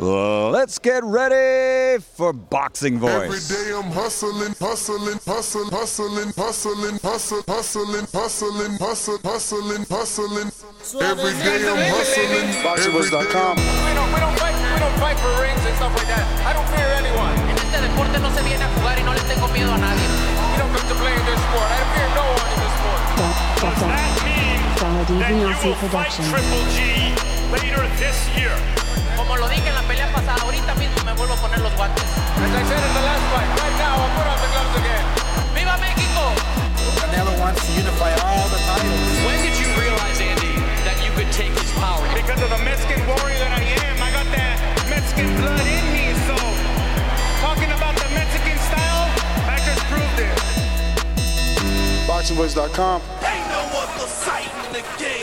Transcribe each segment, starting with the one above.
Let's get ready for Boxing Voice. Every day I'm hustling, hustling, hustling, hustling, hustling, hustling, hustling, hustling, hustling, hustling, hustling. Every day I'm hustling. BoxingVoice.com. We don't, we don't fight, we don't fight for rings and stuff like that. I don't fear anyone. En este deporte no se viene a jugar y no le tengo miedo a nadie. We don't come to play in this sport. I fear no one in this sport. Does that mean that you will fight Triple G later this year? Como lo dije en la pelea pasada, ahorita mismo me vuelvo a poner los guantes. As I said in the last fight, right now I'll put on the gloves again. ¡Viva México! Canelo wants to unify all the titles. When did you realize, Andy, that you could take his power? Because of the Mexican warrior that I am, I got that Mexican blood in me. So, talking about the Mexican style, I just proved it. BoxingVoice.com. Ain't no other sight in the game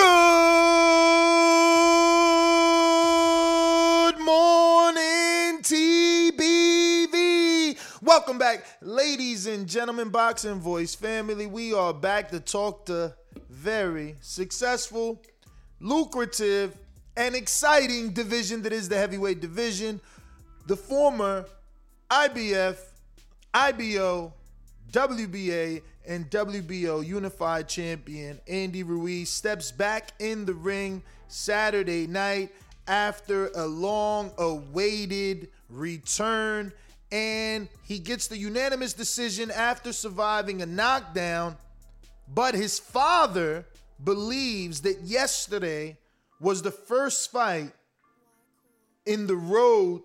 Good morning, TBV. Welcome back, ladies and gentlemen, Boxing Voice family. We are back to talk to very successful, lucrative, and exciting division that is the heavyweight division. The former IBF, IBO, WBA, and WBO unified champion Andy Ruiz steps back in the ring Saturday night after a long awaited return. And he gets the unanimous decision after surviving a knockdown. But his father believes that yesterday was the first fight in the road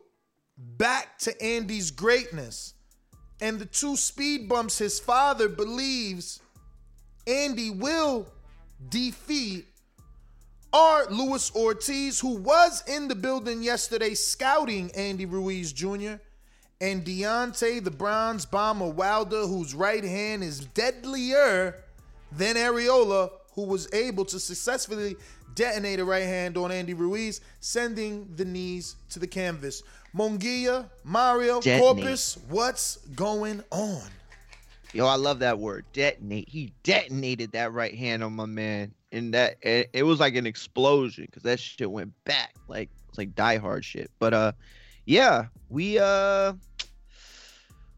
back to Andy's greatness and the two speed bumps his father believes Andy will defeat are Luis Ortiz, who was in the building yesterday scouting Andy Ruiz Jr., and Deontay the Bronze Bomber Wilder, whose right hand is deadlier than Arreola, who was able to successfully detonate a right hand on Andy Ruiz, sending the knees to the canvas. Mongia, Mario, Detonate. Corpus, what's going on? Yo, I love that word, detonate. He detonated that right hand on my man, and that it, it was like an explosion because that shit went back like it's like Die Hard shit. But uh, yeah, we uh,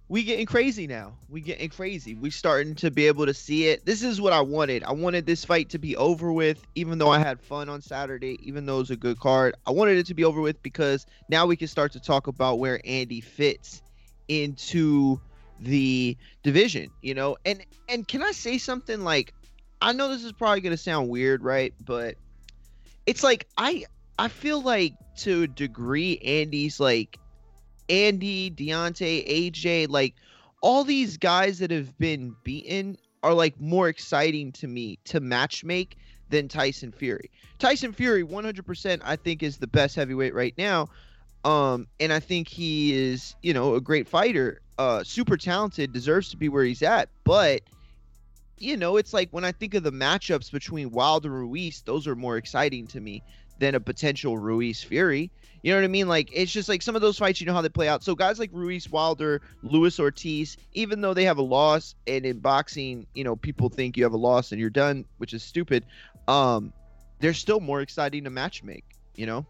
we getting crazy now. We getting crazy. We starting to be able to see it. This is what I wanted. I wanted this fight to be over with, even though I had fun on Saturday, even though it was a good card. I wanted it to be over with because now we can start to talk about where Andy fits into the division, you know. And and can I say something like I know this is probably to sound weird, right? But it's like I I feel like to a degree Andy's like Andy, Deontay, AJ, like all these guys that have been beaten are like more exciting to me to match make than Tyson Fury. Tyson Fury 100% I think is the best heavyweight right now. Um and I think he is, you know, a great fighter, uh super talented, deserves to be where he's at, but you know, it's like when I think of the matchups between Wilder and Ruiz, those are more exciting to me than a potential Ruiz Fury. You know what I mean? Like it's just like some of those fights, you know how they play out. So guys like Ruiz Wilder, Luis Ortiz, even though they have a loss, and in boxing, you know, people think you have a loss and you're done, which is stupid. Um, they're still more exciting to match make. You know.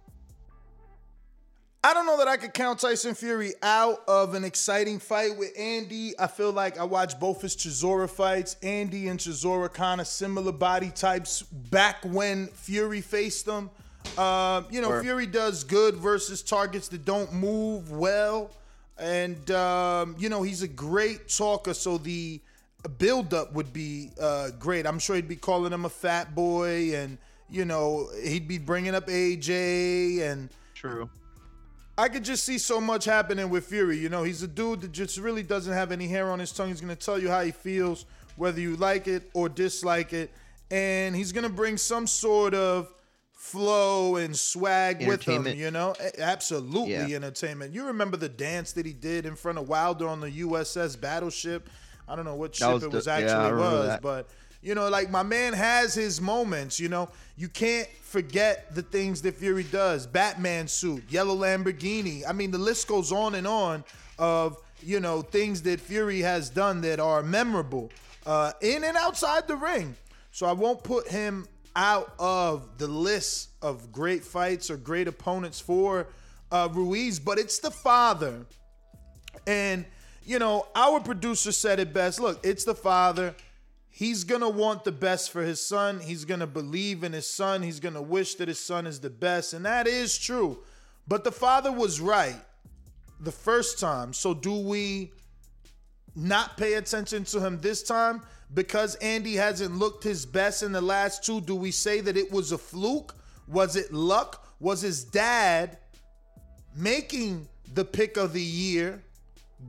I don't know that I could count Tyson Fury out of an exciting fight with Andy. I feel like I watched both his Chisora fights. Andy and Chisora kind of similar body types back when Fury faced them. Uh, you know, Sure. Fury does good versus targets that don't move well. And, um, you know, he's a great talker. So the buildup would be uh, great. I'm sure he'd be calling him a fat boy. And, you know, he'd be bringing up AJ. And True. I could just see so much happening with Fury. You know, he's a dude that just really doesn't have any hair on his tongue. He's going to tell you how he feels, whether you like it or dislike it. And he's going to bring some sort of flow and swag with him, you know? Absolutely Yeah. entertainment. You remember the dance that he did in front of Wilder on the USS Battleship? I don't know what ship was it was yeah, I actually remember was, that. but you know, like my man has his moments, you know. You can't forget the things that Fury does. Batman suit, yellow Lamborghini. I mean, the list goes on and on of, you know, things that Fury has done that are memorable uh, in and outside the ring. So I won't put him out of the list of great fights or great opponents for uh, Ruiz, but it's the father. And, you know, our producer said it best. Look, it's the father. He's going to want the best for his son. He's going to believe in his son. He's going to wish that his son is the best. And that is true. But the father was right the first time. So do we not pay attention to him this time? Because Andy hasn't looked his best in the last two, do we say that it was a fluke? Was it luck? Was his dad making the pick of the year,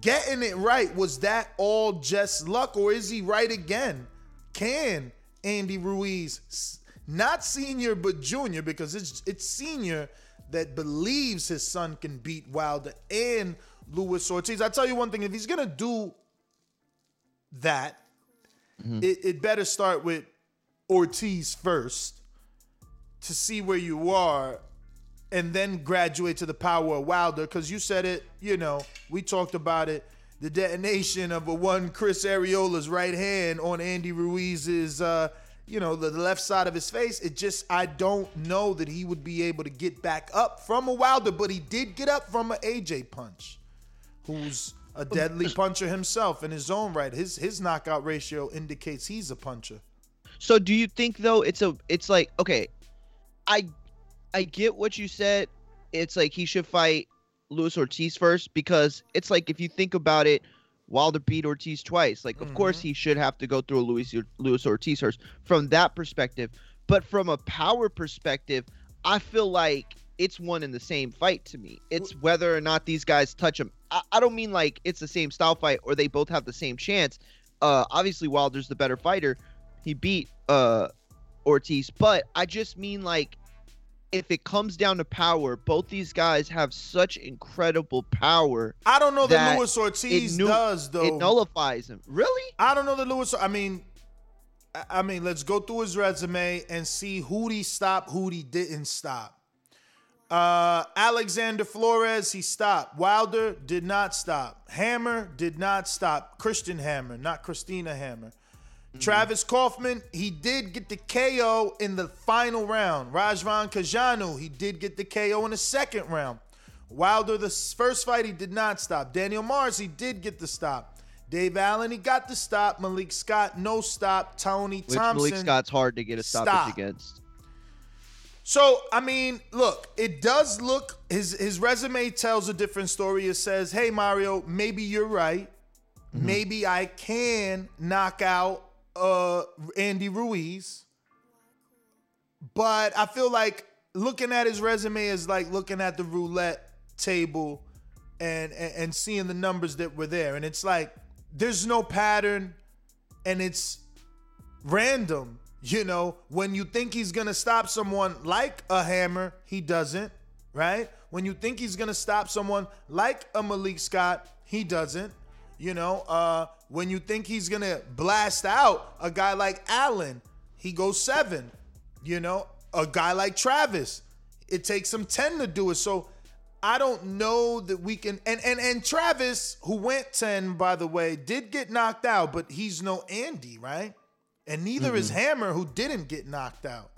getting it right, was that all just luck or is he right again? Can Andy Ruiz, not senior but junior, because it's it's senior that believes his son can beat Wilder and Luis Ortiz. I tell you one thing, if he's gonna do that, it, it better start with Ortiz first to see where you are and then graduate to the power of Wilder. Because you said it, you know, we talked about it. The detonation of a one Chris Arreola's right hand on Andy Ruiz's, uh, you know, the, the left side of his face. It just, I don't know that he would be able to get back up from a Wilder, but he did get up from an AJ punch, who's a deadly puncher himself in his own right. His his knockout ratio indicates he's a puncher. So do you think though it's a it's like okay, I I get what you said. It's like he should fight Luis Ortiz first because it's like if you think about it, Wilder beat Ortiz twice. Like of course mm-hmm. he should have to go through a Luis Luis Ortiz first from that perspective. But from a power perspective, I feel like it's one and the same fight to me. It's whether or not these guys touch him. I, I don't mean like it's the same style fight or they both have the same chance. Uh, obviously Wilder's the better fighter. He beat uh Ortiz, but I just mean like if it comes down to power, both these guys have such incredible power. I don't know that, that Luis Ortiz nu- does though. It nullifies him. Really? I don't know that Lewis. I mean, I mean, let's go through his resume and see who he stopped, who he didn't stop. Uh, Alexander Flores, he stopped. Wilder did not stop. Hammer did not stop. Christian Hammer, not Christina Hammer. Travis Kauffman, he did get the KO in the final round. Razvan Cojanu, he did get the KO in the second round. Wilder, the first fight, he did not stop. Daniel Martz, he did get the stop. Dave Allen, he got the stop. Malik Scott, no stop. Tony Which Thompson. Malik Scott's hard to get a stoppage Stop. against. So I mean, look, it does look his his resume tells a different story. It says, "Hey Mario, maybe you're right. Maybe I can knock out uh Andy Ruiz." But I feel like looking at his resume is like looking at the roulette table and and, and seeing the numbers that were there, and it's like there's no pattern, and it's random. You know, when you think he's gonna stop someone like a hammer, he doesn't, right? When you think he's gonna stop someone like a Malik Scott, he doesn't. You know, uh, when you think he's gonna blast out a guy like Allen, he goes seven. You know, a guy like Travis, it takes him 10 to do it. So I don't know that we can and and and Travis, who went 10, by the way, did get knocked out, but he's no Andy, right? And neither is Hammer, who didn't get knocked out.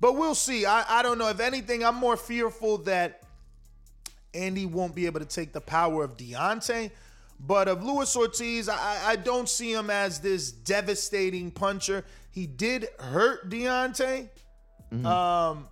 But we'll see. I, I don't know. If anything, I'm more fearful that Andy won't be able to take the power of Deontay. But of Luis Ortiz, I, I don't see him as this devastating puncher. He did hurt Deontay. Um,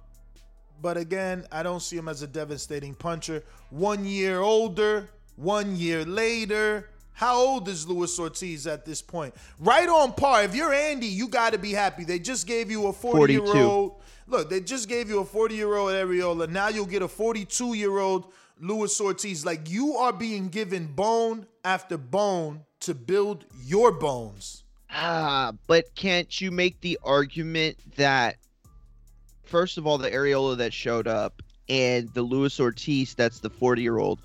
but again, I don't see him as a devastating puncher. One year older, one year later. How old is Luis Ortiz at this point? Right on par. If you're Andy, you got to be happy. They just gave you a forty-year-old. Look, they just gave you a 40 year old Arreola. Now you'll get a 42 year old Luis Ortiz. Like you are being given bone after bone to build your bones. Ah, but can't you make the argument that first of all, the Arreola that showed up and the Luis Ortiz, that's the 40 year old,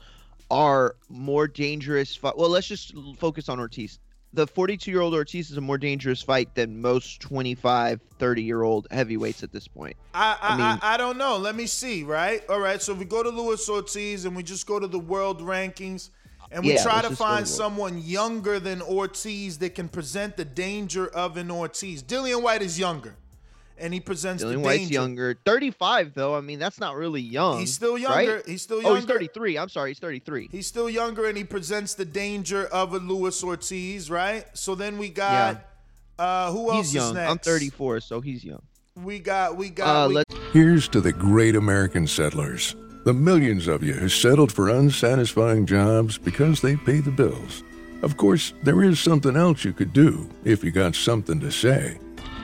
are more dangerous. Fi- well, let's just focus on Ortiz. The 42 year old Ortiz is a more dangerous fight than most 25, 30 year old heavyweights at this point. I I, I, mean- I don't know. Let me see. Right. All right. So we go to Luis Ortiz and we just go to the world rankings and we Yeah, try to find someone younger than Ortiz that can present the danger of an Ortiz. Dillian Whyte is younger, and he presents the Dillian Whyte's danger. younger. 35, though. I mean, that's not really young. He's still right? younger. He's still younger. Oh, he's 33. I'm sorry. He's 33. He's still younger, and he presents the danger of a Luis Ortiz. Right. So then we got. Uh, who else He's young. is next? I'm 34, so he's young. We got. We got. Uh, we- let's Here's to the great American settlers, the millions of you who settled for unsatisfying jobs because they pay the bills. Of course, there is something else you could do if you got something to say.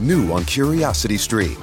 New on Curiosity Stream.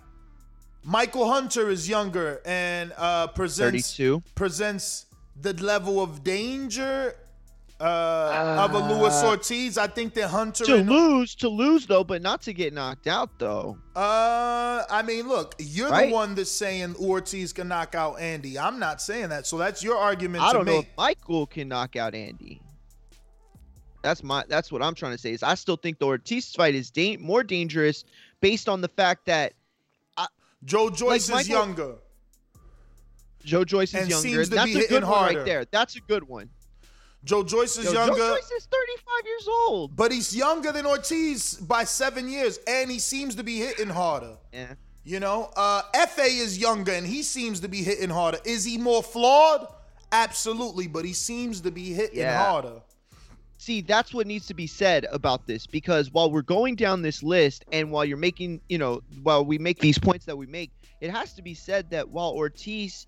Michael Hunter is younger and uh, presents 32. presents the level of danger uh, of a Luis Ortiz. I think that Hunter to and, lose, to lose though, but not to get knocked out though. uh, I mean, look, you're Right? the one that's saying Ortiz can knock out Andy. I'm not saying that, so that's your argument. I to don't know make. if Michael can knock out Andy. That's my that's what I'm trying to say. Is I still think the Ortiz fight is da- more dangerous based on the fact that Joe Joyce Like is Michael- younger. Joe Joyce is And younger. seems to That's be a hitting good one harder. right there. That's a good one. Joe Joyce is Yo, younger. Joe Joyce is 35 years old. But he's younger than Ortiz by seven years, and he seems to be hitting harder. Yeah. You know, uh, Fa is younger, and he seems to be hitting harder. Is he more flawed? Absolutely, but he seems to be hitting Yeah. harder. See, that's what needs to be said about this because while we're going down this list and while you're making, you know, while we make these points that we make, it has to be said that while Ortiz,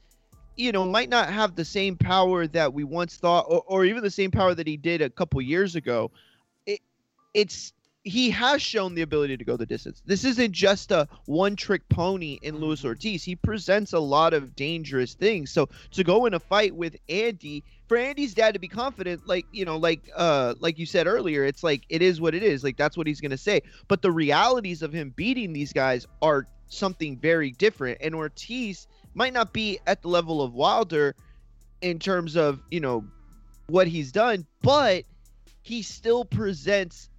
you know, might not have the same power that we once thought or, or even the same power that he did a couple years ago, it it's he has shown the ability to go the distance. This isn't just a one trick pony in Luis Ortiz. He presents a lot of dangerous things. So to go in a fight with Andy, for Andy's dad to be confident, like, you know, like uh like you said earlier, it's like it is what it is. Like that's what he's gonna say. But the realities of him beating these guys are something very different. And Ortiz might not be at the level of Wilder in terms of, you know, what he's done, but he still presents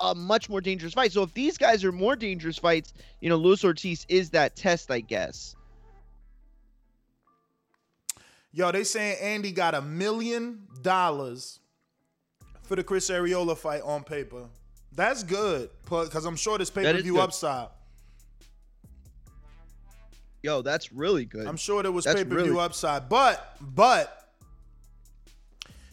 a much more dangerous fight. So if these guys are more dangerous fights, you know, Luis Ortiz is that test, I guess. Yo, they saying Andy got a million dollars for the Chris Arreola fight on paper. That's good, because I'm sure this pay per view upside. Yo, that's really good. I'm sure there was pay per view really- upside, but but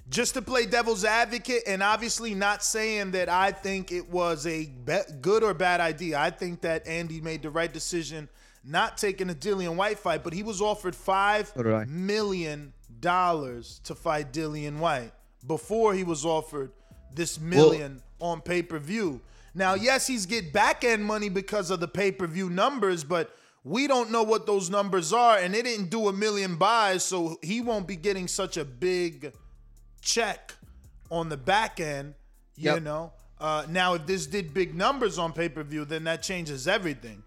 just to play devil's advocate, and obviously not saying that I think it was a be- good or bad idea. I think that Andy made the right decision not taking the Dillian Whyte fight, but he was offered five So did I. million dollars to fight Dillian Whyte before he was offered this million on pay per view. Now, yes, he's get back end money because of the pay per view numbers, but we don't know what those numbers are, and they didn't do a million buys, so he won't be getting such a big check on the back end. You Yep. know. Uh, now, if this did big numbers on pay per view, then that changes everything.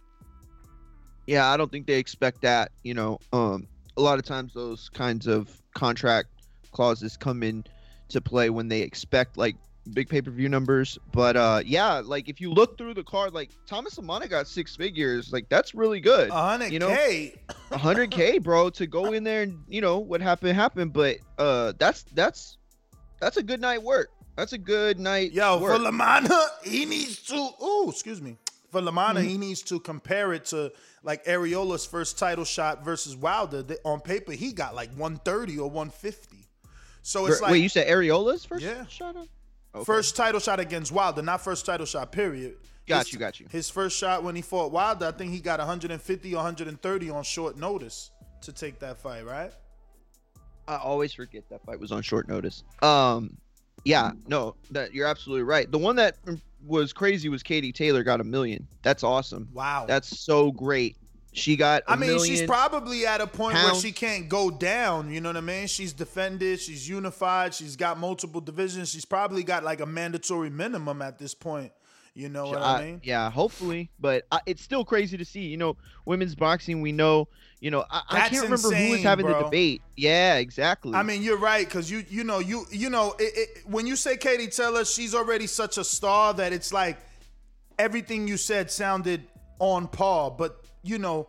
Yeah, I don't think they expect that. You know, um, a lot of times those kinds of contract clauses come in to play when they expect like big pay per view numbers. But uh, yeah, like if you look through the card, like Thomas Amana got six figures. Like that's really good. A hundred You know, K. a hundred k, bro, to go in there and you know what happened happened. But uh, that's that's that's a good night work. That's a good night. Yo, work. for LaManna, he needs to. Oh, excuse me. For LaManna, Mm-hmm. he needs to compare it to like Arreola's first title shot versus Wilder. On paper, he got like 130 or 150. So it's Wait, like Wait, you said Arreola's first Yeah. shot? Okay. first title shot against Wilder, not first title shot. Period. Got His- you, got you. His first shot when he fought Wilder, I think he got 150 or 130 on short notice to take that fight. Right? I always forget that fight was on short notice. Um, yeah, no, that you're absolutely right. The one that was crazy was Katie Taylor got a million. That's awesome. Wow. That's so great. She got. I I mean, she's probably at a point where she can't go down. You know what I mean? She's defended. She's unified. She's got multiple divisions. She's probably got like a mandatory minimum at this point. You know what I, mean? Yeah, hopefully, but I, it's still crazy to see. You know, women's boxing. We know. You know, I, I can't remember who was having the debate. Yeah, exactly. I mean, you're right because you you know you you know it, it, when you say Katie Taylor, she's already such a star that it's like everything you said sounded on par. But you know,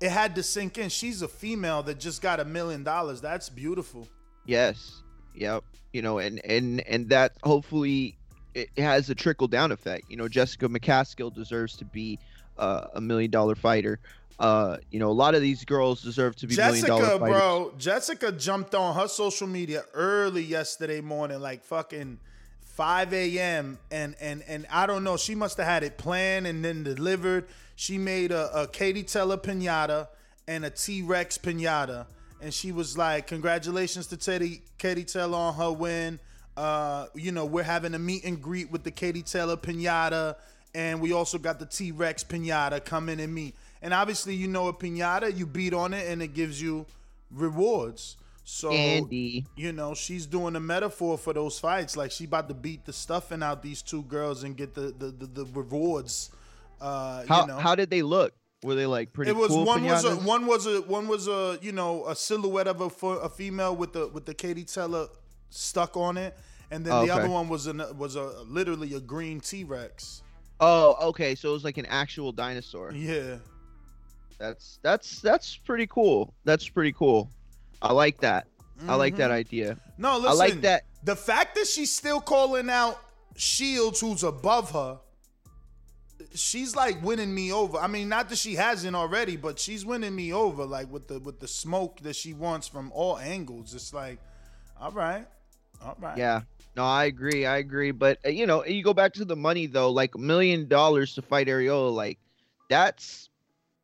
it had to sink in. She's a female that just got a million dollars. That's beautiful. Yes. Yep. You know, and and and that hopefully it has a trickle down effect. You know, Jessica McCaskill deserves to be uh, a million dollar fighter. Uh, you know, a lot of these girls deserve to be million dollar Jessica, fighters. bro, Jessica jumped on her social media early yesterday morning, like fucking 5 a.m. and and and I don't know, she must have had it planned and then delivered. She made a, a Katie Taylor pinata and a T-Rex pinata, and she was like, "Congratulations to Teddy Katie Taylor on her win. Uh, you know, we're having a meet and greet with the Katie Taylor pinata, and we also got the T-Rex pinata coming in and meet." And obviously, you know a pinata, you beat on it, and it gives you rewards. So Andy. you know, she's doing a metaphor for those fights. Like she about to beat the stuffing out these two girls and get the the, the, the rewards. Uh, How you know, how did they look? Were they like pretty? it was cool one was a one was a one was a you know a silhouette of a a female with the with the Katie Taylor stuck on it, and then Oh, the okay. other one was a was a literally a green T Rex. Oh, okay. So it was like an actual dinosaur. Yeah, That's that's that's pretty cool. That's pretty cool. I like that. I like that Mhm. idea. No, listen. I like that. The fact that she's still calling out Shields, who's above her, she's like winning me over. I mean, not that she hasn't already, but she's winning me over. Like with the with the smoke that she wants from all angles. It's like, all right, all right. Yeah. No, I agree. I agree. But uh, you know, you go back to the money though, like a million dollars to fight Arreola, like that's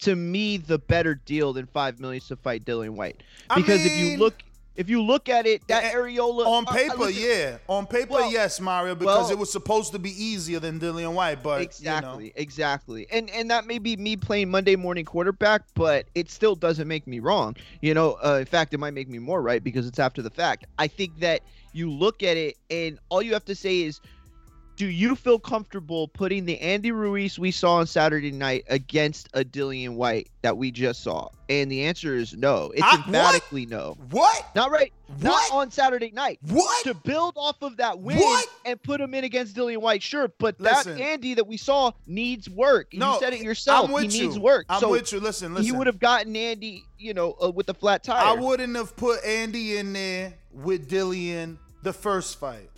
to me the better deal than five million to fight Dillian Whyte. I Because if you look if you look at it, that Arreola On uh, uh, paper, listen, yeah. On paper, Well- yes, Mario, because well- it was supposed to be easier than Dillian Whyte, but exactly, You know, exactly. And and that may be me playing Monday morning quarterback, but it still doesn't make me wrong. You know, uh, in fact, it might make me more right because it's after the fact. I think that you look at it and all you have to say is do you feel comfortable putting the Andy Ruiz we saw on Saturday night against a Dillian Whyte that we just saw? And the answer is no. It's I- emphatically no. What? Not right. Not on Saturday night. What? To build off of that win What? and put him in against Dillian Whyte, sure. But Listen. that Andy that we saw needs work. No, you said it yourself. I'm with he needs work. I'm so with you. Listen, listen. He would have gotten Andy, you know, uh, with a flat tire. I wouldn't have put Andy in there with Dillian the first fight.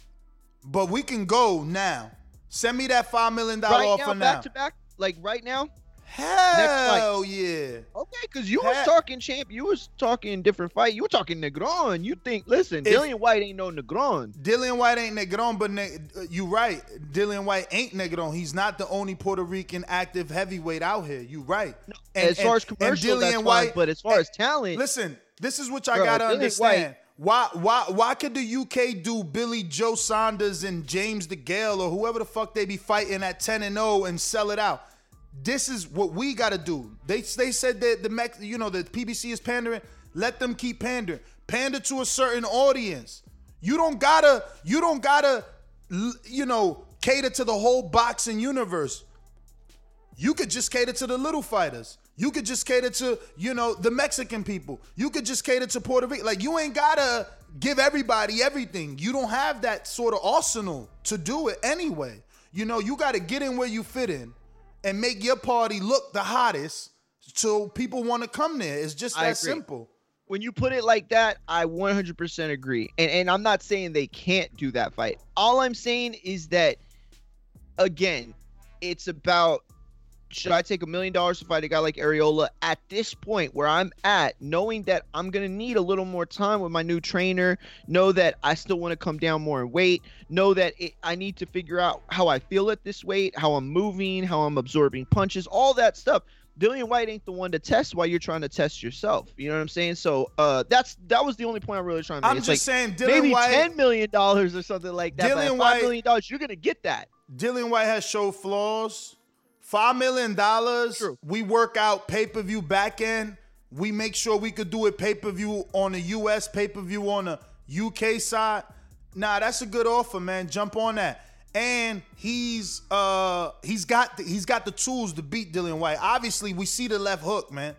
But we can go now. Send me that five million dollar right offer now, now. back to back, like right now. Hell yeah. Okay, because you was talking champ, you was talking different fight. You were talking Negron. You think, listen, If- Dillian Whyte ain't no Negron. Dillian Whyte ain't Negron, but ne- uh, you right. Dillian Whyte ain't Negron. He's not the only Puerto Rican active heavyweight out here. You right. as far as commercial, that's fine, but as far as talent, listen, this is what I gotta Dillian understand. Why, why, why could the UK do Billy Joe Saunders and James DeGale or whoever the fuck they be fighting at 10 and 0 and sell it out? This is what we gotta do. They they said that the Mex, you know, the PBC is pandering. Let them keep pandering. Pander to a certain audience. You don't gotta, you don't gotta, you know, cater to the whole boxing universe. You could just cater to the little fighters. You could just cater to, you know, the Mexican people. You could just cater to Puerto Rico. Like you ain't gotta give everybody everything. You don't have that sort of arsenal to do it anyway. You know, you gotta get in where you fit in and make your party look the hottest so people want to come there. It's just that simple. when you put it like that, I 100% agree. And and I'm not saying they can't do that fight. All I'm saying is that again, it's about should I take a million dollars to fight a guy like Arreola at this point where I'm at, knowing that I'm gonna need a little more time with my new trainer, know that I still want to come down more in weight, know that it, I need to figure out how I feel at this weight, how I'm moving, how I'm absorbing punches, all that stuff. Dillian Whyte ain't the one to test while you're trying to test yourself. You know what I'm saying? So uh, that's that was the only point I'm really trying to make. I'm It's just like, saying, Dillian maybe Whyte- ten million dollars or something like that. but at Dillian five Whyte- million dollars, you're gonna get that. Dillian Whyte has showed flaws. Five million dollars. We work out pay per view back end. We make sure we could do it pay per view on the US, pay per view on the UK side. Nah, that's a good offer, man. Jump on that. And he's uh he's got the, he's got the tools to beat Dillian Whyte. Obviously, we see the left hook, man.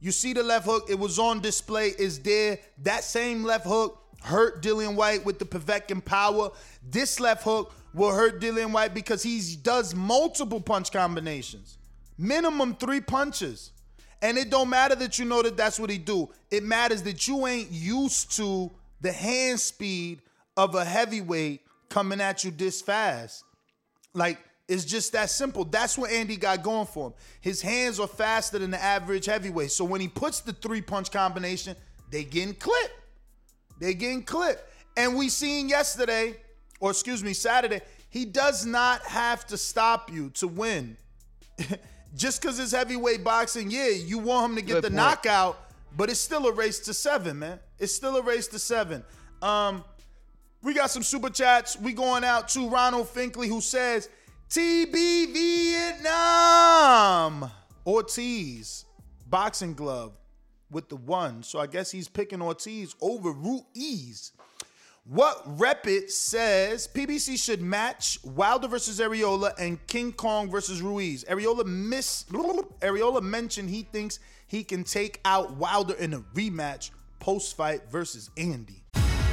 You see the left hook. It was on display. Is there that same left hook hurt Dillian Whyte with the Povetkin power? This left hook will hurt Dillian Whyte because he does multiple punch combinations, minimum three punches. And it don't matter that you know that that's what he do. It matters that you ain't used to the hand speed of a heavyweight coming at you this fast. Like it's just that simple. That's what Andy got going for him. His hands are faster than the average heavyweight. So when he puts the three punch combination, they getting clipped. They getting clipped. And we seen yesterday, or excuse me, Saturday, he does not have to stop you to win. Just because it's heavyweight boxing, yeah, you want him to get Good the point. knockout, but it's still a race to seven, man. It's still a race to seven. Um, we got some super chats. We going out to Ronald Finkley who says, TB Vietnam. Ortiz, boxing glove with the one. So I guess he's picking Ortiz over Ruiz. What Repit says PBC should match Wilder versus Arreola and King Kong versus Ruiz. Arreola miss Arreola mentioned he thinks he can take out Wilder in a rematch post fight versus Andy.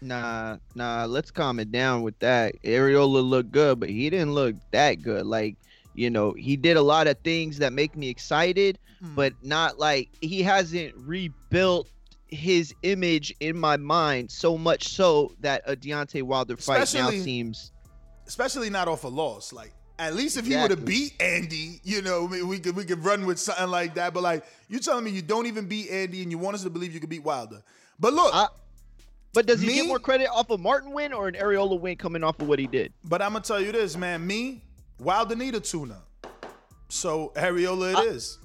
Nah, nah, let's calm it down with that. Arreola looked good, but he didn't look that good. Like, you know, he did a lot of things that make me excited, hmm. but not like he hasn't rebuilt his image in my mind so much so that a Deontay Wilder fight now Especially- seems especially not off a loss. Like at least if he would have beat Andy, you know, we, we could we could run with something like that. But like you telling me you don't even beat Andy and you want us to believe you could beat Wilder. But look, But does he Me? get more credit off a Martin win or an Arreola win coming off of what he did? but I'm gonna tell you this, man. Me, Wilder need a tuna. So Arreola it is.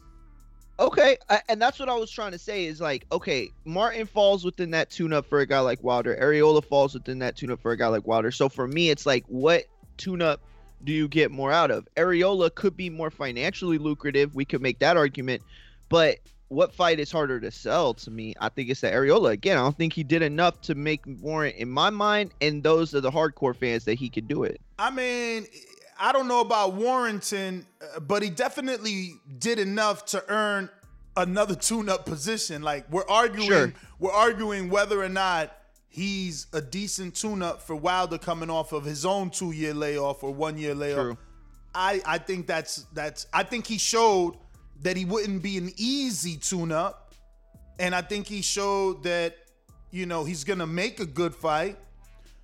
Okay, I, and that's what I was trying to say is like, okay, Martin falls within that tune-up for a guy like Wilder. Arreola falls within that tune-up for a guy like Wilder. So for me, it's like, what tune-up do you get more out of? Arreola could be more financially lucrative. We could make that argument, but what fight is harder to sell to me? I think it's the Arreola. Again, I don't think he did enough to make warrant in my mind, and those are the hardcore fans that he could do it. I mean, I don't know about Warrington, uh, but he definitely did enough to earn another tune-up position. Like we're arguing, Sure. we're arguing whether or not he's a decent tune-up for Wilder coming off of his own two-year layoff or one-year layoff. True. I I think that's that's I think he showed that he wouldn't be an easy tune-up, and I think he showed that you know he's gonna make a good fight.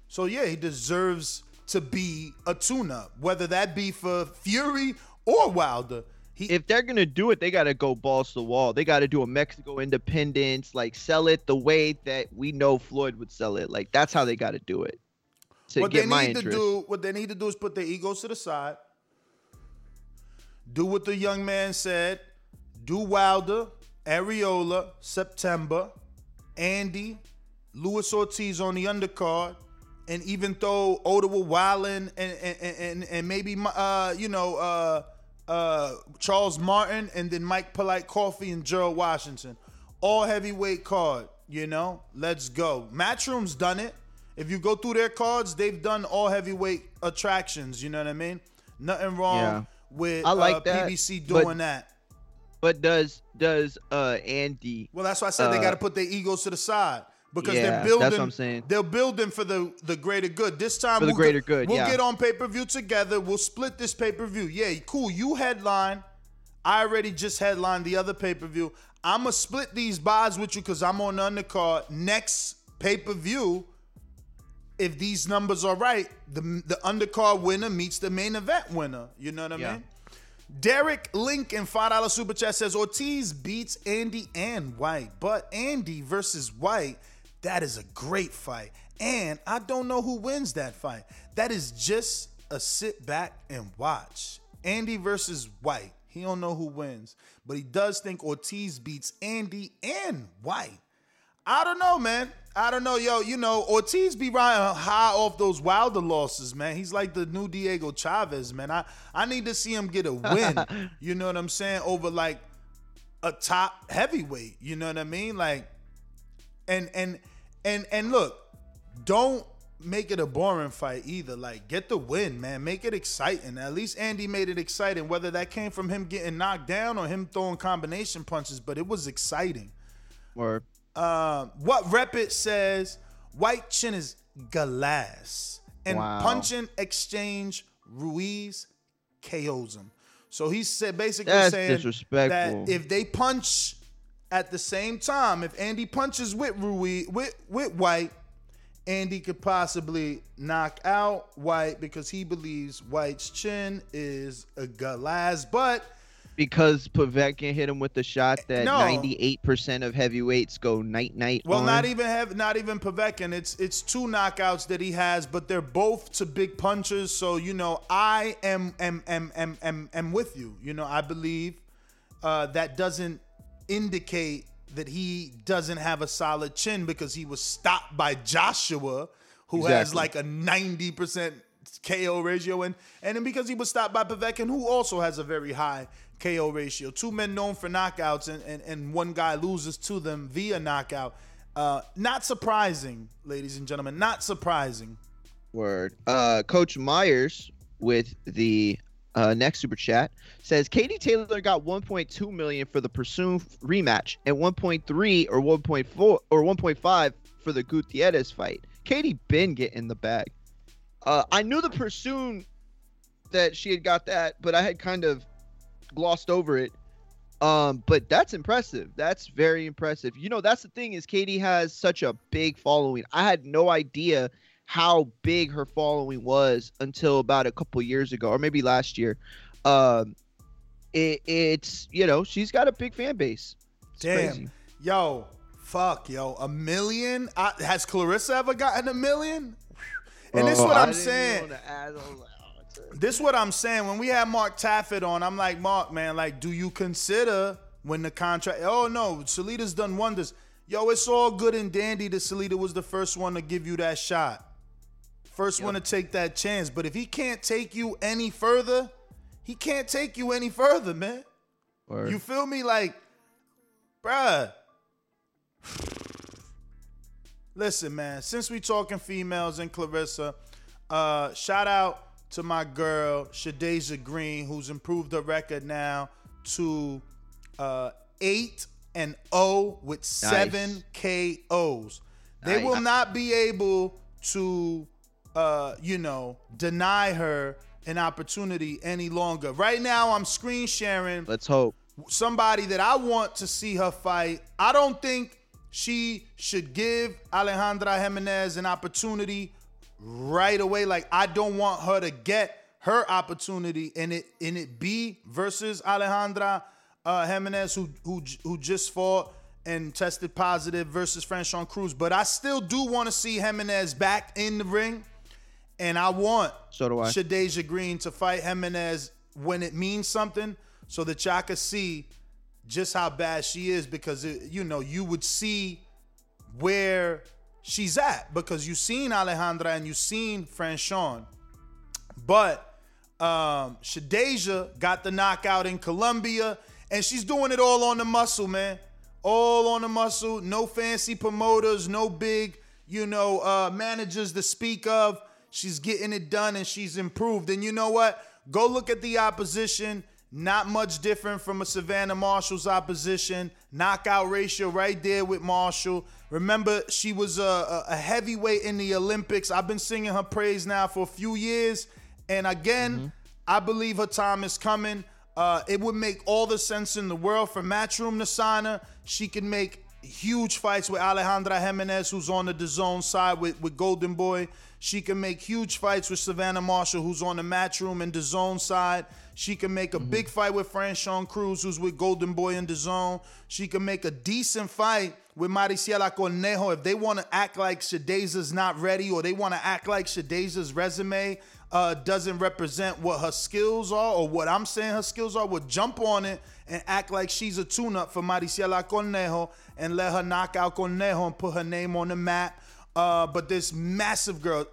So yeah, he deserves to be a tune-up, whether that be for Fury or Wilder. He, if they're gonna do it, they gotta go balls to the wall. They gotta do a Mexico independence, like sell it the way that we know Floyd would sell it. Like that's how they gotta do it. To what get they my need interest. to do, what they need to do is put their egos to the side. Do what the young man said. Do Wilder, Arreola, September, Andy, Luis Ortiz on the undercard, and even though Odawa Wildin and and, and and maybe uh you know uh uh Charles Martin and then Mike Polite Coffie and Gerald Washington, all heavyweight card. You know, let's go. Matchroom's done it. If you go through their cards, they've done all heavyweight attractions. You know what I mean? Nothing wrong Yeah. With I like uh, that, PBC but- doing that. But does does uh Andy? Well, that's why I said they uh, got to put their egos to the side because Yeah, they're building. that's what I'm saying. They're building for the the greater good. This time, For the we'll greater get, good, We'll yeah. get on pay per view together. We'll split this pay per view. Yeah, cool. You headline. I already just headlined the other pay per view. I'm gonna split these buys with you because I'm on the undercard. Next pay per view, if these numbers are right, the the undercard winner meets the main event winner. You know what I Yeah. mean? Derek Lincoln, $5 super chat says Ortiz beats Andy and Whyte, but Andy versus Whyte, that is a great fight. And I don't know who wins that fight. That is just a sit back and watch. Andy versus Whyte. He don't know who wins, but he does think Ortiz beats Andy and Whyte. I don't know, man. I don't know, yo. You know, Ortiz be riding high off those Wilder losses, man. He's like the new Diego Chavez, man. I I need to see him get a win. you know what I'm saying? Over like a top heavyweight. You know what I mean? Like, and and and and look, don't make it a boring fight either. Like, get the win, man. Make it exciting. At least Andy made it exciting, whether that came from him getting knocked down or him throwing combination punches. But it was exciting. Or Um, what Repit says, Whyte Chin is glass. And Wow. punching exchange Ruiz KOs him. So he said basically That's saying that if they punch at the same time, if Andy punches with Ruiz with, with Whyte, Andy could possibly knock out Whyte because he believes Whyte's chin is a glass. But because Povetkin hit him with the shot that No. 98% of heavyweights go night night. Well, on. not even have not even Povetkin. It's it's two knockouts that he has, but they're both to big punches. So you know, I am am am am am, am with you. You know, I believe uh, that doesn't indicate that he doesn't have a solid chin because he was stopped by Joshua, who has like a 90% KO ratio, and, and then because he was stopped by Povetkin, who also has a very high KO ratio. Two men known for knockouts, and, and, and one guy loses to them via knockout. Uh, not surprising, ladies and gentlemen. Not surprising. Word. Uh, Coach Myers with the uh, next super chat says Katie Taylor got 1.2 million for the Persoon rematch and 1.3 or 1.4 or 1.5 for the Gutierrez fight. Katie been getting the bag. Uh, I knew the Persoon that she had got that, but I had kind of glossed over it. Um, but that's impressive. That's very impressive. You know, that's the thing is Katie has such a big following. I had no idea how big her following was until about a couple years ago, or maybe last year. Um, it, it's you know she's got a big fan base. It's Damn. crazy. Yo, fuck, yo. A million? I, has Claressa ever gotten a million? And this is Oh, what I I'm saying. know the ads. I was like, oh, it's a- This what I'm saying. When we had Mark Taffet on, I'm like, Mark, man, like, do you consider when the contract? Oh no, Salita's done wonders. Yo, it's all good and dandy that Salita was the first one to give you that shot, first one to take that chance. But if he can't take you any further, he can't take you any further, man. Word. You feel me? Like, bruh. Listen, man, since we talking females and Claressa, uh, shout out to my girl, Shadasia Green, who's improved her record now to uh, 8 and 0 with seven KOs. They Nice. will not be able to, uh, you know, deny her an opportunity any longer. Right now, I'm screen sharing Let's hope. somebody that I want to see her fight. I don't think she should give Alejandra Jimenez an opportunity right away. Like I don't want her to get her opportunity and it and it be versus Alejandra uh, Jimenez who who who just fought and tested positive versus Franchon Crews. But I still do want to see Jimenez back in the ring. And I want So do I. Shadasia Green to fight Jimenez when it means something so that y'all can see just how bad she is because, it, you know, you would see where she's at because you've seen Alejandra and you've seen Franchon. But um Shadasia got the knockout in Colombia and she's doing it all on the muscle, man. All on the muscle, no fancy promoters, no big, you know, uh managers to speak of. She's getting it done and she's improved. And you know what? Go look at the opposition. Not much different from a Savannah Marshall's opposition. Knockout ratio right there with Marshall. Remember, she was a, a, heavyweight in the Olympics. I've been singing her praise now for a few years. And again, I believe her time is coming. Uh, it would make all the sense in the world for Matchroom to sign her. She can make huge fights with Alejandra Jimenez, who's on the DAZN side with, with Golden Boy. She can make huge fights with Savannah Marshall, who's on the Matchroom and DAZN side. She can make a big fight with Franchon Crews, who's with Golden Boy in the zone. She can make a decent fight with Mariciela Cornejo if they want to act like Shadasia's not ready or they want to act like Shadasia's resume uh, doesn't represent what her skills are or what I'm saying her skills are, would jump on it and act like she's a tune-up for Mariciela Cornejo and let her knock out Cornejo and put her name on the map. Uh, but this massive girl,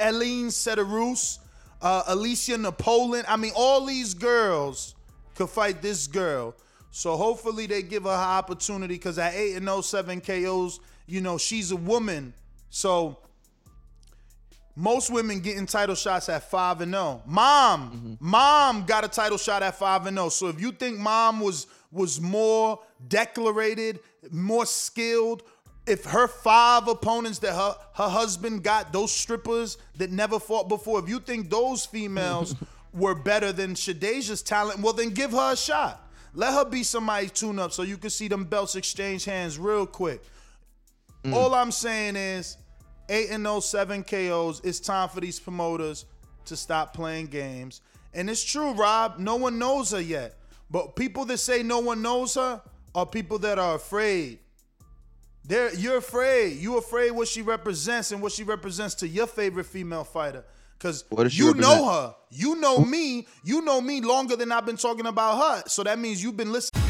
Eileen Sedarus, uh, Alicia Napoleon. I mean, all these girls could fight this girl. So hopefully they give her her opportunity because at 8 and 07 KOs, you know, she's a woman. So most women getting title shots at 5 and 0. Mom, mom got a title shot at 5 and 0. So if you think mom was was more declarated, more skilled, if her five opponents that her her husband got, those strippers that never fought before, if you think those females were better than Shadasia's talent, well then give her a shot. Let her be somebody's tune up so you can see them belts exchange hands real quick. Mm. All I'm saying is 8 and 0, 7 KOs. It's time for these promoters to stop playing games. And it's true, Rob. No one knows her yet. But people that say no one knows her are people that are afraid. They're, you're afraid. You're afraid what she represents and what she represents to your favorite female fighter. Because What does she you know her. You know me. You know me longer than I've been talking about her. So that means you've been listening.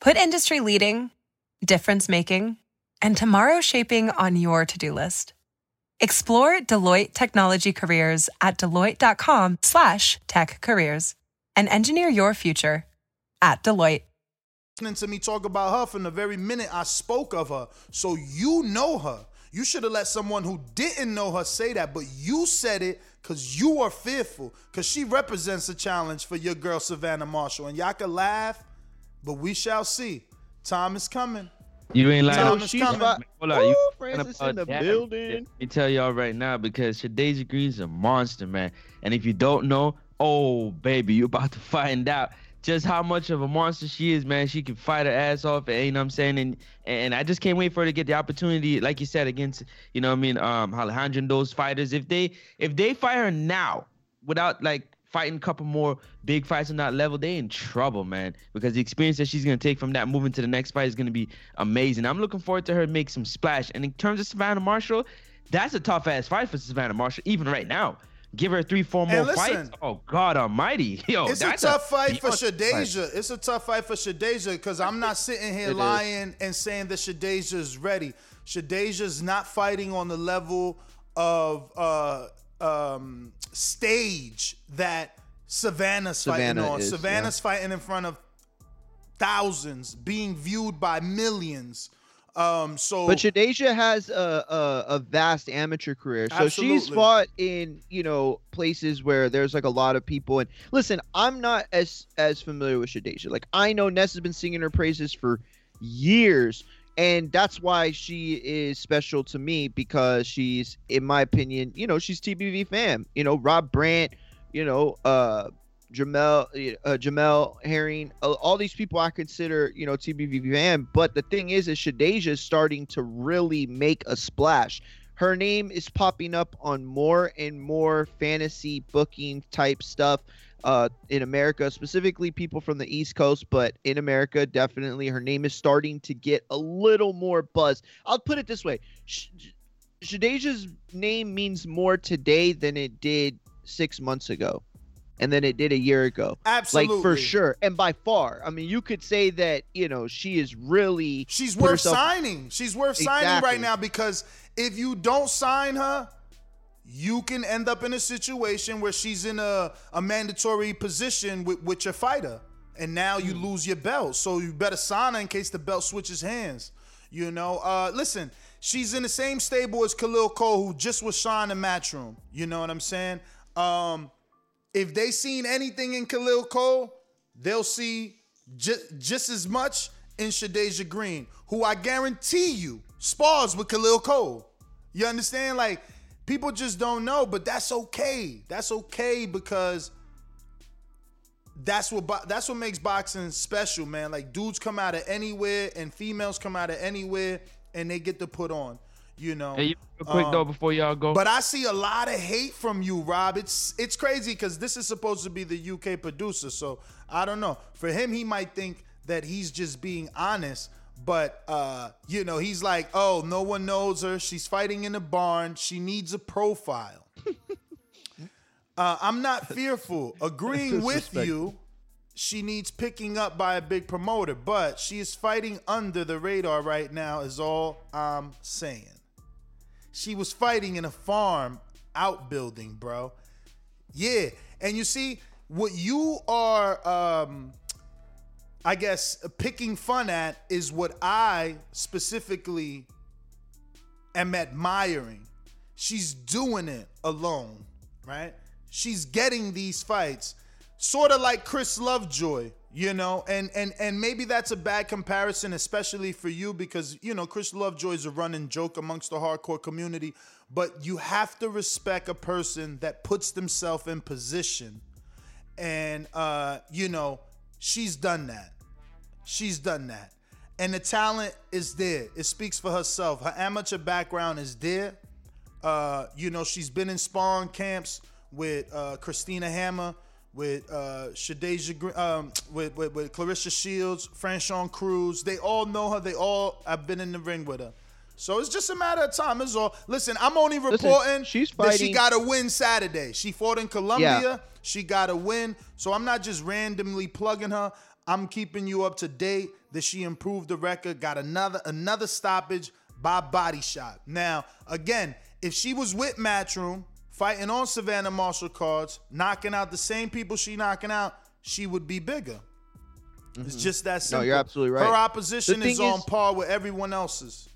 Put industry leading, difference making, and tomorrow shaping on your to-do list. Explore Deloitte technology careers at deloitte.com slash tech careers and engineer your future at Deloitte. Listening to me talk about her from the very minute I spoke of her. So you know her. You should have let someone who didn't know her say that, but you said it because you are fearful, because she represents a challenge for your girl Savannah Marshall. And y'all can laugh, but we shall see. Time is coming. You ain't like Time is coming. Hold on, you Ooh, forgot Francis in the that. building. Let me tell y'all right now because Shadasia Green's a monster, man. And if you don't know, oh baby, you're about to find out just how much of a monster she is, man. She can fight her ass off, and you know what I'm saying? And and I just can't wait for her to get the opportunity, like you said, against you know what I mean, um Alejandro and those fighters. If they if they fight her now without like fighting a couple more big fights on that level, they in trouble, man. Because the experience that she's gonna take from that moving to the next fight is gonna be amazing. I'm looking forward to her make some splash. And in terms of Savannah Marshall, that's a tough ass fight for Savannah Marshall, even right now. Give her three, four more And fights. Oh God Almighty, yo, it's a tough fight for fight. Shadasia. It's a tough fight for Shadasia because I'm not sitting here It is. lying and saying that Shadasia is ready. Shadasia's not fighting on the level of uh, um, stage that Savannah's fighting on. is, Savannah's fighting in front of thousands, being viewed by millions. Um, so But Shadasia has a, a a vast amateur career, so she's fought in you know places where there's like a lot of people. And listen, I'm not as as familiar with Shadasia. Like I know Ness has been singing her praises for years, and that's why she is special to me because she's, in my opinion, you know, she's TBV fam. You know, Rob Brandt, you know, uh, Jamel, uh, Jamel Herring, uh, all these people I consider, you know, TBV fan. But the thing is, is Shadasia is starting to really make a splash. Her name is popping up on more and more fantasy booking type stuff uh, in America, specifically people from the East Coast, but in America, definitely her name is starting to get a little more buzz. I'll put it this way: Sh- Shadasia's name means more today than it did six months ago, and then it did a year ago. like for sure, and by far. I mean, you could say that you know she is really She's worth herself- signing. She's worth signing right now because if you don't sign her, you can end up in a situation where she's in a, a mandatory position with, with your fighter. And now you Hmm. lose your belt. So you better sign her in case the belt switches hands. You know, uh, listen, she's in the same stable as Khalil Cole, who just was signed in the Matchroom. You know what I'm saying? Um, if they seen anything in Khalil Cole, they'll see ju- just as much in Shadasia Green, who I guarantee you spars with Khalil Cole. You understand? Like people just don't know, but that's okay. That's okay because that's what that's what makes boxing special, man. Like dudes come out of anywhere and females come out of anywhere and they get to put on. You know. Hey, real quick Um, though, before y'all go. But I see a lot of hate from you, Rob. It's it's crazy because this is supposed to be the UK producer. So I don't know. For him, he might think that he's just being honest. But uh, you know, he's like, oh, no one knows her. She's fighting in a barn. She needs a profile. uh, I'm not fearful. Agreeing with you, she needs picking up by a big promoter, but she is fighting under the radar right now, is all I'm saying. She was fighting in a farm outbuilding, bro. Yeah. And you see, what you are um I guess, picking fun at is what I specifically am admiring. She's doing it alone, right? She's getting these fights, sort of like Chris Lovejoy, you know, and and and maybe that's a bad comparison, especially for you, because you know Chris Lovejoy is a running joke amongst the hardcore community. But you have to respect a person that puts themselves in position, and uh, you know she's done that. She's done that, and the talent is there. It speaks for herself. Her amateur background is there. Uh, you know she's been in sparring camps with uh, Christina Hammer with uh Shadasia, um, with, with with Claressa Shields, Franchon Crews. They all know her. They all have been in the ring with her. So it's just a matter of time. Is all. Listen, I'm only reporting Listen, she's that she got a win Saturday. She fought in Colombia. Yeah. She got a win. So I'm not just randomly plugging her. I'm keeping you up to date that she improved the record, got another another stoppage by body shot. Now, again, if she was with Matchroom, fighting on Savannah Marshall cards, knocking out the same people she knocking out, she would be bigger. It's mm-hmm. just that simple. No, you're absolutely right. Her opposition is thing on par with everyone else's.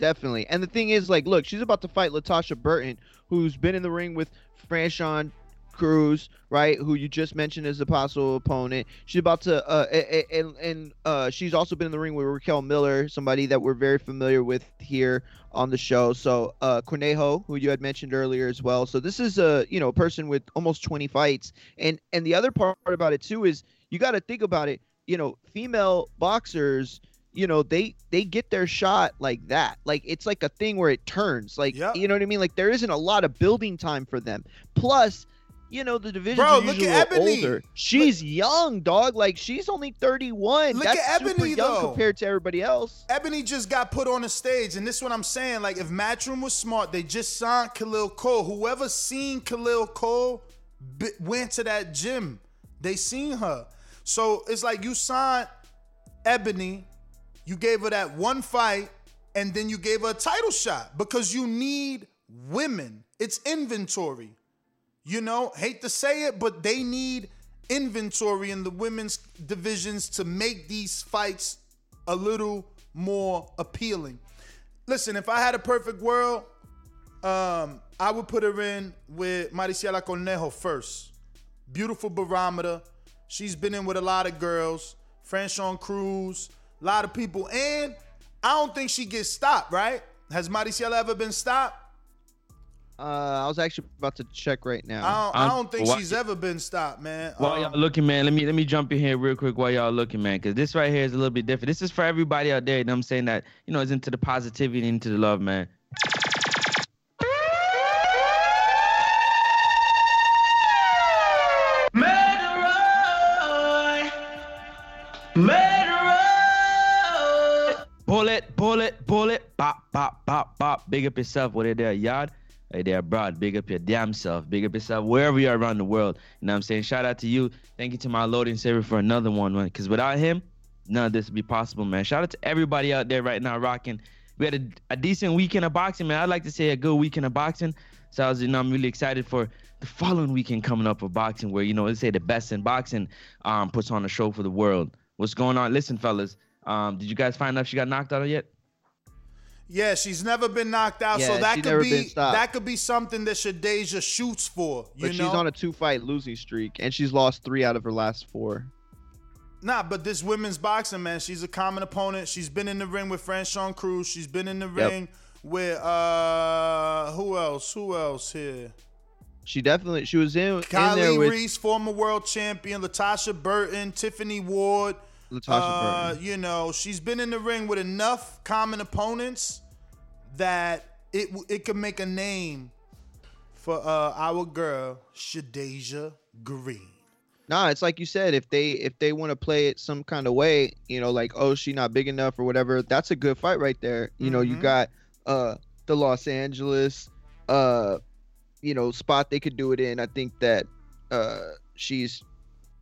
Definitely. And the thing is, like, look, she's about to fight Latasha Burton, who's been in the ring with Franchon Crews, right? Who you just mentioned as a possible opponent. She's about to, uh, and and uh, she's also been in the ring with Raquel Miller, somebody that we're very familiar with here on the show. So, uh, Cornejo, who you had mentioned earlier as well. So this is a you know person with almost 20 fights, and and the other part about it too is you got to think about it. You know, female boxers you know they they get their shot like that like it's like a thing where it turns like you know what i mean like there isn't a lot of building time for them plus you know the division Bro, look at Ebony. older she's young dog like she's only 31 Look that's at super Ebony, young though. compared to everybody else Ebony just got put on the stage, and this is what I'm saying. Like, if Matchroom was smart, they just signed Khalil Cole. Whoever seen Khalil Cole bi- went to that gym. They seen her. So it's like you signed Ebony, you gave her that one fight, and then you gave her a title shot because you need women. It's inventory. You know, hate to say it, but they need inventory in the women's divisions to make these fights a little more appealing. Listen, if I had a perfect world, um, I would put her in with Mariciela Cornejo first. Beautiful barometer. She's been in with a lot of girls. Franchon Crews, a lot of people. And I don't think she gets stopped, right? Has Mariciela ever been stopped? uh i was actually about to check right now I don't, I don't think why- she's ever been stopped, man. While Um, y'all looking, man, let me let me jump in here real quick while y'all looking, man, because this right here is a little bit different. This is for everybody out there, you know what I'm saying, that, you know, is into the positivity and into the love, man. Big up yourself, whether there, yard, hey there, broad. Big up your damn self. Big up yourself wherever you are around the world. You know what I'm saying? Shout out to you. Thank you to my Lord and Savior for another one, man. Because without him, none of this would be possible, man. Shout out to everybody out there right now rocking. We had a, a decent weekend of boxing, man. I'd like to say a good weekend of boxing. So I was, you know, I'm really excited for the following weekend coming up of boxing, where you know, let's say the best in boxing um, puts on a show for the world. What's going on? Listen, fellas, um, did you guys find out she got knocked out yet? Yeah, she's never been knocked out, so that could be that could be something that Shadasia shoots for. But know, she's on a two fight losing streak and she's lost three out of her last four Nah, but this women's boxing, man, she's a common opponent. She's been in the ring with Franchon Crews. She's been in the ring with uh who else? Who else here? she definitely she was in, in there Kylie with Reis, former world champion, Latasha Burton, Tiffany Ward. Latasha uh, Burton. You know, she's been in the ring with enough common opponents that it it could make a name for uh, our girl Shadasia Green. Nah, it's like you said. If they if they want to play it some kind of way, you know, like oh she not big enough or whatever, that's a good fight right there. You know, you Mhm. got uh the Los Angeles uh you know spot they could do it in. I think that uh she's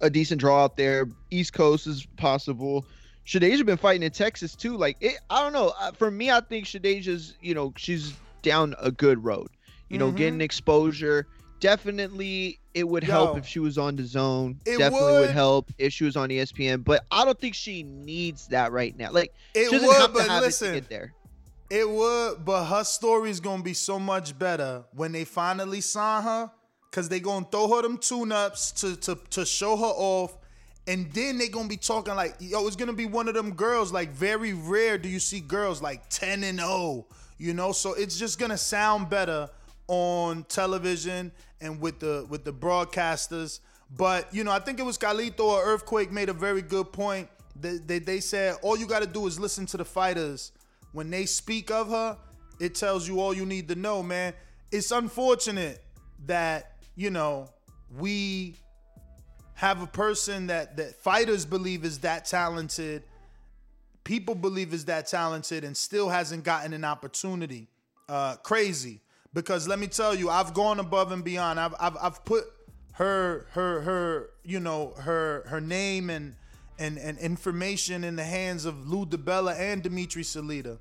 a decent draw out there. East Coast is possible. Shadasia been fighting in Texas too. Like it, I don't know. Uh, For me, I think Shadasia's you know she's down a good road. You know, Mhm. getting exposure, definitely it would Yo. help if she was on the zone. It definitely would. would. help if she was on ESPN, but I don't think she needs that right now. Like It would, but listen. it there. It would, but her story's gonna be so much better when they finally sign her, cause they gonna throw her them tune-ups to to to show her off, and then they gonna be talking like, yo, it's gonna be one of them girls. Like very rare do you see girls like 10 and 0, you know. So it's just gonna sound better on television and with the with the broadcasters. But you know, I think it was Calito or Earthquake made a very good point. They, they, they said all you got to do is listen to the fighters when they speak of her. It tells you all you need to know, man. It's unfortunate that you know we have a person that that fighters believe is that talented, people believe is that talented, and still hasn't gotten an opportunity. Uh, crazy because let me tell you, I've gone above and beyond. I've I've, I've put her her her you know her her name and and and information in the hands of Lou DiBella and Dimitri Salita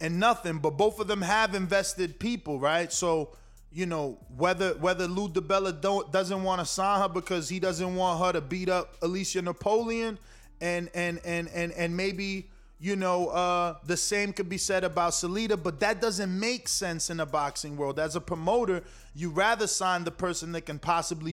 and nothing. But both of them have invested people, right? So you know whether whether Lou DiBella don't doesn't want to sign her because he doesn't want her to beat up Alicia Napoleon, and and and and and maybe you know uh, the same could be said about Salita, but that doesn't make sense in the boxing world. As a promoter, you rather sign the person that can possibly.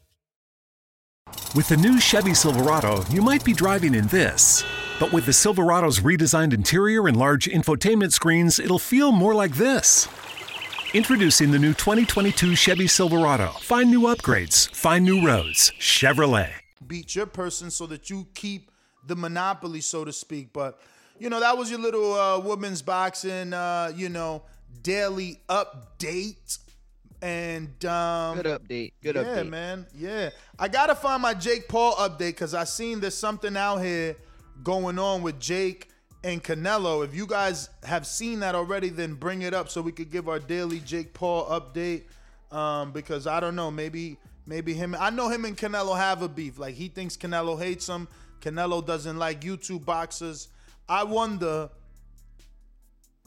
With the new Chevy Silverado, you might be driving in this. But with the Silverado's redesigned interior and large infotainment screens, it'll feel more like this. Introducing the new 2022 Chevy Silverado. Find new upgrades, find new roads. Chevrolet. beat your person so that you keep the monopoly, so to speak. But you know, that was your little uh, women's boxing, uh, you know, daily update. And um, Good update. Good yeah, update. man. Yeah, I gotta find my Jake Paul update because I seen there's something out here going on with Jake and Canelo. If you guys have seen that already, then bring it up so we could give our daily Jake Paul update. Um, because I don't know, maybe maybe him. I know him and Canelo have a beef. Like he thinks Canelo hates him. Canelo doesn't like YouTube boxers. I wonder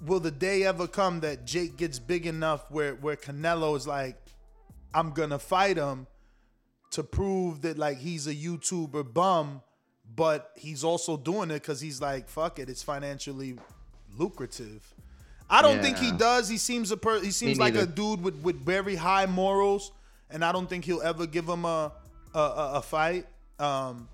will the day ever come that Jake gets big enough where where Canelo is like, I'm gonna fight him to prove that like he's a YouTuber bum, but he's also doing it because he's like, fuck it, it's financially lucrative. I don't think he does. He seems a per- he seems like a dude with with very high morals, and I don't think he'll ever give him a a, a, a fight. Um,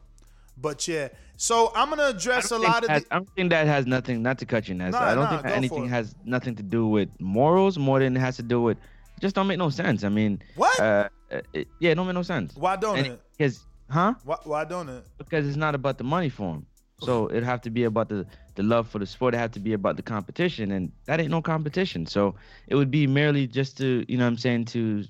but yeah, so I'm gonna address a lot of has- the, I don't think that has nothing. Not to cut you, Ness. Nah, I don't nah, think that anything has nothing to do with morals more than it has to do with. Just don't make no sense. I mean, What? Uh, uh, it, yeah, it don't make no sense. Why don't And it? Because, huh? why, why don't it? Because it's not about the money for him. So it have to be about the the love for the sport. It have to be about the competition, and that ain't no competition. So it would be merely just to, you know, what I'm saying to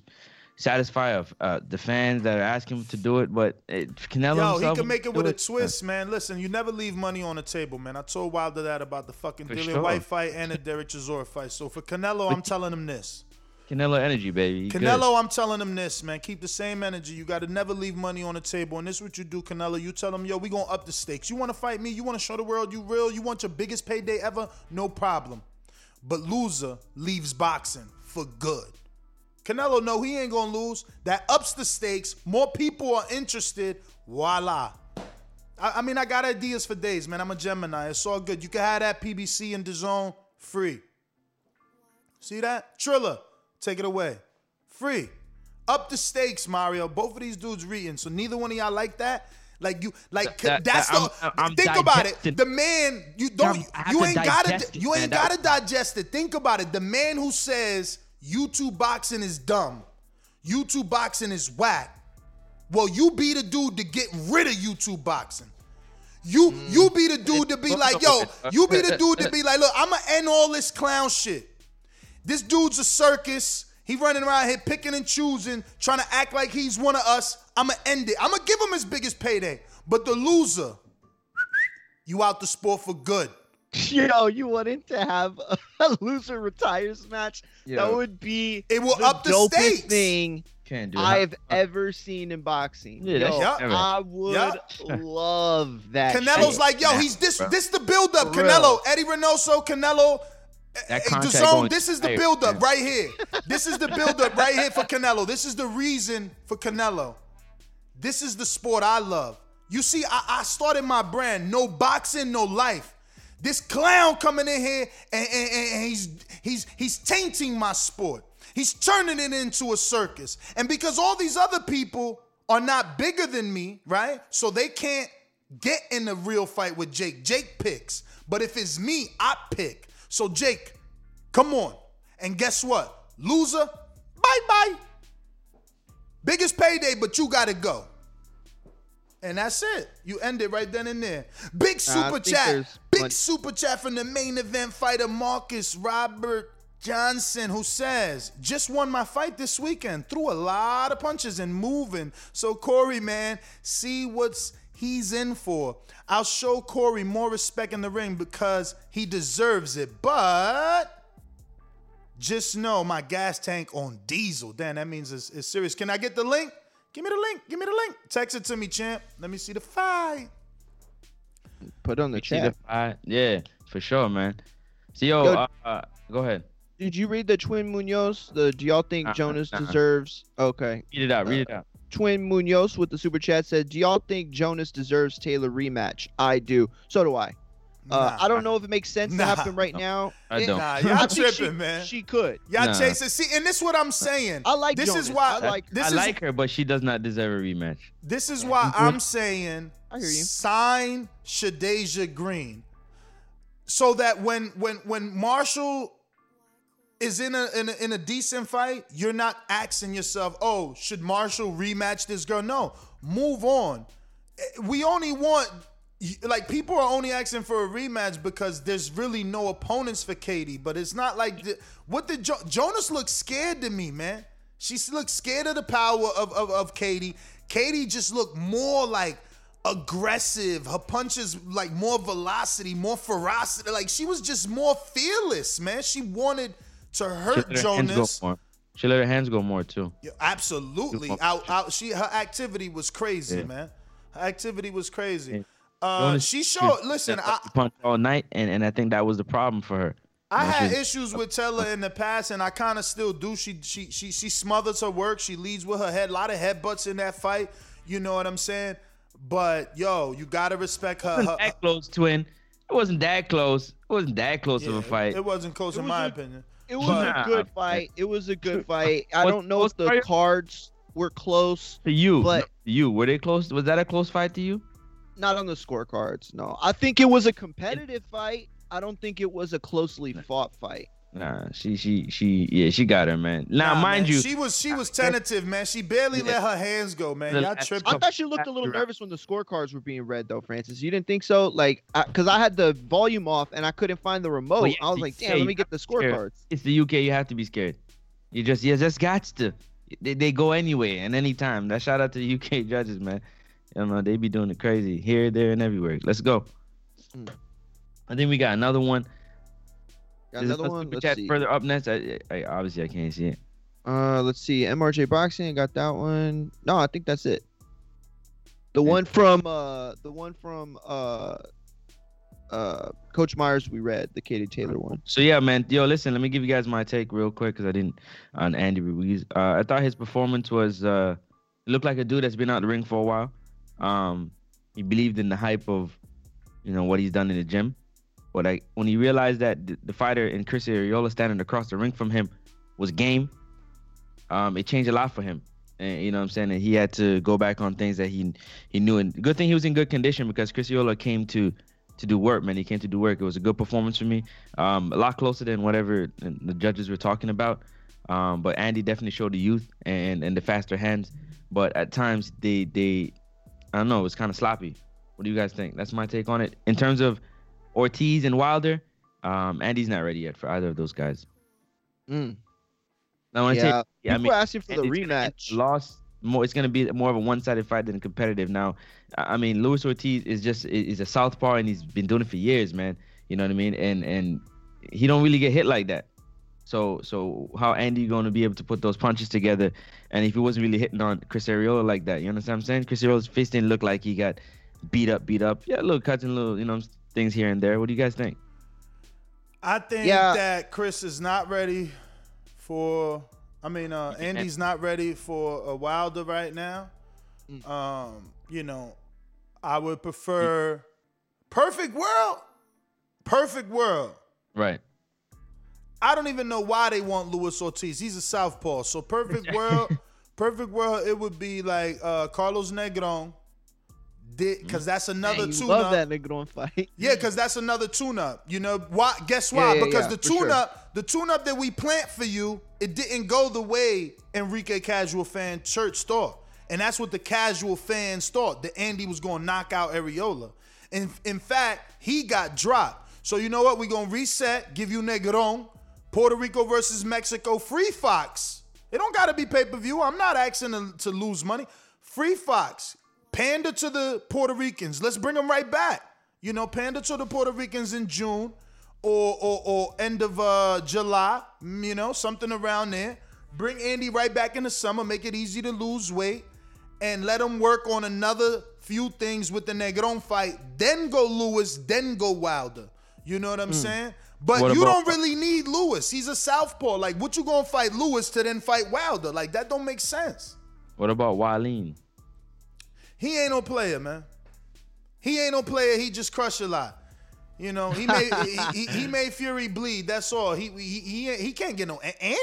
satisfy of uh, the fans that are asking him to do it. But it, Canelo Yo, he can make it with a twist, man. Listen, you never leave money on the table, man. I told Wilder that about the fucking For Dillian sure. Whyte fight and the Derek Chisora fight. So for Canelo, I'm telling him this. Canelo energy, baby. He good. Canelo, I'm telling him this, man. Keep the same energy. You got to never leave money on the table. And this is what you do, Canelo. You tell him, yo, we going to up the stakes. You want to fight me? You want to show the world you real? You want your biggest payday ever? No problem. But loser leaves boxing for good. Canelo, no, he ain't to lose. That ups the stakes. More people are interested. Voila. I, I mean, I got ideas for days, man. I'm a Gemini. It's all good. You can have that PBC and DAZN free. See that? Triller, take it away. Free. up the stakes, Mario. Both of these dudes reading, so neither one of y'all like that. Like you, like That- that's that- the. I'm- I'm think about it. The man, you don't, I'm- I have you ain't gotta, it, you ain't gotta digest it. Think about it. The man who says YouTube boxing is dumb, YouTube boxing is whack. Well, you be the dude to get rid of YouTube boxing. You Mm. you be the dude to be like, yo, you be the dude to be like, look, I'ma end all this clown shit. This dude's a circus. He running around here picking and choosing, trying to act like he's one of us. I'ma end it. I'ma give him his biggest payday. But the loser, you out the sport for good. Yo, you wanted to have a loser retires match? That would be it will the up the dopest stakes. thing Can't do. I've ever seen in boxing. Yeah, Yo, Yup. I would Yup. love that. Canelo's shit. like, yo, he's this this the build up. Canelo, Eddie Reynoso, Canelo. That Hey, contract the zone, going this is the higher, build up right here. This is the build up right here for Canelo. This is the reason for Canelo. This is the sport I love. You see, I, I started my brand, no boxing, no life. This clown coming in here and, and- and- he's he's he's tainting my sport. He's turning it into a circus. And because all these other people are not bigger than me, right? So they can't get in a real fight with Jake. Jake picks. But if it's me, I pick. So Jake, come on. And guess what? Loser, bye-bye. Biggest payday, but you gotta go. And that's it. You end it right then and there. Big super think chat. Big one- super chat from the main event fighter Marcus Robert Johnson, who says, just won my fight this weekend. Threw a lot of punches and moving. So Corey, man, see what's he's in for. I'll show Corey more respect in the ring because he deserves it. But just know my gas tank on diesel. Damn, that means it's, it's serious. Can I get the link? Give me the link. Give me the link. Text it to me, champ. Let me see the fight. Put on the See the fight? Yeah, for sure, man. So yo, Yo- uh, uh, go ahead. Did you read the Twin Munoz? The Do y'all think Uh-uh, Jonas uh-uh. deserves? Okay. Read it out. Read it out. Twin Munoz with the super chat said, "Do y'all think Jonas deserves Taylor rematch? I do. So do I. Uh, Nah. I don't know if it makes sense Nah. to happen right now. I don't. Nah, I y'all think she- tripping, man. She could. Y'all Nah. chasing. See, and this is what I'm saying. I like this is why I like- this I is like her, but she does not deserve a rematch. this is why. I'm saying I hear you. sign Shadasia Green. So that when when when Marshall is in a, in a in a decent fight, you're not asking yourself, "Oh, should Marshall rematch this girl?" No, move on. We only want like people are only asking for a rematch because there's really no opponents for Katie. But it's not like the, what did jo- Jonas look scared to me, man. She looked scared of the power of, of of Katie. Katie just looked more like aggressive. Her punches like more velocity, more ferocity. Like she was just more fearless, man. She wanted to hurt let her hands go Jonas. She let her hands go more too. Yeah, absolutely. Out, out. She her activity was crazy, Yeah. man. Her activity was crazy. Yeah. Uh, she showed. Listen, I, punch all night, and, and I think that was the problem for her. I You know, had she's- issues with Taylor in the past, and I kind of still do. She she she she smothers her work. She leads with her head. A lot of headbutts in that fight. You know what I'm saying? But yo, you gotta respect her. It her. wasn't her that close, twin. It wasn't that close. It wasn't that close of a fight. It wasn't close It in was my a- opinion. It was Nah, a good fight. It was a good fight. I don't know if the cards were close, to you, but- no, to you, were they close? Was that a close fight to you? Not on the scorecards. No, I think it was a competitive fight. I don't think it was a closely fought fight. Nah, she, she, she, yeah, she got her, man. Now, Nah, mind man, you, she was she was tentative, man. She barely let her hands go, man. The Y'all last tripping. I thought she looked a little nervous when the scorecards were being read, though, Francis. You didn't think so? Like, because I, had the volume off and I couldn't find the remote. Well, yeah, I was like, damn, let me get the scorecards. it's the UK. You have to be scared. You just, you just got to. They, they go anyway and anytime. That shout out to the UK judges, man. You know, they be doing it crazy here, there, and everywhere. Let's go. Hmm. I think we got another one. Got another one. Let's chat see. further up next. I, I, obviously I can't see it. Uh, let's see. MRJ Boxing I got that one. No, I think that's it. The one from uh, the one from uh, uh, Coach Myers we read the Katie Taylor one. So yeah, man. Yo, listen. Let me give you guys my take real quick because I didn't on Andy Ruiz. Uh, I thought his performance was uh, looked like a dude that's been out the ring for a while. Um, he believed in the hype of, you know, what he's done in the gym. But I, when he realized that the, the fighter in Chris Arreola standing across the ring from him was game, um, it changed a lot for him. and you know what I'm saying, and he had to go back on things that he he knew. And good thing he was in good condition because Chris Arreola came to to do work, man. He came to do work. It was a good performance for me. Um, a lot closer than whatever the judges were talking about. Um, but Andy definitely showed the youth and and the faster hands. But at times they they I don't know, it was kind of sloppy. What do you guys think? That's my take on it. In terms of Ortiz and Wilder, um, Andy's not ready yet for either of those guys. Mm. Now, when I Yeah, say, yeah, I people mean, are asking for the Andy's rematch. Lost more. It's gonna be more of a one-sided fight than competitive. Now, I I mean, Luis Ortiz is just is a southpaw and he's been doing it for years, man. You know what I mean? And and he don't really get hit like that. So so how Andy going to be able to put those punches together? And if he wasn't really hitting on Chris Arreola like that, you understand what I'm saying? Chris Arreola's face didn't look like he got beat up, beat up. Yeah, little cuts and little you know things here and there. What do you guys think? I think Yeah. that Chris is not ready for. I mean, uh, Andy's not ready for a Wilder right now. Mm. Um, you know, I would prefer perfect world. Perfect world. Right. I don't even know why they want Luis Ortiz. He's a southpaw. So perfect world, perfect world. It would be like uh, Carlos Negron did because that's another Man, tune love that Negron fight. Yeah, because that's another tune-up. You know why? Guess why? yeah, because yeah, the for tune-up, the tune-up that we plant for you, it didn't go the way Enrique Casual Fan Church thought, and that's what the casual fans thought that Andy was going to knock out Arreola. And in fact, he got dropped. So you know what? We're gonna reset, give you Negron, Puerto Rico versus Mexico, free Fox. It don't gotta be pay-per-view. I'm not asking to, to lose money. Free Fox. Pander to the Puerto Ricans. Let's bring them right back. You know, pander to the Puerto Ricans in June or or, or end of uh, July. mm, You know, something around there. Bring Andy right back in the summer. Make it easy to lose weight, and let him work on another few things with the Negron fight. Then go Luis. Then go Wilder. You know what I'm saying? But. What you about- don't really need Luis. He's a southpaw. Like, what you gonna fight Luis to then fight Wilder? Like, that don't make sense. What about Wallin? He ain't no player, man. He ain't no player. He just crush a lot. You know, he made he, he, he made Fury bleed. That's all. He he he, he can't get no Andy.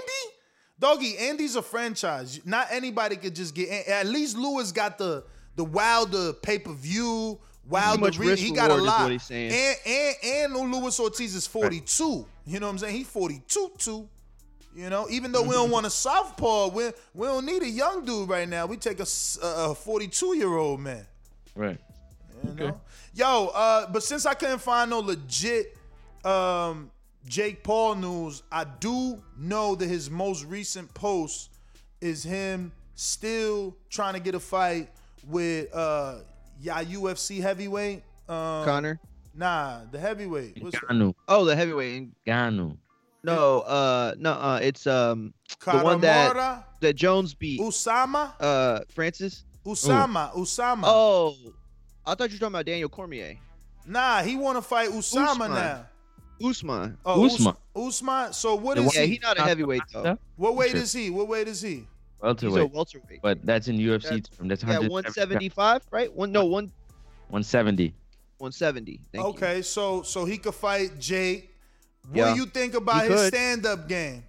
Doggy, Andy's a franchise. Not anybody could just get. At least Luis got the the Wilder pay per view. Wilder, much re- he got a lot. what he's saying. And and and Luis Ortiz is forty two. You know what I'm saying? He's forty two too. You know, even though we don't want a southpaw, we we don't need a young dude right now. We take a 42 year old man. Right. You know? Yo, uh, but since I couldn't find no legit um, Jake Paul news, I do know that his most recent post is him still trying to get a fight with uh, yeah UFC heavyweight um, Connor. Nah, the heavyweight. What's Ngannou. Oh, the heavyweight. Ngannou. No, uh, no, uh, it's um the one that that Jones beat. Usama? Uh, Francis. Usama, Usama. Oh, I thought you were talking about Daniel Cormier. Nah, he want to fight Usama Usman. now. Usman. Oh, Usman. Usman. So what is? The is Yeah, he? he's not a heavyweight though. What weight Sure. is he? What weight is he? Welterweight. He's a welterweight. But that's in UFC That's- term. That's Yeah, one seventy five, right? One no one 170. one seventy. Thank you. Okay, so so he could fight Jake. What Yeah, do you think about he his could. stand-up game?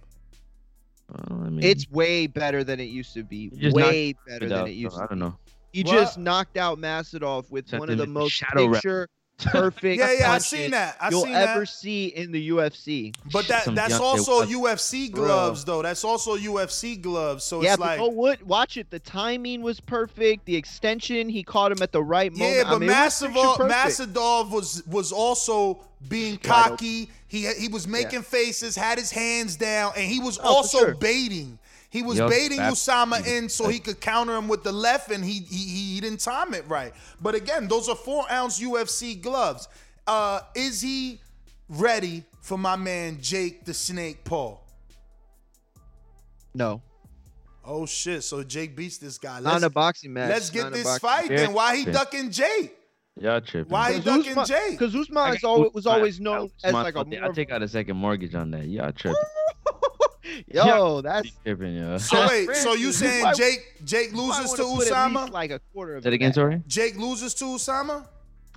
Well, I mean, It's way better than it used to be. Way better than it used so to I don't know. He What? just knocked out Masvidal with Sent one of the most shadow rap. picture perfect Yeah, yeah, I punches seen that. I've you'll seen ever that. see in the UFC. But that Some that's Deontay also Wilder. UFC Bro. gloves though. That's also UFC gloves. So yeah, it's but like go what? Watch it. The timing was perfect. The extension, he caught him at the right moment. Yeah, I but mean, was Masvidal. Masvidal was was also being Wide cocky. He he was making Yeah. faces, had his hands down, and he was Oh, also sure. baiting. He was Yup, baiting that- Usama in so he could counter him with the left, and he, he he didn't time it right. But again, those are four ounce UFC gloves. Uh, is he ready for my man Jake the Snake Paul? No, Oh shit! So Jake beats this guy. not in Let's, a boxing match. let's get this fight. Yeah. Then why he Yeah. ducking Jake? Y'all tripping. Why he ducking Usman, Jake? Because Usman I is always, was always known as like a more. I'll take out a second mortgage on that. Y'all tripping. Yo, that's. tripping, yo. So wait, so you saying why- Jake Jake loses to wanna put at least, Usama? Like a quarter of Say it again, that. sorry? Jake loses to Usama?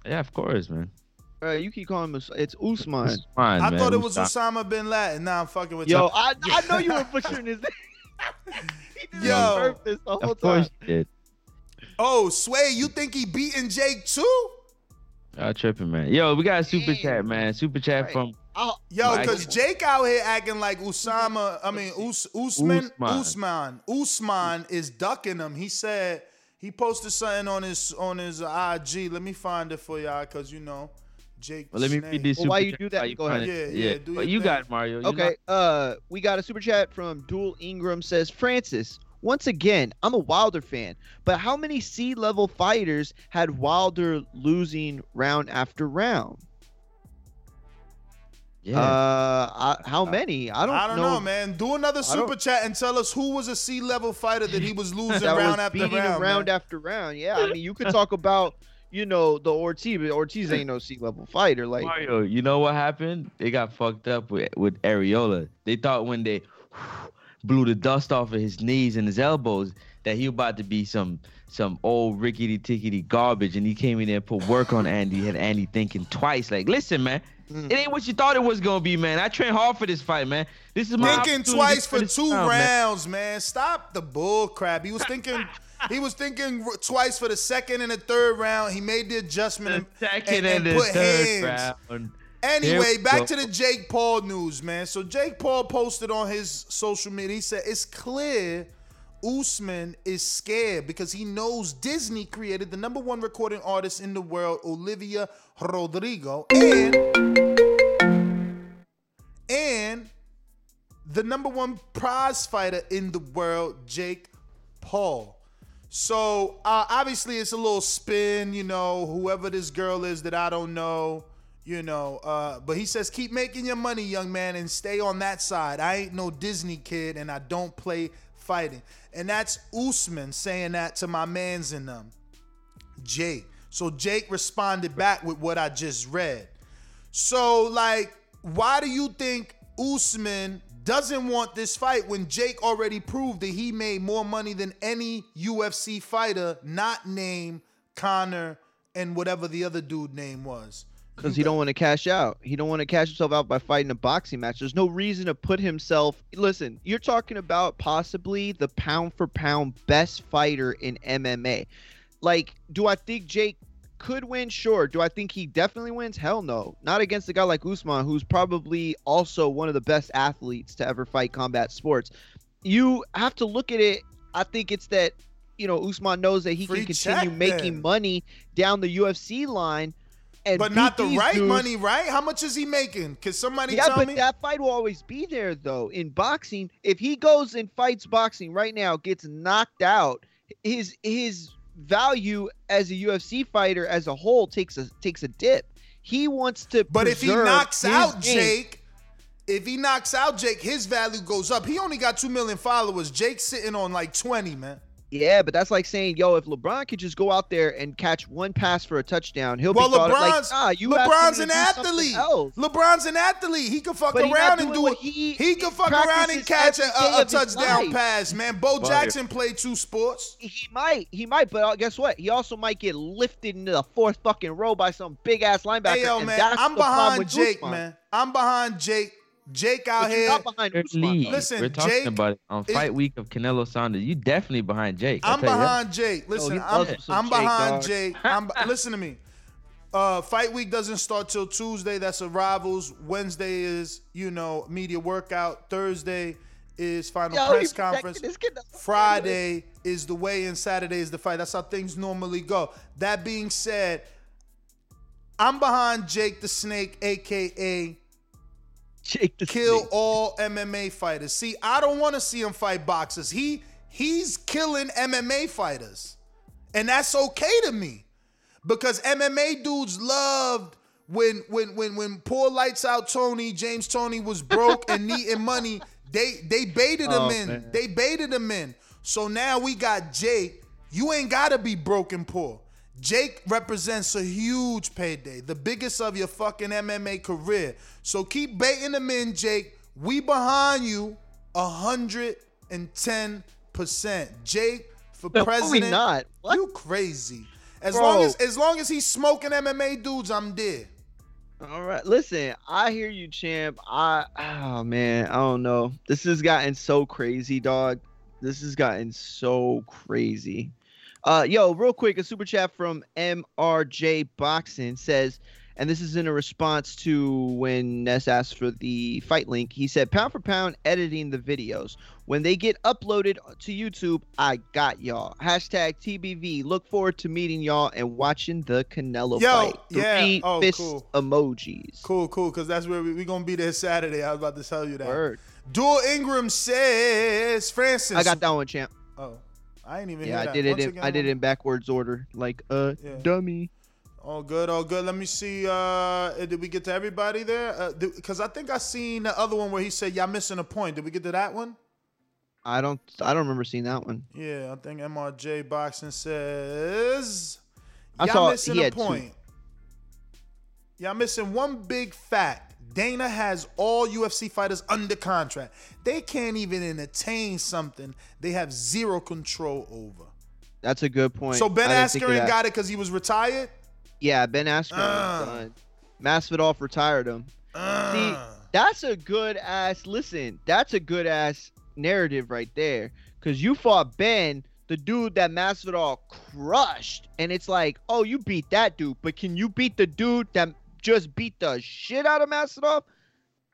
Yeah, of course, man. Bro, you keep calling him. Us- It's Usman. It's fine, I man. thought it was Usman. Osama bin Laden. Nah, I'm fucking with Yo, you. I, I know you were butchering his name. Yo. Purpose the whole Of course time. he did. Oh, Sway, you think he beating Jake too? Y'all tripping, man. Yo, we got a super chat, man. Super chat from Yo, because Jake out here acting like Usama, I mean, Us, Usman, Usman. Usman, Usman is ducking him. He said he posted something on his on his IG. Let me find it for y'all, cause you know, Jake. Well, let me Snake. read this Well, super why you do that? you Go ahead. it. Yeah, yeah, do But you thing. got it, Mario. You Okay, uh, we got a super chat from Dual Ingram says Francis. Once again, I'm a Wilder fan, but how many C level fighters had Wilder losing round after round? Yeah. Uh, I, how many? I don't. I don't know, man. Do another super chat and tell us who was a C level fighter that he was losing that round was after beating round. round man. after round. Yeah, I mean, you could talk about you know the Ortiz, but Ortiz ain't no C level fighter. Like, Mario, you know what happened? They got fucked up with with Arreola. They thought when they blew the dust off of his knees and his elbows that he about to be some some old rickety tickety garbage, and he came in there and put work on Andy. Had Andy thinking twice, like, listen, man. Mm. It ain't what you thought it was gonna be, man. I trained hard for this fight, man. This is my thinking twice for for two man. rounds, man. Stop the bull crap. He was thinking. He was thinking twice for the second and the third round. He made the adjustment and, Second and, and, and the put third hands. round. Anyway, back to the Jake Paul news, man. So Jake Paul posted on his social media. He said it's clear Usman is scared because he knows Disney created the number one recording artist in the world, Olivia Rodrigo, and and the number one prize fighter in the world, Jake Paul. So uh, obviously it's a little spin, you know, whoever this girl is that I don't know, you know. Uh, but he says, keep making your money, young man, and stay on that side. I ain't no Disney kid and I don't play fighting. And that's Usman saying that to my mans in them. Jake. So Jake responded back with what I just read. So, like, why do you think Usman doesn't want this fight when Jake already proved that he made more money than any UFC fighter not named Conor and whatever the other dude name was? because he don't want to cash out. He don't want to cash himself out by fighting a boxing match. There's no reason to put himself. Listen, you're talking about possibly the pound for pound best fighter in MMA. Like, do I think Jake could win? Sure. Do I think he definitely wins? Hell no. Not against a guy like Usman, who's probably also one of the best athletes to ever fight combat sports. You have to look at it. I think it's that you know Usman knows that he Free can continue check, making money down the UFC line. And but not the right dudes. money, right? How much is he making? Can somebody Yeah, tell but me? that fight will always be there though. In boxing, if he goes and fights boxing right now, gets knocked out, his his value as a UFC fighter as a whole takes a takes a dip. He wants to But if he knocks out game. Jake, if he knocks out Jake, his value goes up. He only got two million followers. Jake's sitting on like twenty, man. Yeah, but that's like saying, yo, if LeBron could just go out there and catch one pass for a touchdown, he'll Well, be thought of like, LeBron's ah, you LeBron's an to do something athlete. else. LeBron's an athlete. He can fuck But around and do it. he- He, can fuck around and catch a, a, a touchdown life. pass, man. Bo But- Jackson played two sports. He might, he might, but uh, guess what? He also might get lifted into the fourth fucking row by some big ass linebacker. Hey yo, and man, that's I'm behind Jake, Usman. man. I'm behind Jake. Jake out But here. not behind Third Usman. Listen, We're talking Jake about it on is- fight week of Canelo Saunders. You definitely behind Jake. I'll I'm tell you that. behind Jake. Listen, he I'm, I'm Jake, behind dog. Jake. I'm, listen to me. Uh, fight week doesn't start till Tuesday. That's arrivals. Wednesday is you know media workout. Thursday is final Yo, press conference. protected his kid. Friday is the weigh-in. Saturday is the fight. That's how things normally go. That being said, I'm behind Jake the Snake, aka Jake the kill Snake. all MMA fighters. See, I don't want to see him fight boxers. He he's killing MMA fighters. And that's okay to me. Because MMA dudes loved when when when when poor lights out Toney, James Toney was broke and needing money, they they baited him Oh, in. man. They baited him in. So now we got Jake. You ain't gotta be broken poor. Jake represents a huge payday, the biggest of your fucking MMA career. So keep baiting him in, Jake. We behind you a hundred and ten percent. Jake for No, president. not. What? You crazy. As Bro. long as as long as he's smoking MMA dudes, I'm dead. All right, listen, I hear you, champ. I oh man, I don't know. This has gotten so crazy, dog. This has gotten so crazy. Uh, yo, real quick, a super chat from MRJ Boxing says, and this is in a response to when Ness asked for the fight link. He said, "Pound for pound, editing the videos when they get uploaded to YouTube. I got y'all. Hashtag TBV. Look forward to meeting y'all and watching the Canelo Yo, fight. yeah. Three Oh, fist cool. emojis. Cool, cool, because that's where we, we going to be there Saturday. I was about to tell you that. Word. Dual Ingram says, Francis. I got that one, champ. Oh, I ain't even Yeah, I that. did it. In, again, I did it in backwards order, like uh, Yeah. dummy. All good, all good. Let me see. Uh, did we get to everybody there? Because I think I seen the other one where he said, "Y'all missing a point." Did we get to that one? I don't. I don't remember seeing that one. Yeah, I think MRJ Boxing says, "Y'all saw missing he a had two. Point." Y'all missing one big fact. Dana has all UFC fighters under contract. They can't even entertain something they have zero control over. That's a good point. So Ben I didn't think of Askren got it because he was retired. Yeah, Ben Askren. Uh. Masvidal retired him. See, that's a good ass. Listen, that's a good ass narrative right there. Cause you fought Ben, the dude that Masvidal crushed, and it's like, oh, you beat that dude, but can you beat the dude that just beat the shit out of Masvidal?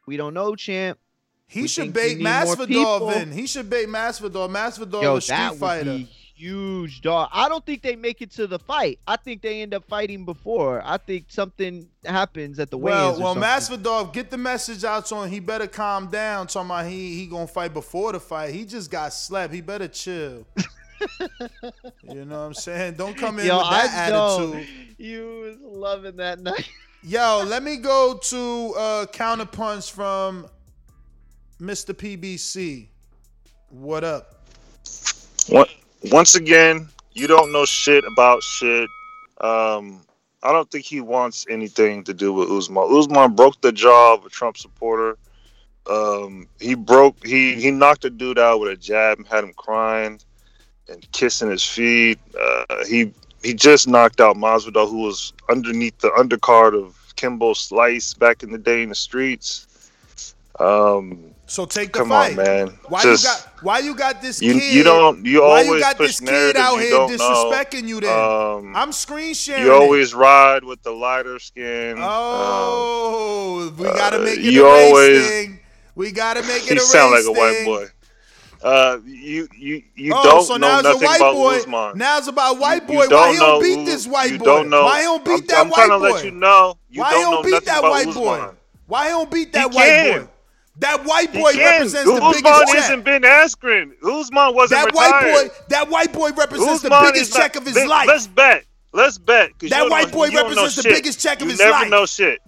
We don't know, champ. He We should bait Masvidal in. He should bait Masvidal. Masvidal Yo, a street that would fighter. be huge, dog. I don't think they make it to the fight. I think they end up fighting before. I think something happens at the Well, weigh-ins. well. Masvidal, get the message out to him. He better calm down. Talking about he he gonna fight before the fight. He just got slapped. He better chill. you know what I'm saying? Don't come in Yo, with that I know. attitude. You was loving that night. Yo, let me go to uh, counterpunch from Mr. PBC. What up? What- Once again, you don't know shit about shit. Um, I don't think he wants anything to do with Usman. Usman broke the jaw of a Trump supporter. Um, he broke he he knocked a dude out with a jab and had him crying and kissing his feet. Uh, he he just knocked out Masvidal, who was underneath the undercard of Kimbo Slice back in the day in the streets. Um, So take the come fight. on, man. Why Just- you got why you got this you, kid? you don't you why always you got push this kid out here don't know. you then? Um, I'm screen sharing. you it. always ride with the lighter skin. Oh, we gotta uh, make it you a race always- thing. We gotta make it he a sound like race a white boy. Uh, you you you oh, don't so know now it's a nothing white about boy. Usman. Now it's about white You boy. Why don't he don't beat who- this white you boy? don't know- Why he don't beat I'm- that I'm white trying to boy? let you know you Why don't he don't know beat that white boy? Usman. Why he don't beat that He white can. boy? That white boy represents the Usman biggest check. isn't Ben Askren. Usman wasn't That retired. white boy, that white boy represents the biggest not- check of his Let- life. Let's bet. Let's bet. That white know- boy you represents the shit. biggest check of you his never life. know shit.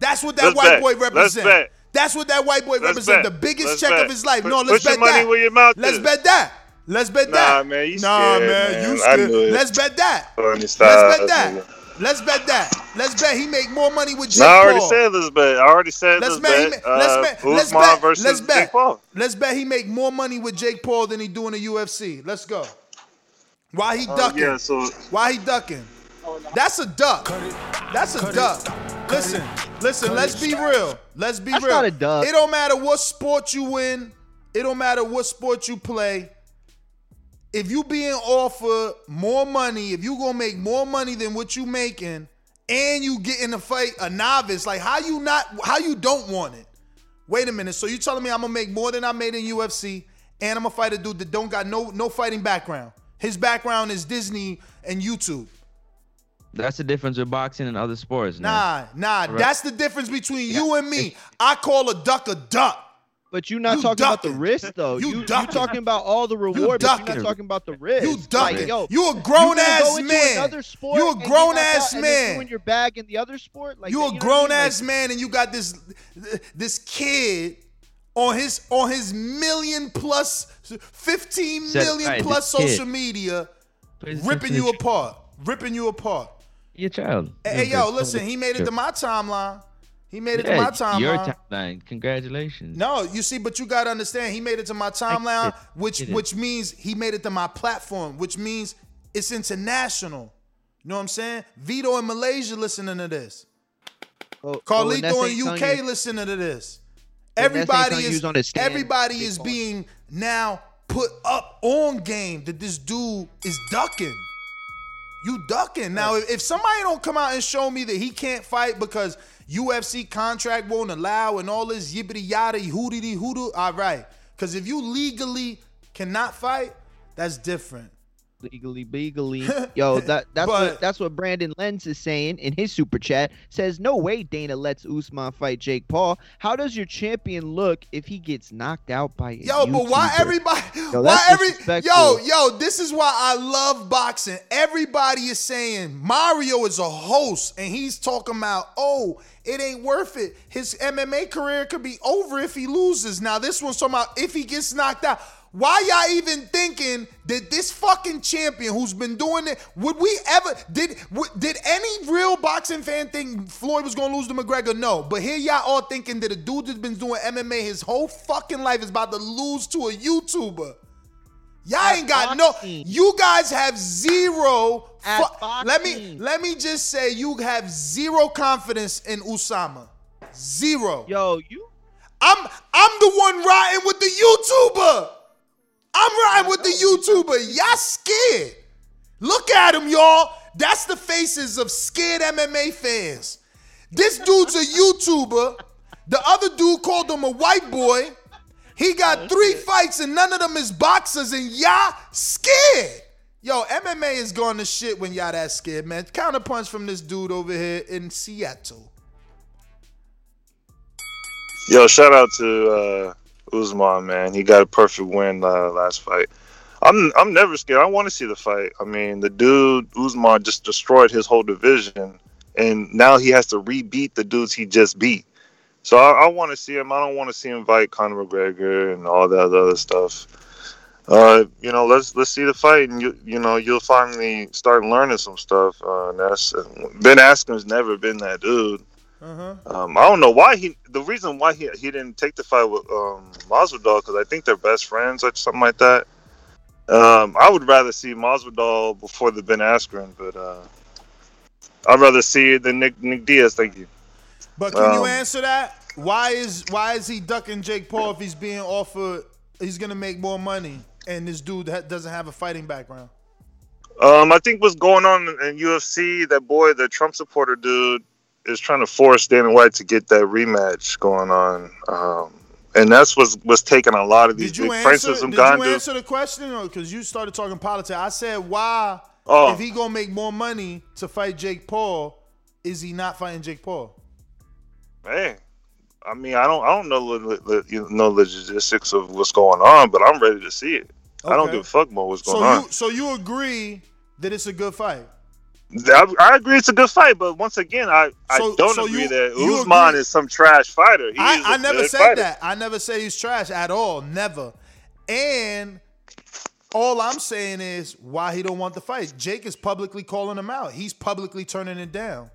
That's what that Let's white bet. boy Let's represents. bet. That's what that white boy represents. The biggest Let's check bet. of his life. Put- no, let's bet that. where your mouth let's is. bet that. Let's bet Nah, that. man, you Nah, scared, man, man. you scared. Let's bet that. Let's bet that. Let's bet that. Let's bet he make more money with Jake No, I already Paul. said let's bet. I already said Let's let's, bet. bet. ma- let's uh, bet. Let's Usman bet. versus Let's bet. Jake Paul. Let's bet he make more money with Jake Paul than he do in the UFC. Let's go. Why he Oh, ducking? yeah, so Why he ducking? That's a duck. That's a duck. Listen, listen. Let's be real. Let's be That's real. not a duck. It don't matter what sport you win. It don't matter what sport you play. If you being offered more money, if you gonna make more money than what you making, and you get in the fight a novice, like how you not how you don't want it? Wait a minute. So you telling me I'm gonna make more than I made in UFC, and I'm gonna fight a dude that don't got no no fighting background. His background is Disney and YouTube. That's the difference with boxing and other sports. man. Nah, nah. Right. That's the difference between you and me. I call a duck a duck. But you're not You talking about the risk though. You You you ducking. talking about all the reward, but you're not talking about the risk. You ducking. Like, yo, You a grown gonna ass go man. another sport You a grown knocked ass out and then man. ruin your bag in the other sport. Like you that, a know what I grown mean? Like, ass man and you got this this kid on his on his million plus plus, fifteen million Said, million plus this kid." social media Please ripping you apart. Ripping you apart. Your child. Hey, yo, listen, he made it to my timeline. He made it to my timeline. Your timeline. Congratulations. No, you see, but you gotta understand, he made it to my timeline, which which means he made it to my platform, which means it's international. You know what I'm saying? Vito in Malaysia listening to this. oh, oh, Carlito that's in UK you- listening to this. And that's ain't Everybody is stand. everybody is being now put up on game that this dude is ducking. You ducking. Now, if, if somebody don't come out and show me that he can't fight because UFC contract won't allow and all this yibbity yada hoodity hoodoo, all right. Because if you legally cannot fight, that's different. Legally legally yo that that's But- what that's what brandon lenz is saying in his super chat says no way dana lets usman fight jake paul how does your champion look if he gets knocked out by Yo, but why everybody? Yo, why every? Yo, yo, this is why I love boxing. Everybody is saying Mario is a host, and he's talking about, oh, it ain't worth it. His MMA career could be over if he loses. Now this one's talking about if he gets knocked out. Why y'all even thinking that this fucking champion who's been doing it would we ever did would, did any real boxing fan think Floyd was gonna lose to McGregor? No, but here y'all all thinking that a dude that's been doing MMA his whole fucking life is about to lose to a YouTuber. Y'all ain't got no. You guys have zero. fu- let me let me just say you have zero confidence in Usama. Zero. Yo, you. I'm I'm the one riding with the YouTuber. I'm riding with the YouTuber. Y'all scared. Look at him, y'all. That's the faces of scared MMA fans. This dude's a YouTuber. The other dude called him a white boy. He got three fights and none of them is boxers, and y'all scared. Yo, MMA is going to shit when y'all that scared, man. Counterpunch from this dude over here in Seattle. Yo, shout out to uh, Usman, man. He got a perfect win uh, last fight. I'm I'm never scared. I want to see the fight. I mean, the dude Usman just destroyed his whole division, and now he has to rebeat the dudes he just beat. So I, I want to see him. I don't want to see him fight Conor McGregor and all that other stuff. Uh, you know, let's let's see the fight, and you you know you'll finally start learning some stuff. Uh, and that's Ben Askren's never been that dude. Uh-huh. Um, I don't know why he. The reason why he he didn't take the fight with um, Masvidal because I think they're best friends or something like that. Um, I would rather see Masvidal before the Ben Askren, but uh, I'd rather see it than Nick Nick Diaz. Thank you. But can you Um, answer that? Why is why is he ducking Jake Paul if he's being offered? He's gonna make more money, and this dude ha- doesn't have a fighting background. Um, I think what's going on in UFC, that boy, the Trump supporter dude, is trying to force Dana White to get that rematch going on. Um, and that's what's what's taking a lot of these big answer? Francis Did you answer the question, or because you started talking politics? I said why, Oh. if he gonna make more money to fight Jake Paul, is he not fighting Jake Paul? Hey, I mean, I don't, I don't know, the, you know, the logistics of what's going on, but I'm ready to see it. I don't give a fuck about what's So going on. you so you agree that it's a good fight? I, I agree, it's a good fight, but once again, I, So- I don't so agree you- that Usman agree- is some trash fighter. He I, I never said fighter. that. I never said he's trash at all. Never. And all I'm saying is why he don't want the fight. Jake is publicly calling him out. He's publicly turning it down.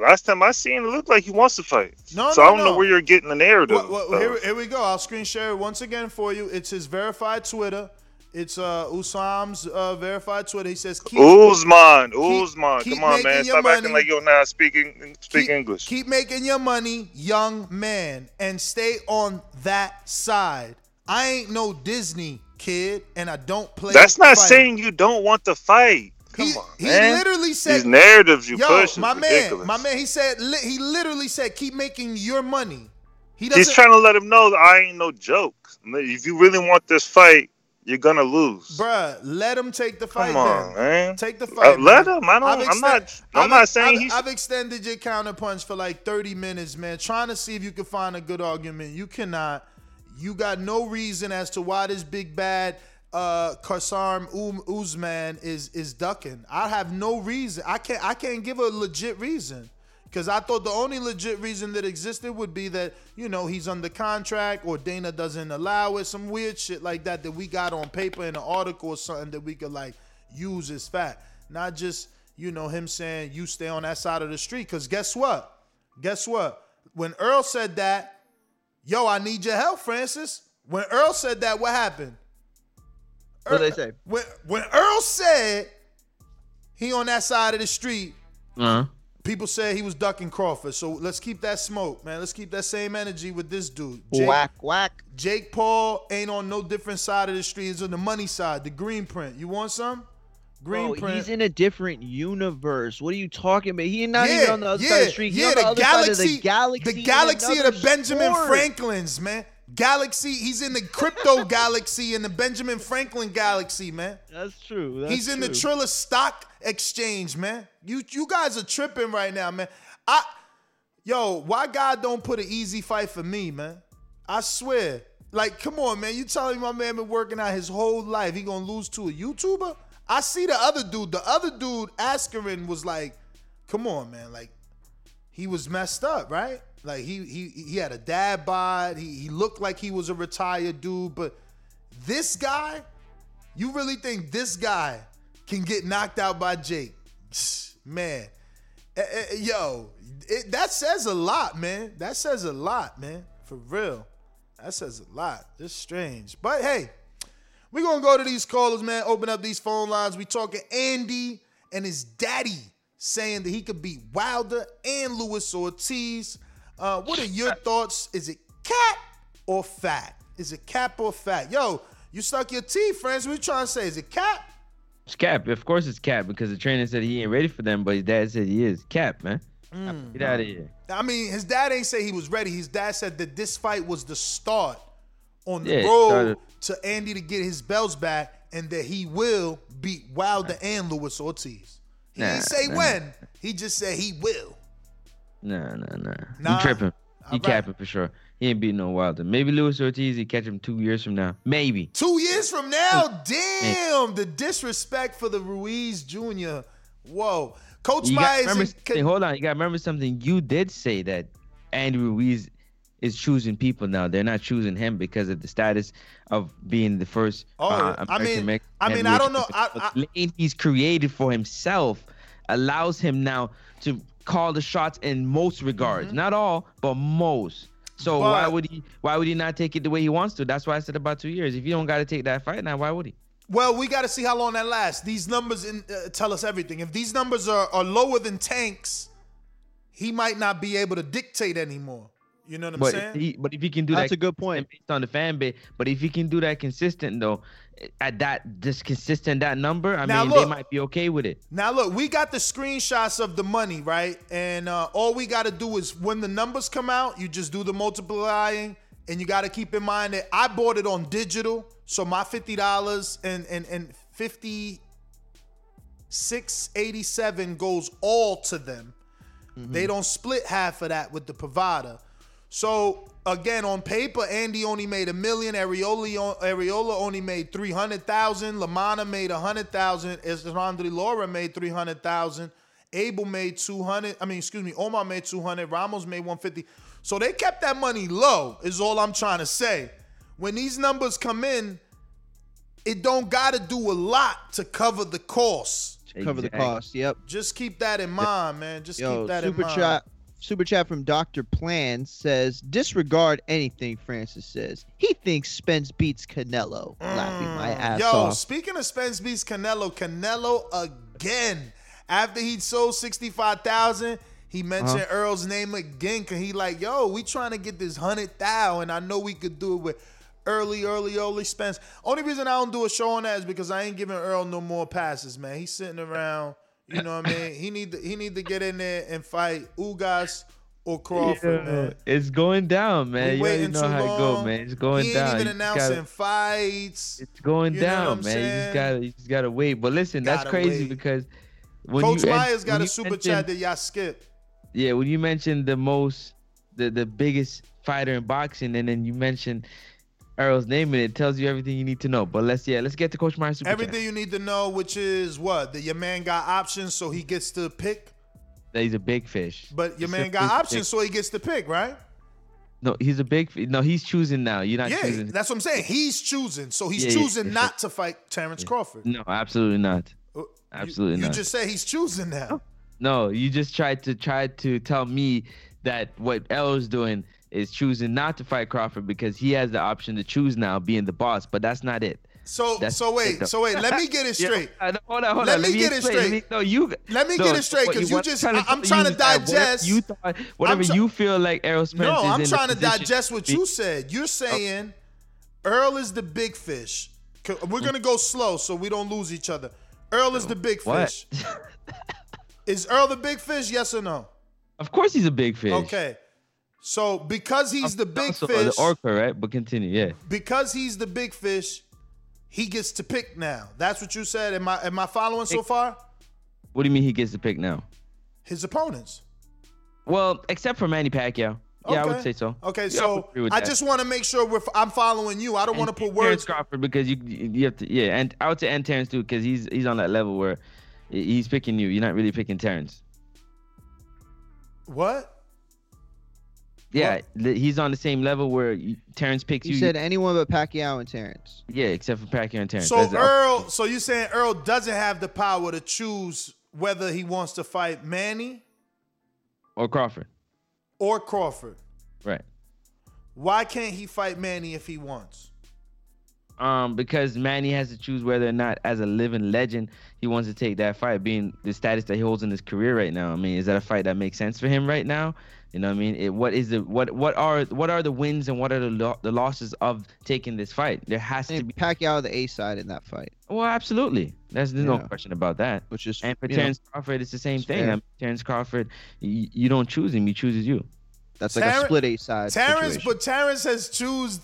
Last time I seen it, looked like he wants to fight. No, so no, I don't no. know where you're getting the narrative. Well, well, here, here we go. I'll screen share it once again for you. It's his verified Twitter. It's uh Usam's uh, verified Twitter. He says keep Usman, keep- Usman, keep come on, man, stop acting like you're not speaking speak keep, English. Keep making your money, young man, and stay on that side. I ain't no Disney kid, and I don't play. That's not fighting. saying you don't want to fight. Come on, He man. literally said these narratives you Yo, push my ridiculous. man, my man. He said li- he literally said, "Keep making your money." He doesn't. He's trying to let him know that I ain't no joke. If you really want this fight, you're gonna lose. Bruh, let him take the fight. Come on, then. man. Take the Uh, fight. let him. I don't- I'm not- I'm I've- not saying I've, he should- I've extended your counterpunch for like 30 minutes, man, trying to see if you can find a good argument. You cannot. You got no reason as to why this big bad uh Karsam um, Usman is is ducking. I have no reason. I can't I can't give a legit reason. Because I thought the only legit reason that existed would be that, you know, he's under contract or Dana doesn't allow it, some weird shit like that that we got on paper in an article or something that we could like use as fact. Not just, you know, him saying you stay on that side of the street. Because guess what? Guess what? When Earl said that, yo, I need your help, Francis. When Earl said that, what happened? What they say? When when Earl said he on that side of the street, Uh-huh. People say he was ducking Crawford, so let's keep that smoke, man. Let's keep that same energy with this dude. Jake, Whack whack. Jake Paul ain't on no different side of the street. He's on the money side, the green print. You want some? Green Bro, print. he's in a different universe. What are you talking about? He's not yeah, even on the other yeah, side of the street. He's Yeah, on the, the galaxy, the galaxy. the galaxy of the Benjamin sport. Franklins, man. Galaxy. He's in the crypto galaxy in the Benjamin Franklin galaxy, man. That's true. That's He's in the true. Triller Stock Exchange, man. You you guys are tripping right now, man. I yo, why God don't put an easy fight for me, man? I swear. Like, come on, man. You telling me my man been working out his whole life. He gonna lose to a YouTuber? I see the other dude. The other dude, Askren, was like, come on, man. Like, he was messed up, right? Like he he he had a dad bod. He he looked like he was a retired dude, but this guy, you really think this guy can get knocked out by Jake? Man, Eh, eh, yo, it, that says a lot, man. That says a lot, man. For real, that says a lot. It's strange, but hey, we're gonna go to these callers, man. Open up these phone lines. We talking Andy and his daddy saying that he could beat Wilder and Luis Ortiz. Uh, what are your thoughts? Is it cat or fat? Is it cap or fat? Yo, you stuck your teeth, friends. What you trying to say? Is it cap? It's Cap. Of course it's Cap because the trainer said he ain't ready for them, but his dad said he is. Cap, man. Mm. Get out of here. I mean, his dad ain't say he was ready. His dad said that this fight was the start on the Yeah, road to Andy to get his belts back, and that he will beat Wilder and Luis Ortiz. He Nah, didn't say nah. when. He just said he will. Nah, nah, nah. Nah. He tripping. He Alright. capping for sure. He ain't beating no Wilder. Maybe Luis Ortiz, he catch him two years from now. Maybe. Two years from now, damn the disrespect for the Ruiz Jr. Whoa, Coach Myers. hold on, you gotta remember something. You did say that Andy Ruiz is choosing people now. They're not choosing him because of the status of being the first. Oh, uh, I mean- I mean, I don't know. champion. I- he's created for himself allows him now to call the shots in most regards. Not all, but most. So why Mm-hmm. Would he? Why would he not take it the way he wants to? That's why I said about two years. If you don't got to take that fight now, why would he? Well, we got to see how long that lasts. These numbers in, uh, tell us everything. If these numbers are, are lower than Tank's, he might not be able to dictate anymore. You know what I'm But saying? he, but if he can do That's that, a good point. based on the fan base. But if he can do that consistent though, at that just consistent that number, I Now mean, they might be okay with it. Now look, we got the screenshots of the money, right? And uh, all we got to do is when the numbers come out, you just do the multiplying, and you got to keep in mind that I bought it on digital, so my fifty dollars and and and fifty six eighty seven goes all to them. They don't split half of that with the provider. So again, on paper, Andy only made a million. Arreola, Arreola only made three hundred thousand. LaManna made a hundred thousand. Esrandri Laura made three hundred thousand. Abel made two hundred. I mean, excuse me, Omar made two hundred. Ramos made one fifty. So they kept that money low. Is all I'm trying to say. When these numbers come in, it don't gotta do a lot to cover the costs. To cover the cost. Yep. Just keep that in mind, man. Just Yo, keep that in mind. Super chat. Super chat from Dr. Plan says, disregard anything Francis says. He thinks Spence beats Canelo. Laughing my ass Mm. Yo, off. speaking of Spence beats Canelo, Canelo again. After he sold 65,000, he mentioned Uh-huh. Earl's name again cause he like, yo, we trying to get this 100 thou, and I know we could do it with early, early, early Spence. Only reason I don't do a show on that is because I ain't giving Earl no more passes, man. He's sitting around, you know what I mean? He need to he need to get in there and fight Ugas or Crawford, Yo, man. It's going down, man. We You already know how it go, man. It's going he down. ain't even announcing gotta- fights. it's going You down, man. You just gotta, you just gotta wait. But listen, that's Gotta crazy wait. because when Coach you Myers got a super chat that y'all skipped. Yeah, when you mentioned the most, the the biggest fighter in boxing, and then you mentioned Earl's name, and it tells you everything you need to know. But let's yeah, let's get to Coach Myers super Everything chat. you need to know, which is what that your man got options, so he gets to pick. That he's a big fish. But your He's man got options, fish. so he gets to pick, right? No, he's a big. No, he's choosing now. You're not yeah, choosing. that's what I'm saying. He's choosing, so he's Yeah, yeah, choosing for not to fight Terrence Crawford. No, absolutely not. Uh, Absolutely You not. just say he's choosing now. No, you just tried to try to tell me that what L is doing is choosing not to fight Crawford because he has the option to choose now, being the boss. But that's not it. So That's so wait, so wait. Let me get it straight. Uh, hold on, hold on, hold Let on. me me get it explain. Let straight. me- no, you. Let me no, get it straight, what 'cause you just- trying I- I'm trying to digest- You thought, whatever you feel like Spence No, I'm in trying to digest what you said. You're saying Earl is the big fish. We're gonna go slow so we don't lose each other. Earl is the big fish. is Earl the big fish? Yes or no? Of course, he's a big fish. Okay. So because he's the big Also, fish, the orca, right? But continue, yeah. because he's the big fish, he gets to pick now. That's what you said. Am I am I following so far? What do you mean he gets to pick now? His opponents. Well, except for Manny Pacquiao. Yeah, I would say so. Okay, Yeah, so with I just want to make sure we're, I'm following you. I don't want to put Terrence words. Crawford because you you have to yeah, and I would say and Terrence too because he's he's on that level where he's picking you. You're not really picking Terrence. What? Yeah, li- he's on the same level where you, Terrence picks You you. said anyone but Pacquiao and Terrence. yeah, except for Pacquiao and Terrence. So That's the- Earl, so you saying Earl doesn't have the power to choose whether he wants to fight Manny or Crawford, or Crawford? right? Why can't he fight Manny if he wants? Um, because Manny has to choose whether or not, as a living legend, he wants to take that fight, being the status that he holds in his career right now. I mean, is that a fight that makes sense for him right now? You know what I mean? It, what is the what what are what are the wins and what are the lo- the losses of taking this fight? There has to And be. Pacquiao the A side in that fight. Well, absolutely. There's, there's no question about that. Which is And for you know, Crawford, it's the same it's thing. fair. I mean, Terrence Crawford, you, you don't choose him; he chooses you. That's like a split A side. Terrence, situation. but Terrence has choose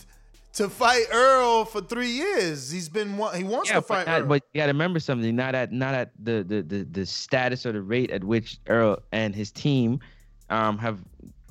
to fight Earl for three years. He's been wa- he wants Yeah, to but, fight not, Earl. but you got to remember something. Not at not at the, the the the status or the rate at which Earl and his team um have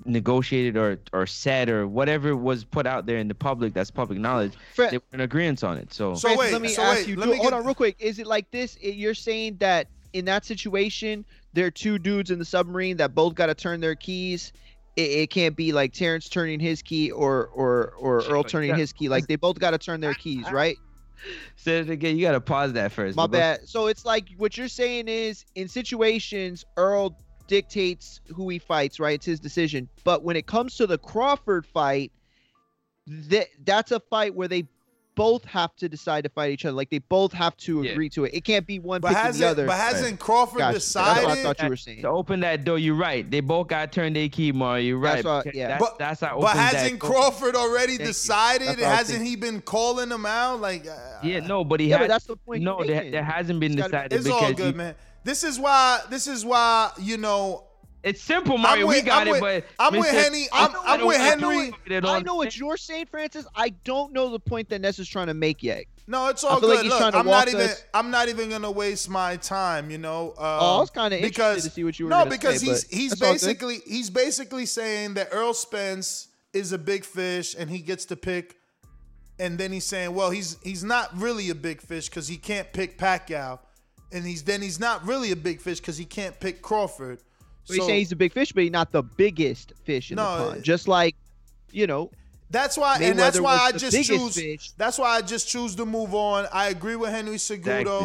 negotiated or or said or whatever was put out there in the public that's public knowledge. Fre- they were in agreement on it. So, Francis, let me so ask wait, you. let do- me hold on, real quick. Is it like this? You're saying that in that situation, there are two dudes in the submarine that both got to turn their keys. It, it can't be like Terrence turning his key or or or Earl turning yeah. his key. Like they both got to turn their keys, right? say it again. You got to pause that first. My bad. So it's like what you're saying is in situations, Earl dictates who he fights, right? It's his decision. But when it comes to the Crawford fight, that that's a fight where they both have to decide to fight each other. Like they both have to agree to it. It can't be one But picking the other. but hasn't Crawford Gotcha. That's what I decided? thought you were saying. To open that door, you're right. They both got turned turn their key, Mario. You're right. That's what- yeah. That's, But- that's how But hasn't door. Crawford already Thank decided? That's what I was Hasn't he been calling them out? Like, uh, Yeah, no, but he Yeah, had. but that's the point No, you're there, there hasn't been It's gotta- decided it's because all good, you- man. This is why. This is why you know. It's simple, Mario. with- we got I'm it, with- but I'm with Mr. Henny. I I'm, know- I'm I with know- I know Henry. it- They don't I know what you're saying, Francis. I don't know the point that Ness is trying to make yet. No, it's I all feel like good. he's Look, to I'm not even. us- I'm not even gonna waste my time. You know. Uh, Oh, I was kinda interested because to see what you were No, because say, he's he's that's all good. basically he's basically saying that Earl Spence is a big fish and he gets to pick. And then he's saying, well, he's he's not really a big fish because he can't pick Pacquiao, and he's then he's not really a big fish because he can't pick Crawford. So he's saying he's a big fish, but he's not the biggest fish in No, the pond. Just like, you know, That's why, and that's why I just choose. fish. That's why I just choose to move on. I agree with Henry Cejudo.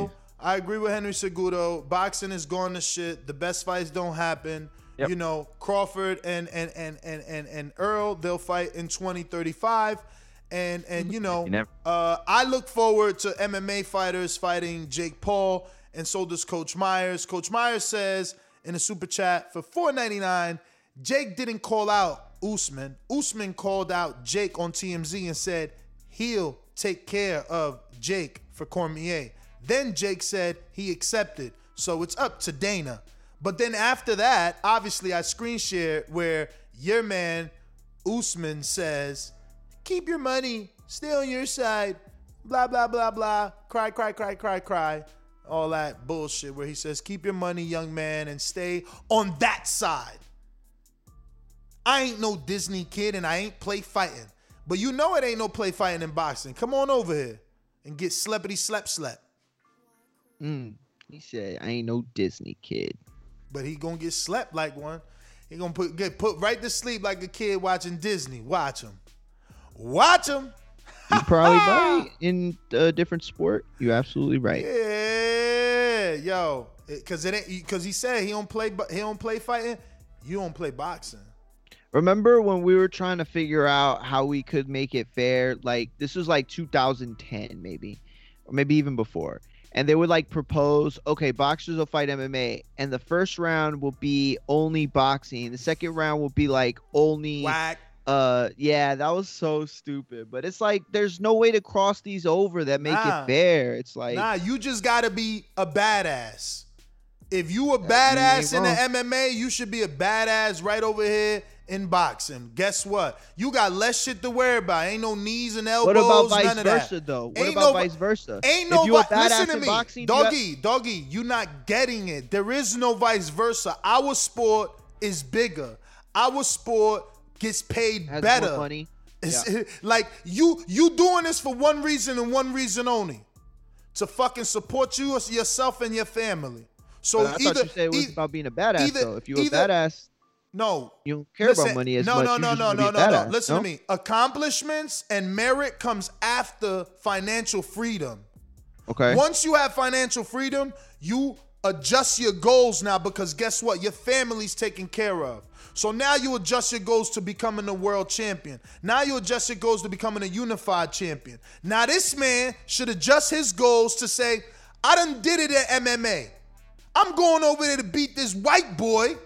Exactly. I agree with Henry Cejudo. Boxing is going to shit. The best fights don't happen. Yep. You know, Crawford and and and and and, and Earl, they'll fight in 2035. And and you know, You never- uh, I look forward to MMA fighters fighting Jake Paul, and so does Coach Myers. Coach Myers says in a super chat for 4.99, Jake didn't call out Usman. Usman called out Jake on TMZ and said he'll take care of Jake for Cormier. Then Jake said he accepted, so it's up to Dana. But then after that, obviously I screen shared where your man Usman says keep your money, stay on your side, blah, blah, blah, blah, cry, cry, cry, cry, cry, all that bullshit where he says, keep your money, young man, and stay on that side. I ain't no Disney kid and I ain't play fighting. But you know it ain't no play fighting in boxing. Come on over here and get sleppity slap slap. mm, he said, I ain't no Disney kid. But he gonna get slept like one. He gonna put get put right to sleep like a kid watching Disney. Watch him. Watch him. You probably right in a different sport. You're absolutely right. Yeah, yo, because it ain't because he said he don't play, but he don't play fighting. You don't play boxing. Remember when we were trying to figure out how we could make it fair? Like this was like 2010 maybe, or maybe even before. And they would like propose, okay, boxers will fight MMA, and the first round will be only boxing. The second round will be like only Whack. Uh yeah, that was so stupid. But it's like there's no way to cross these over that make Nah. it fair. It's like nah, you just gotta be a badass. If you a you badass in the. MMA, you should be a badass right over here in boxing. Guess what? You got less shit to worry about. Ain't no knees and elbows. what about vice none of versa that. though? What Ain't about no- vice versa? Ain't no if you a vi- listen badass to me, boxing, you got- doggy, doggy. You not getting it. There is no vice versa. Our sport is bigger. Our sport gets paid Has better. money. It's, like you, you doing this for one reason and one reason only, to fucking support you, yourself, and your family. So But I either thought you said it was e- about being a badass either- though. If you're a badass, no, you don't care Listen, about money as no, much. No, you no, no, no, no, a no. badass, Listen no? to me. Accomplishments and merit comes after financial freedom. Okay. Once you have financial freedom, you adjust your goals now because guess what? Your family's taken care of. So now you adjust your goals to becoming a world champion. Now you adjust your goals to becoming a unified champion. Now this man should adjust his goals to say, I done did it at MMA. I'm going over there to beat this white boy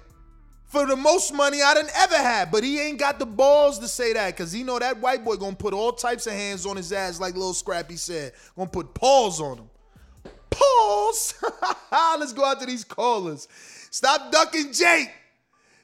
for the most money I done ever had. But he ain't got the balls to say that because he know that white boy gonna put all types of hands on his ass like little Scrappy said. Gonna put paws on him. Paws! Let's go out to these callers. Stop ducking Jake.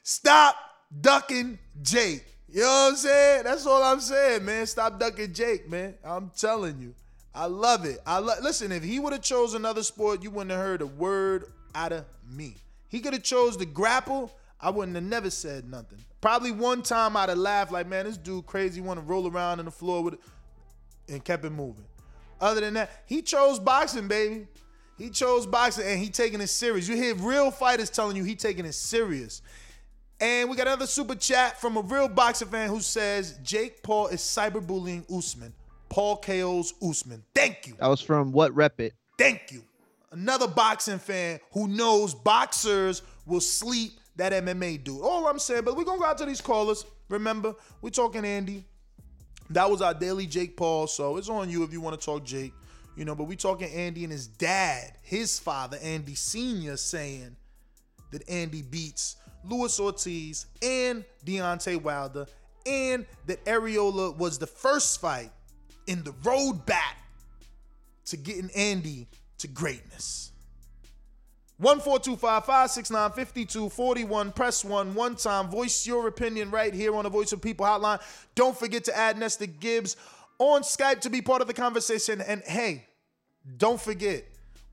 Stop ducking Jake. You know what I'm saying? That's all I'm saying, man. Stop ducking Jake, man. I'm telling you. I love it. I lo- listen. If he would have chose another sport, you wouldn't have heard a word out of me. He could have chose to grapple. I wouldn't have never said nothing. Probably one time I'd have laughed like, man, this dude crazy. Want to roll around on the floor with it, and kept it moving. Other than that, he chose boxing, baby. He chose boxing and he taking it serious. You hear real fighters telling you he taking it serious. And we got another super chat from a real boxer fan who says Jake Paul is cyberbullying Usman. Paul KO's Usman. Thank you. That was from what rep it. Thank you. Another boxing fan who knows boxers will sleep that MMA dude. All I'm saying, but we're gonna go out to these callers. Remember, we're talking Andy. That was our daily Jake Paul, so it's on you if you want to talk Jake. You know, but we talking Andy and his dad, his father, Andy Sr., saying that Andy beats Luis Ortiz and Deontay Wilder, and that Arreola was the first fight in the road back to getting Andy to greatness. 14255695241. Press one one time. Voice your opinion right here on the Voice of People hotline. Don't forget to add Nesta Gibbs on Skype to be part of the conversation. And hey, don't forget,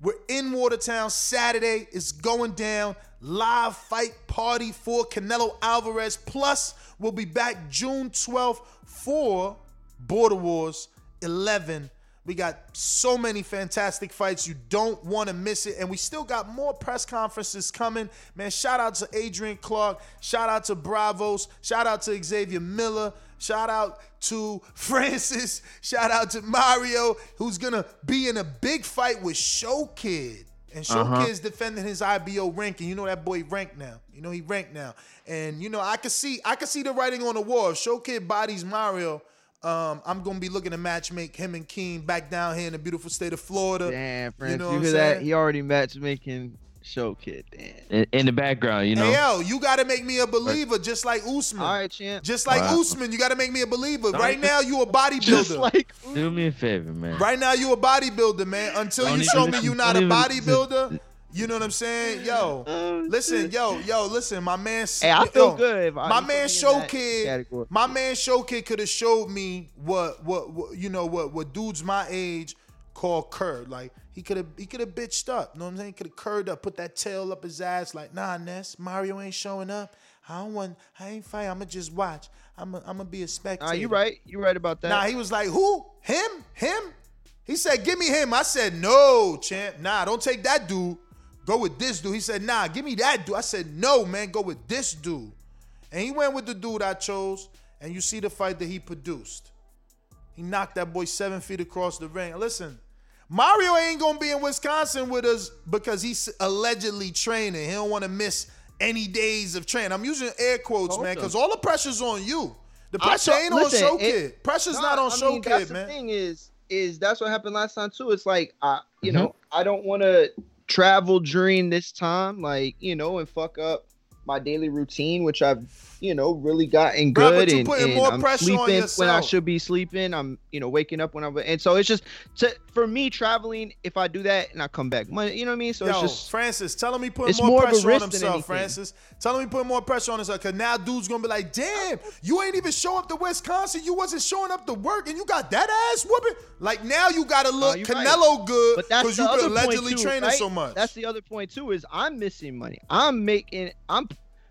we're in Watertown Saturday. It's going down. Live fight party for Canelo Alvarez. Plus, we'll be back June 12th for Border Wars 11. We got so many fantastic fights. You don't want to miss it. And we still got more press conferences coming. Man, shout out to Adrian Clark. Shout out to Bravos. Shout out to Xavier Miller. Shout out to Francis. Shout out to Mario, who's going to be in a big fight with Show Kid. And Show Uh-huh. Kid's defending his IBO ranking. You know that boy ranked now. You know he ranked now. And you know I can see I can see the writing on the wall. If Show Kid bodies Mario. Um, I'm gonna be looking to match make him and Keen back down here in the beautiful state of Florida. Damn, Francis, you know you, hear that? He already matchmaking show kid. Damn. In, in the background, you know. Hey yo, you gotta make me a believer, just like Usman. All right, champ. Just like Wow. Usman, you gotta make me a believer. Don't Right now, you a bodybuilder. Just like Do me a favor, man. Right now, you a bodybuilder, man. Until Don't you show me listen- you not a bodybuilder, you know what I'm saying? Yo, oh, listen, yo, yo, listen, my man. Hey, I feel yo, good if I- my man Show Kid, category. my man Show Kid could have showed me what, what, what, you know, what, what dudes my age call curd. Like he could have, he could have bitched up. You know what I'm saying? He could have curved up, put that tail up his ass. Like, nah, Ness, Mario ain't showing up. I don't want, I ain't fight. I'ma just watch. I'ma, I'ma be a spectator. Nah, you right. You right about that. Nah, he was like, who? Him? Him? He said, give me him. I said, no, champ. Nah, don't take that dude. Go with this dude. He said, nah, give me that dude. I said, no, man, go with this dude. And he went with the dude I chose. And you see the fight that he produced. He knocked that boy seven feet across the ring. Listen, Mario ain't gonna be in Wisconsin with us because he's allegedly training. He don't want to miss any days of training. I'm using air quotes, Hold man, because all the pressure's on you. The pressure ain't listen, on Show it- Kid. Pressure's Nah, not on I Show mean, that's Kid, the man. thing is, is that's what happened last time too. It's like I, you Mm-hmm. know, I don't want to travel during this time, like you know, and fuck up my daily routine, which I've you know really gotten good you and, putting and more I'm pressure on sleeping when I should be sleeping. I'm you know waking up when I'm and so it's just to, for me traveling. If I do that and I come back, Monday, you know what I mean? So Yo, it's just Francis, telling me he putting more, more pressure on himself. Francis. telling him he putting more pressure on himself. Cause now dude's gonna be like, damn, you ain't even show up to Wisconsin. You wasn't showing up to work and you got that ass whooping. Like now you gotta look right. Canelo good because you been allegedly too, training right? so much. That's the other point too. Is I'm missing money. I'm making I'm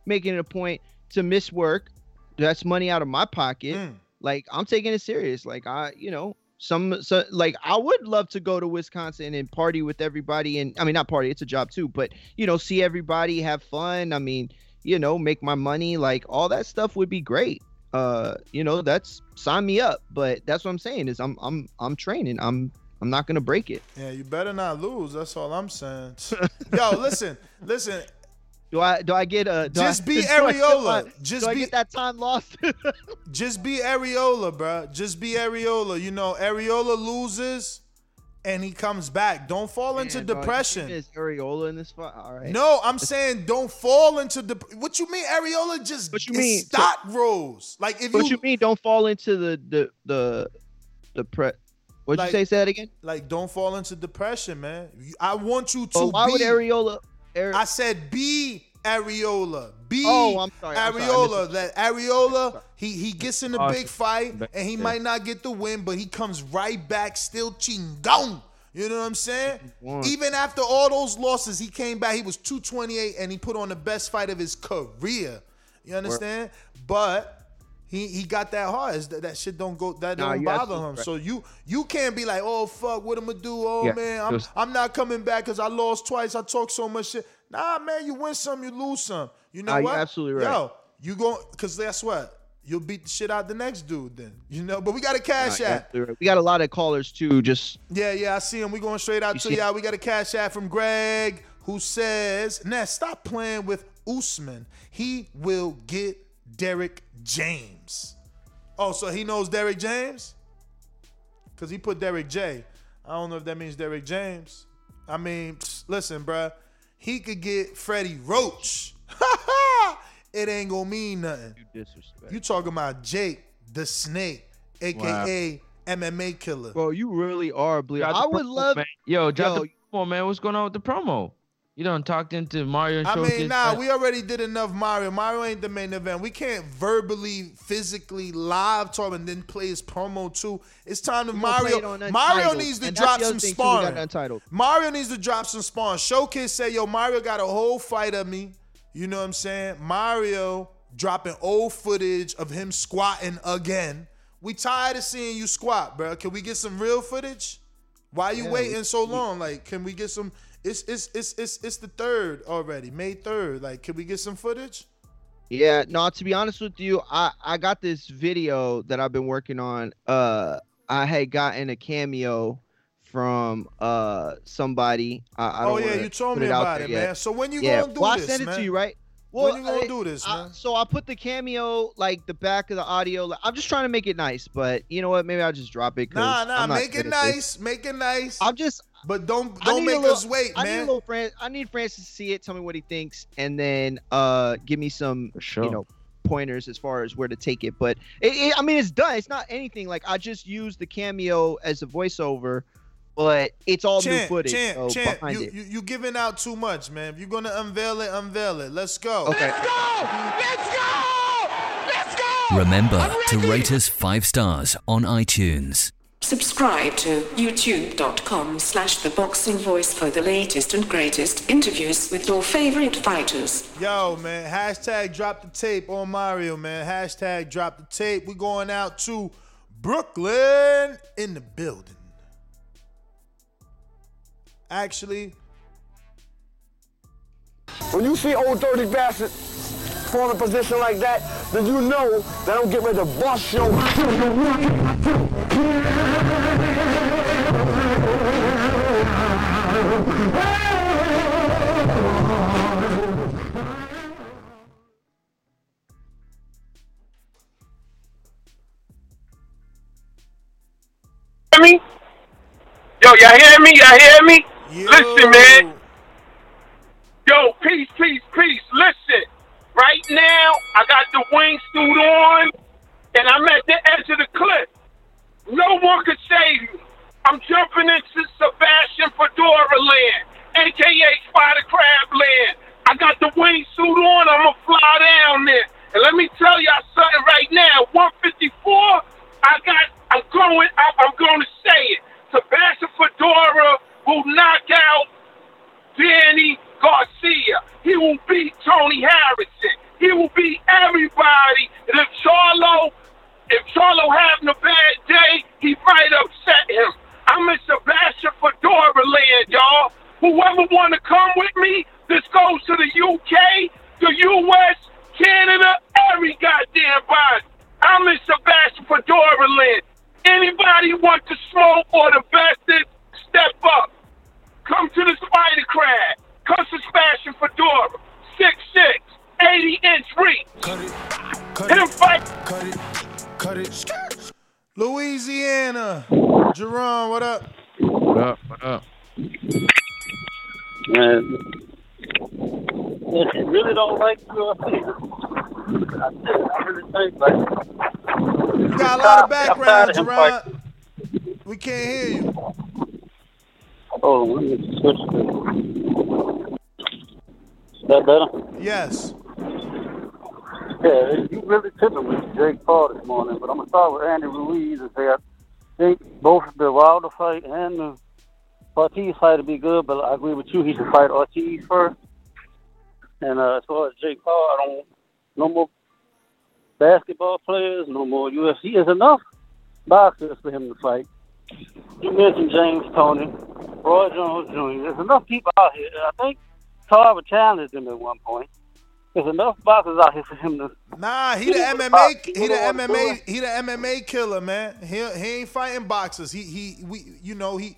making it a point to miss work. That's money out of my pocket. Mm. Like I'm taking it serious. Like I, you know, some so like I would love to go to Wisconsin and party with everybody. And I mean, not party. It's a job too. But you know, see everybody, have fun. I mean, you know, make my money. Like all that stuff would be great. Uh, you know, that's sign me up. But that's what I'm saying is I'm I'm I'm training. I'm I'm not gonna break it. yeah, you better not lose. That's all I'm saying. Yo, listen, listen. Do I do I get a Just I, be I Arreola. Just do I be- get that time lost? Just be Arreola, bruh. Just be Arreola. You know, Arreola loses and he comes back. Don't fall into Man, dog, you depression. Is Arreola in this fight. All right. No, I'm saying don't fall into the. What you mean, Arreola? Just What you mean? stock rolls. Like if you What you, you mean? Don't fall into the the the the pre. What'd Like- you say? Say that again. like don't fall into depression, man. I want you to But why be. would Arreola? I said be Arreola. Be Oh, I'm sorry, I'm sorry, Arreola. That Arreola, he he gets in a Awesome. big fight and he might not get the win, but he comes right back still chingong. You know what I'm saying? Even after all those losses, he came back. He was 228 and he put on the best fight of his career. You understand? But he he got that heart. It's That, that shit don't go. That Nah, don't bother him. right. So you you can't be like, oh fuck, what am I do? Oh Yeah, man, I'm just- I'm not coming back because I lost twice. I talk so much shit. Nah, man, you win some, you lose some. You know Nah, you're what? absolutely right. Yo, you go because that's what? You'll beat the shit out the next dude then. You know, but we got a cash Nah, app. right. We got a lot of callers too. Just Yeah, yeah, I see him. We going straight out You to y'all. We got a cash app from Greg who says, Ness, stop playing with Usman. He will get Derrick James. Oh, so he knows Derrick James? Because he put Derrick J. I don't know if that means Derrick James. I mean, psst, listen, bruh. He could get Freddie Roach. it ain't gonna mean nothing. You disrespect. You talking about Jake the Snake, aka MMA killer. Bro, you really are bleed. Drop I would promo, love. Man. Yo, drop Yo, the promo, man. What's going on with the promo? You don't talked into Mario and I Showcase, mean, nah, we already did enough Mario. Mario ain't the main event. We can't verbally, physically live talk and then play his promo too. It's time to We gonna play it Mario. Mario needs to and drop some thing, too, sparring. Mario needs to drop some sparring. Showcase say, yo, Mario got a whole fight of me. You know what I'm saying? Mario dropping old footage of him squatting again. We tired of seeing you squat, bro. Can we get some real footage? Why you Yeah, waiting we- so long? Like, can we get some? It's it's it's it's it's the third already, May third. Like, can we get some footage? Yeah, no, to be honest with you, I I got this video that I've been working on. Uh I had gotten a cameo from uh somebody. I, I oh yeah, you told me out about it, yet. man. So when you yeah. gonna do well, this, I sent it to you, right? When you gonna I- do this, I- man? so I put the cameo, like the back of the audio. Like, I'm just trying to make it nice, but you know what? Maybe I'll just drop it. Nah, nah, I'm not make it nice, make it nice. I'm just, but don't don't need a make little- us wait, I need a little Fran- I need Francis to see it, tell me what he thinks, and then uh give me some sure. you know pointers as far as where to take it. But it, it, I mean, it's done. It's not anything like I just used the cameo as a voiceover, but it's all new footage champ, so champ, behind you, it. you you giving out too much, man. If you're gonna unveil it, unveil it. Let's go. Okay. Let's go. Let's go. Let's go. Remember to rate us five stars on iTunes. Subscribe to youtube.com slash the boxing voice for the latest and greatest interviews with your favorite fighters. Yo, man, hashtag drop the tape on Mario, man. Hashtag drop the tape. We're going out to Brooklyn in the building. Actually, When you see old dirty bastard fall in a position like that, then you know that I'm getting ready to bust your me? Yo, y'all hear me? Y'all hear me? Listen, man. Yo, peace, peace, peace. Listen. Right now, I got the wingsuit on, and I'm at the edge of the cliff. No one could save me. I'm jumping into Sebastian Fundora land, aka Spider Crab land. I got the wingsuit on. I'm gonna fly down there. And let me tell y'all something right now. 154. I got. I'm going. I, I'm going to say it. Sebastian Fundora will knock out Danny Garcia. He will beat Tony Harrison. He will beat everybody. And if Charlo, if Charlo having a bad day, he might upset him. I'm in Sebastian Fundora land, y'all. Whoever want to come with me, this goes to the UK, the US, Canada, every goddamn body. I'm in Sebastian Fundora land. Anybody want to smoke or the bestest, step up. Come to the Spider Crab. Come to Sebastian Fundora. 6'6", 80 inch reach. Cut it. Cut Hit him fight. Cut it. Cut it. Louisiana. Jerome, what up? What up? What up? Man, if you really don't like UFC, I, I really think like You got a lot of background, Jerron. We can't hear you. Oh, let me switch to. Is that better? Yes. Yeah, you really tipping with Jake Paul this morning, but I'm gonna start with Andy Ruiz and say I think both the Wilder fight and the Ortiz fight will be good, but I agree with you. He should fight Ortiz first. And uh, as far as Jake Paul, I don't no more basketball players, no more UFC. There's enough boxers for him to fight. You mentioned James Toney, Roy Jones Jr. There's enough people out here. I think Tarver challenged him at one point. There's enough boxers out here for him to. Nah, he the MMA. He the MMA. He the MMA killer, man. He he ain't fighting boxers. He he we you know he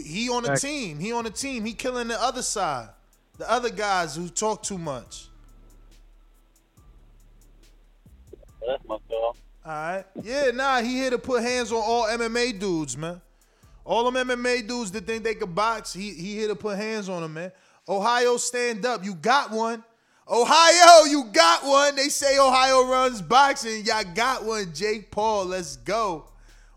he on the team. He on the team. He killing the other side, the other guys who talk too much. That's my call. All right. Yeah, nah, he here to put hands on all MMA dudes, man. All them MMA dudes that think they could box, he he here to put hands on them, man. Ohio, stand up. You got one. Ohio, you got one. They say Ohio runs boxing. Y'all got one. Jake Paul, let's go.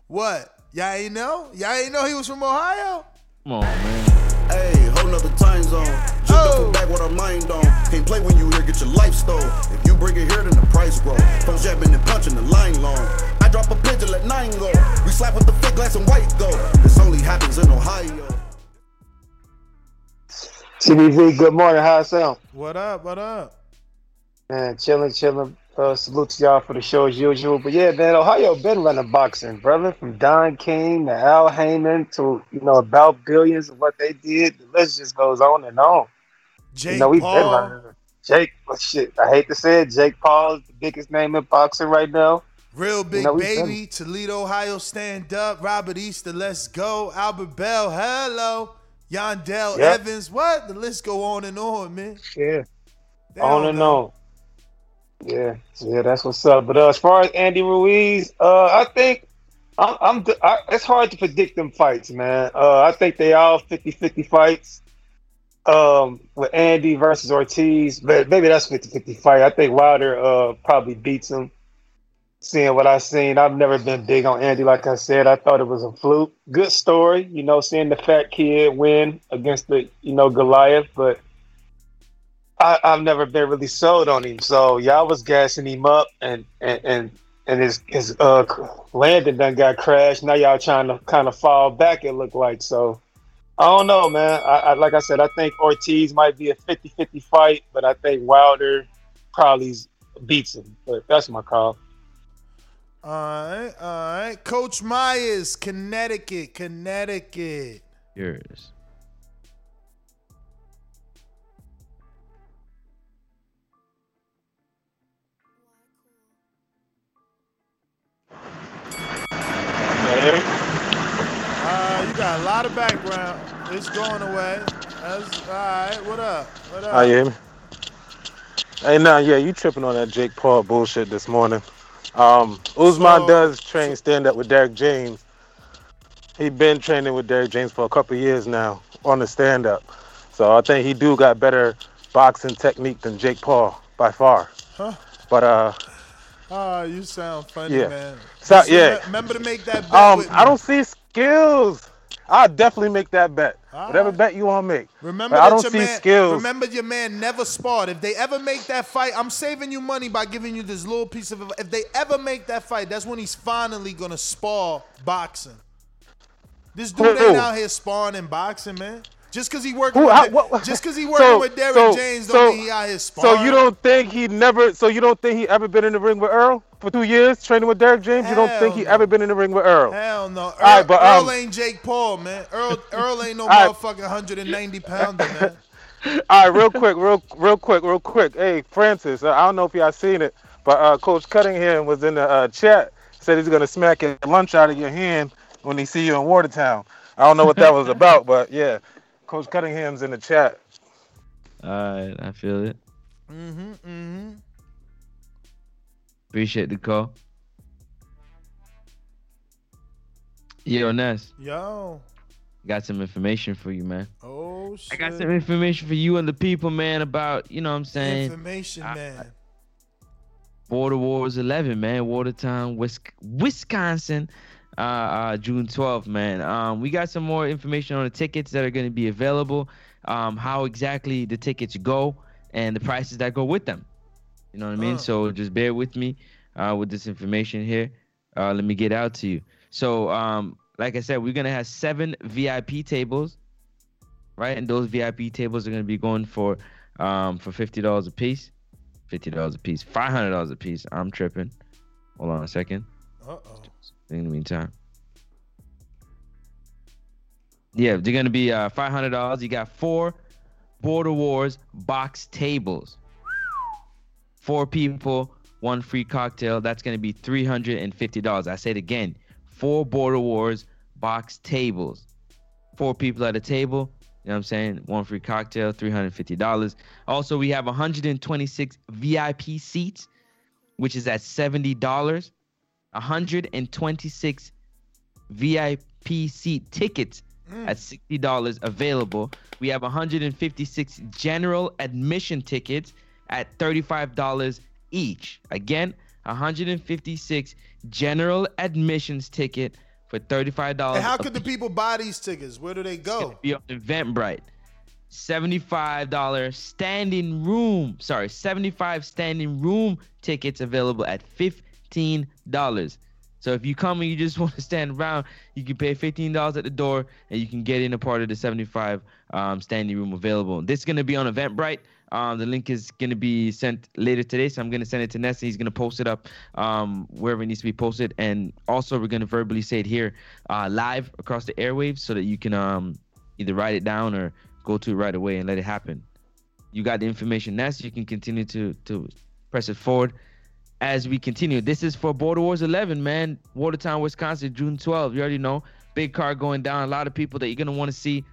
What? Y'all ain't know? Y'all ain't know he was from Ohio? Come on, man. Hey, whole nother time zone. Just oh. back with our mind on. Can't play when you here, get your life stole. If you bring it here, then the price grow. Folks jabbing and punching the line long. I drop a pitch and let nine go. We slap with the thick glass and white go. This only happens in Ohio. TBV, good morning. How it sound? What up? What up? Man, chilling, chilling. Uh, salute to y'all for the show as usual. But yeah, man, Ohio been running boxing, brother. From Don King to Al Haymon to you know about billions of what they did. The list just goes on and on. Jake you know, we've Paul. been running. Jake, well, shit. I hate to say it, Jake Paul is the biggest name in boxing right now. Real big know, we've been- baby, Toledo, Ohio, stand up. Robert Easter, let's go. Albert Bell, hello. Yandell Yeah. Evans, what? The list go on and on, man. Yeah. They on and know. on. Yeah, yeah, that's what's up. But uh, as far as Andy Ruiz, uh, I think I'm, I'm I, it's hard to predict them fights, man. Uh, I think they all 50-50 fights. Um, with Andy versus Ortiz, but maybe that's 50-50 fight. I think Wilder uh probably beats him. Seeing what I've seen, I've never been big on Andy. Like I said, I thought it was a fluke. Good story, you know, seeing the fat kid win against the you know Goliath, but I, I've never been really sold on him. So y'all was gassing him up, and and and, and his his uh landing done got crashed. Now y'all trying to kind of fall back. It looked like so. I don't know, man. I, I like I said, I think Ortiz might be a 50-50 fight, but I think Wilder probably beats him. But that's my call. All right, all right. Coach Myers, Connecticut, Connecticut. Yours. Uh, you got a lot of background. It's going away. That's all right. What up? What up? Oh, you hear me? Hey, now, yeah, you tripping on that Jake Paul bullshit this morning. Um, Usman So- does train stand up with Derrick James. He's been training with Derrick James for a couple years now on the stand up. So I think he do got better boxing technique than Jake Paul by far. Huh? But uh, Ah, you sound funny, yeah, man. so, yeah. Remember to make that bet Um. I don't see skills. I'll definitely make that bet. Whatever bet you want to make. Remember but I don't your see man, skills. Remember your man never sparred. If they ever make that fight, I'm saving you money by giving you this little piece of. If they ever make that fight, that's when he's finally gonna spar boxing. This dude Who? ain't out here sparring and boxing, man. Just cause he worked Who- with De- what- just cause he working so- with Derrick so- James don't mean he out here sparring. So you don't think he never? So you don't think he ever been in the ring with Earl for two years training with Derrick James? you don't think he ever been in the ring with Earl? Hell no. Earl, All right, but Earl um, ain't Jake Paul, man. Earl Earl ain't no All right. motherfucking 190 pounder, man. all right, real quick, real, real quick, real quick. Hey, Francis, uh, I don't know if y'all seen it, but uh, Coach Cunningham was in the uh, chat. Said he's gonna smack your lunch out of your hand when he see you in Watertown. I don't know what that was about, but yeah, Coach Cunningham's in the chat. All right, I feel it. Mm-hmm. Mm-hmm. Appreciate the call. Yo, Ness, Yo. got some information for you, man. Oh shit. I got some information for you and the people, man, about, you know what I'm saying? Information, man. Border Wars 11, man. Watertown, Wis- Wisconsin, uh, uh, June 12th, man. Um, we got some more information on the tickets that are going to be available, um, how exactly the tickets go, and the prices that go with them. You know what I mean? So just bear with me uh, with this information here. Uh, let me get out to you. So, um, like I said, we're gonna have seven VIP tables, right? And those VIP tables are gonna be going for um, for fifty dollars a piece. Fifty dollars a piece. Five hundred dollars a piece. I'm tripping. Hold on a second. Uh oh. In the meantime. Yeah, they're gonna be uh, five hundred dollars. You got four Border Wars box tables. Four people, one free cocktail. That's be hundred and fifty dollars. I said again, four Border Wars box tables. Four people at a table. You know what I'm saying? One free cocktail, $350. Also, we have 126 VIP seats, which is at $70. 126 VIP seat tickets mm. at $60 available. We have 156 general admission tickets at $35 each. Again, 156 general admissions ticket for $35. And how could the people buy these tickets? Where do they go? be on Eventbrite. $75 standing room, sorry, 75 standing room tickets available at $15. So if you come and you just want to stand around, you can pay $15 at the door and you can get in a part of the 75 um, standing room available. This is going to be on Eventbrite. Um, the link is going to be sent later today, so I'm going to send it to Ness. and He's going to post it up um, wherever it needs to be posted. And also, we're going to verbally say it here uh, live across the airwaves so that you can um, either write it down or go to it right away and let it happen. You got the information, Ness. You can continue to to press it forward as we continue. This is for Border Wars 11, man. Watertown, Wisconsin, June 12th. You already know. Big car going down. A lot of people that you're going to want to see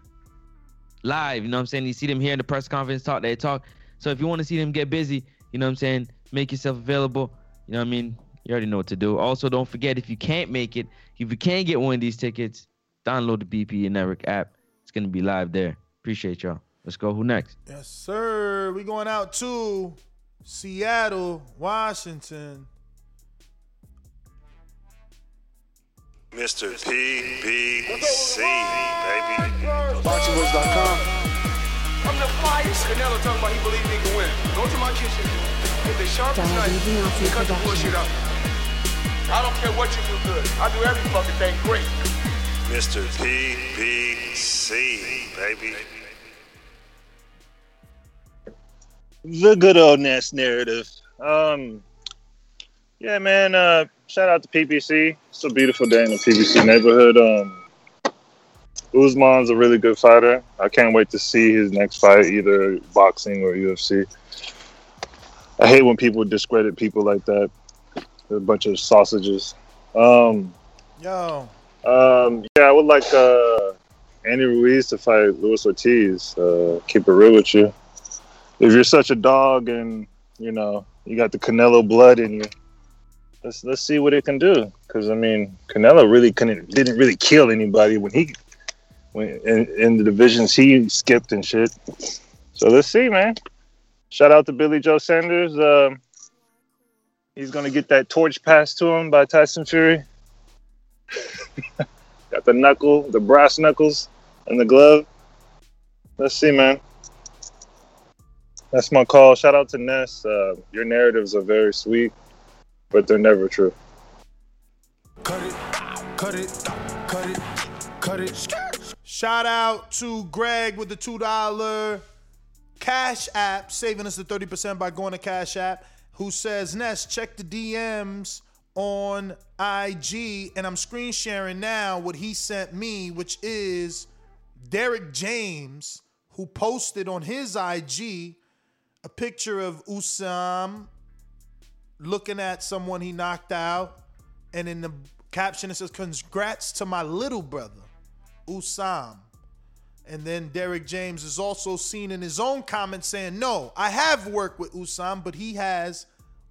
live. You know what I'm saying? You see them here in the press conference, talk, they talk. So if you want to see them get busy, you know what I'm saying? Make yourself available. You know what I mean? You already know what to do. Also, don't forget if you can't make it, if you can't get one of these tickets, download the BP Network app. It's going to be live there. Appreciate y'all. Let's go. Who next? Yes, sir. We going out to Seattle, Washington. Mr. PBC, baby. BoxingWords.com. I'm the flyest. Canelo talking about he believe he can win. Go to my kitchen. Get the sharpest knife. and Cut the bullshit out. I don't care what you do good. I do every fucking thing great. Mr. PBC, baby. The good old Ness narrative. Um, yeah, man. Uh, shout out to PBC. It's a beautiful day in the PBC neighborhood. Um, Usman's a really good fighter. I can't wait to see his next fight, either boxing or UFC. I hate when people discredit people like that. They're a bunch of sausages. Um, Yo. um, yeah, I would like uh, Andy Ruiz to fight Luis Ortiz. Uh, keep it real with you. If you're such a dog and you know you got the Canelo blood in you, let's let's see what it can do. Because I mean, Canelo really couldn't didn't really kill anybody when he when in, in the divisions he skipped and shit. So let's see, man. Shout out to Billy Joe Saunders. Um, he's gonna get that torch passed to him by Tyson Fury. Got the knuckle, the brass knuckles, and the glove. Let's see, man. That's my call. Shout out to Ness. Uh, your narratives are very sweet, but they're never true. Cut it, cut it, cut it. Shout out to Greg with the $2 Cash App, saving us the 30% by going to Cash App, who says, Ness, check the DMs on IG. And I'm screen sharing now what he sent me, which is Derrick James, who posted on his IG a picture of Usman looking at someone he knocked out. And in the caption, it says, Congrats to my little brother, Usman. And then Derrick James is also seen in his own comments saying, No, I have worked with Usman, but he has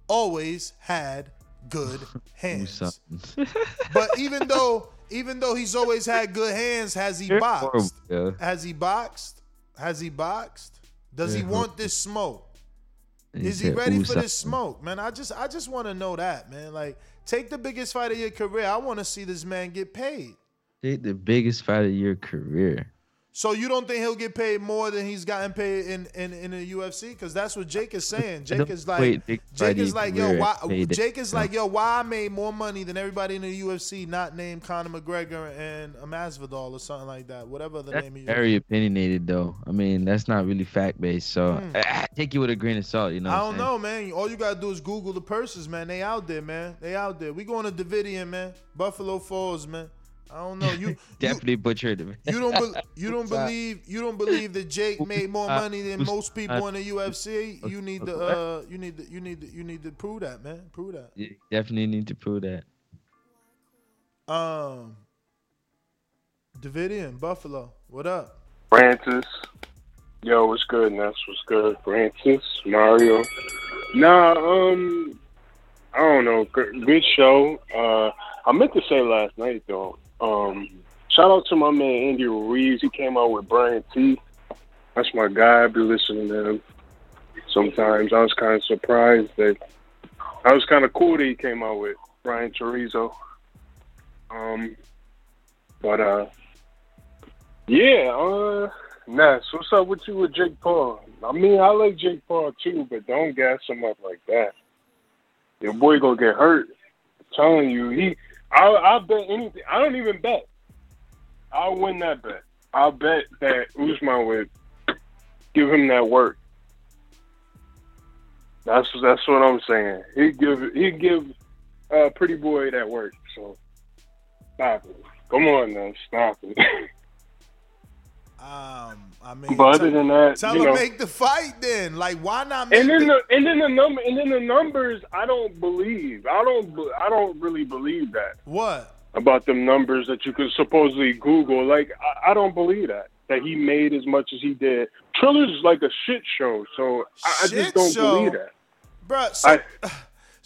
always had good hands. but even though even though he's always had good hands, has he boxed? Has he boxed? Has he boxed? Does he want this smoke? Is he ready "Ooh, for this smoke, man? I just I just want to know that, man. Like, take the biggest fight of your career. I want to see this man get paid. Take the biggest fight of your career. So you don't think he'll get paid more than he's gotten paid in in, in the UFC? Because that's what Jake is saying. Jake is like big Jake is like yo, why Jake is like yo, why I made more money than everybody in the UFC, not named Conor McGregor and Masvidal or something like that. Whatever the That's name of your very opinionated, though. I mean, that's not really fact based. So Hmm. I, I take it with a grain of salt. You know. I don't know, man. All you gotta do is Google the purses, man. They out there, man. They out there. We going to Davidian, man. Buffalo Falls, man. I don't know. You Definitely butchered it. you don't be, you don't believe you don't believe that Jake made more money than most people in the UFC. You need to uh you need to you need to you need to prove that, man. Prove that. You definitely need to prove that. Um Davidian, Buffalo. What up? Francis. Yo, what's good, Ness? What's good? Francis, Mario. Nah, um, I don't know. Good, good show. Uh, I meant to say last night though. Um, shout out to my man Andy Ruiz. He came out with Brian T. That's my guy. I be listening to him sometimes. I was kind of surprised that. I was kind of cool that he came out with Brian Chorizo. Um, but uh, yeah, uh, Ness, what's up with you with Jake Paul? I mean, I like Jake Paul too, but don't gas him up like that. Your boy gonna get hurt. I'm telling you, he. I I bet anything. I don't even bet. I'll win that bet. I'll bet that Usman would give him that work. That's that's what I'm saying. He give he give uh, Pretty Boy that work. So stop it. Come on now, stop it. Um, I mean, But other tell- than that, tell him know- make the fight then. Like, why not make and then the, the and then the number and then the numbers I don't believe. I don't I don't really believe that what? about them numbers that you could supposedly Google. Like I, I don't believe that that he made as much as he did. Triller's is like a shit show, so I, I just don't show? believe that. Bruh, so, I-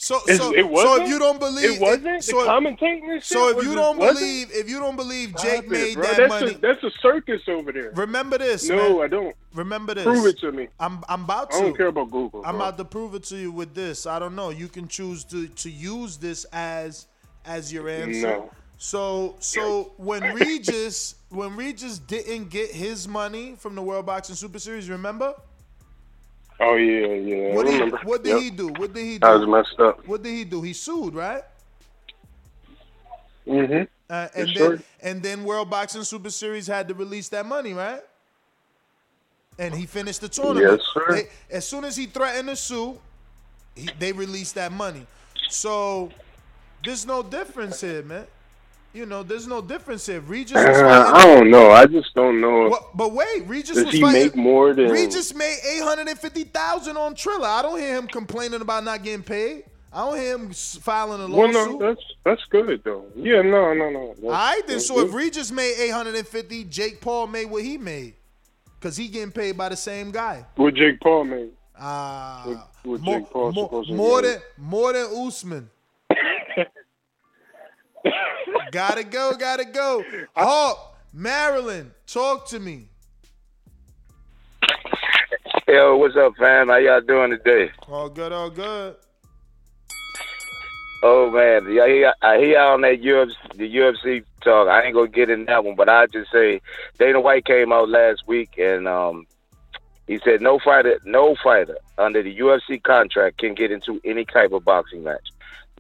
so, so, it wasn't? if you don't believe, It wasn't? so, The commentating and so if you it- don't believe, if you don't believe Jake it, made bro. that that's money, A, that's a circus over there. remember this. No, man. I don't. Remember this. Prove it to me. I'm, I'm about to. I don't care about Google. I'm bro. about to prove it to you with this. I don't know. You can choose to to use this as as your answer. No. So so when Regis when Regis didn't get his money from the World Boxing Super Series, remember? Oh yeah, yeah. What I did, remember. what did Yep. he do? What did he do? I was messed up. What did he do? He sued, right? Mm-hmm. Uh, and Yes, then sir. and then World Boxing Super Series had to release that money, right? And he finished the tournament. Yes, sir. They- as soon as he threatened to sue, he, they released that money. So there's no difference here, man. You know, there's no difference here. Regis was Uh. I don't know. I just don't know. What- but wait, Regis does was he fighting. make more than? Regis made eight hundred and fifty thousand on Triller. I don't hear him complaining about not getting paid. I don't hear him filing a lawsuit. well, no, that's that's good though. Yeah, no, no, no. That's, All right, then. So if. Regis made 850, Jake Paul made what he made. Because he getting paid by the same guy. what Jake Paul made? Ah. what, what more, Jake Paul more, supposed to more than more than Usman. Gotta go, gotta go. Hawk, Maryland, talk to me. Yo, what's up, fam? How y'all doing today? All good, all good. Oh man, yeah, I hear, I hear y'all on that UFC, the UFC talk. I ain't gonna get in that one, but I just say Dana White came out last week and um, he said no fighter, no fighter under the UFC contract can get into any type of boxing match.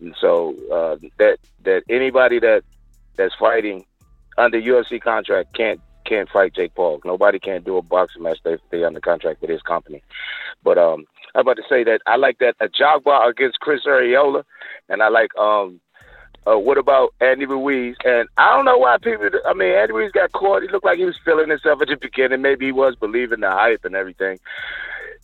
And so uh, that that anybody that that's fighting under UFC contract can't can't fight Jake Paul. Nobody can do a boxing match. They they under contract with his company. But um, I'm about to say that I like that Ajagba against Chris Arreola, and I like um. Uh, what about Andy Ruiz? And I don't know why people. I mean, Andy Ruiz got caught. He looked like he was feeling himself at the beginning. Maybe he was believing the hype and everything.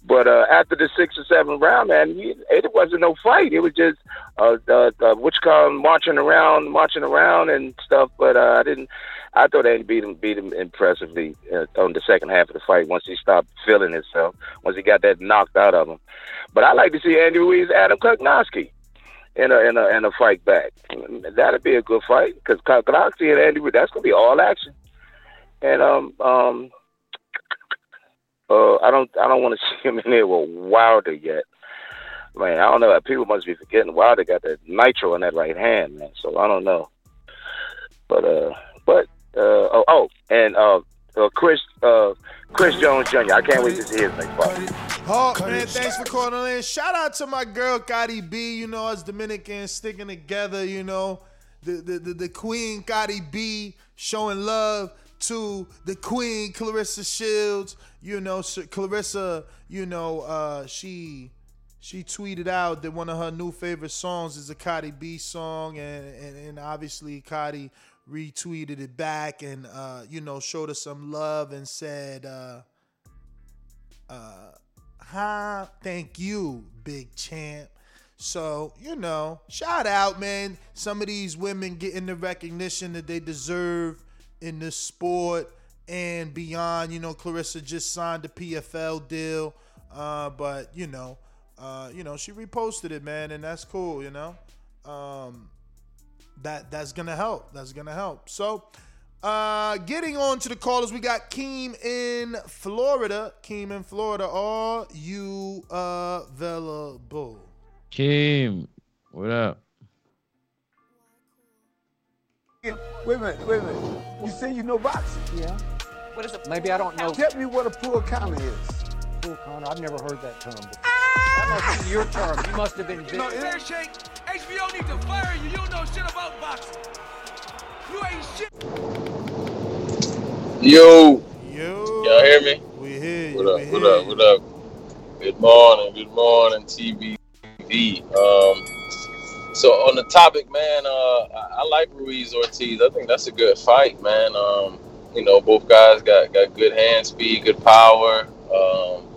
But uh, after the sixth or seventh round, man, he, it wasn't no fight. It was just uh, uh, uh come marching around, marching around and stuff. But uh, I didn't. I thought Andy beat him, beat him impressively uh, on the second half of the fight. Once he stopped feeling himself, once he got that knocked out of him. But I like to see Andy Ruiz, Adam Kownacki in a in a in a fight back. That'd be a good fight because Kuknowski and Andy Ruiz, that's gonna be all action. And um um uh, I don't I don't want to see him in there with Wilder yet. Man, I don't know. People must be forgetting Wilder got that nitro in that right hand, man. So I don't know. But uh, but uh, oh oh, and uh, uh Chris uh Chris Jones Jr. I can't wait to see his next fight. Hawk, man, thanks for calling in. Shout out to my girl Cardi B. You know, us Dominicans sticking together. You know, the the the, the Queen Cardi B showing love to the Queen Claressa Shields. You know, Claressa. You know, uh, she she tweeted out that one of her new favorite songs is a Cardi B song, and and, and obviously Cardi retweeted it back and uh, you know showed us some love and said, uh, uh, "Huh, thank you, big champ." So, you know, shout out, man. Some of these women getting the recognition that they deserve in this sport and beyond. You know, Claressa just signed a PFL deal, uh, but you know, uh, you know, she reposted it, man, and that's cool. You know, um, that that's gonna help. That's gonna help. So, uh, getting on to the callers, we got Keem in Florida. Keem in Florida, are you available? Keem, what up? Wait a minute, wait a minute. You say you know boxing? Yeah. What is it? Maybe I don't know. Tell me what a pull counter is. Pull counter? I've never heard that term before. That must be your term. You must have been. No, Fair Shake, HBO needs to fire you. You don't know shit about boxing. You ain't shit. Yo. Yo. Y'all hear me? We hear you. What up? What up? What up? Good morning. Good morning, TBV. Um, so on the topic, man, uh, I, I like Ruiz Ortiz. I think that's a good fight, man. Um, you know, both guys got got good hand speed, good power. Um,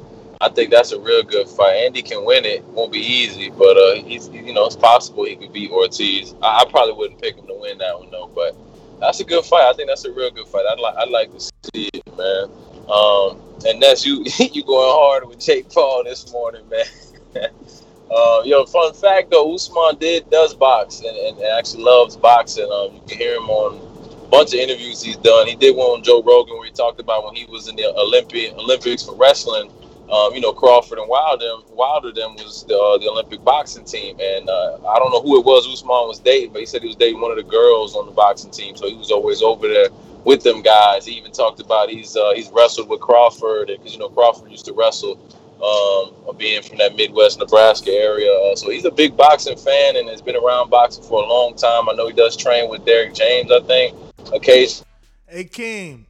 I think that's a real good fight. Andy can win it. Won't be easy, but uh, he's you know it's possible he could beat Ortiz. I, I, probably wouldn't pick him to win that one though, but that's a good fight. I think that's a real good fight. I'd like I'd like to see it, man. Um, and that's you you going hard with Jake Paul this morning, man. Uh, yo, fun fact though, Usman did does box and, and, and actually loves boxing. Um, you can hear him on a bunch of interviews he's done. He did one on Joe Rogan where he talked about when he was in the Olympic Olympics for wrestling. Um, you know, Crawford and Wilder, Wilder them was the, uh, the Olympic boxing team, and uh, I don't know who it was Usman was dating, but he said he was dating one of the girls on the boxing team, so he was always over there with them guys. He even talked about he's uh, he's wrestled with Crawford because you know Crawford used to wrestle um, being from that Midwest Nebraska area. Uh, so he's a big boxing fan and has been around boxing for a long time. I know he does train with Derrick James, I think, occasionally. Hey, King.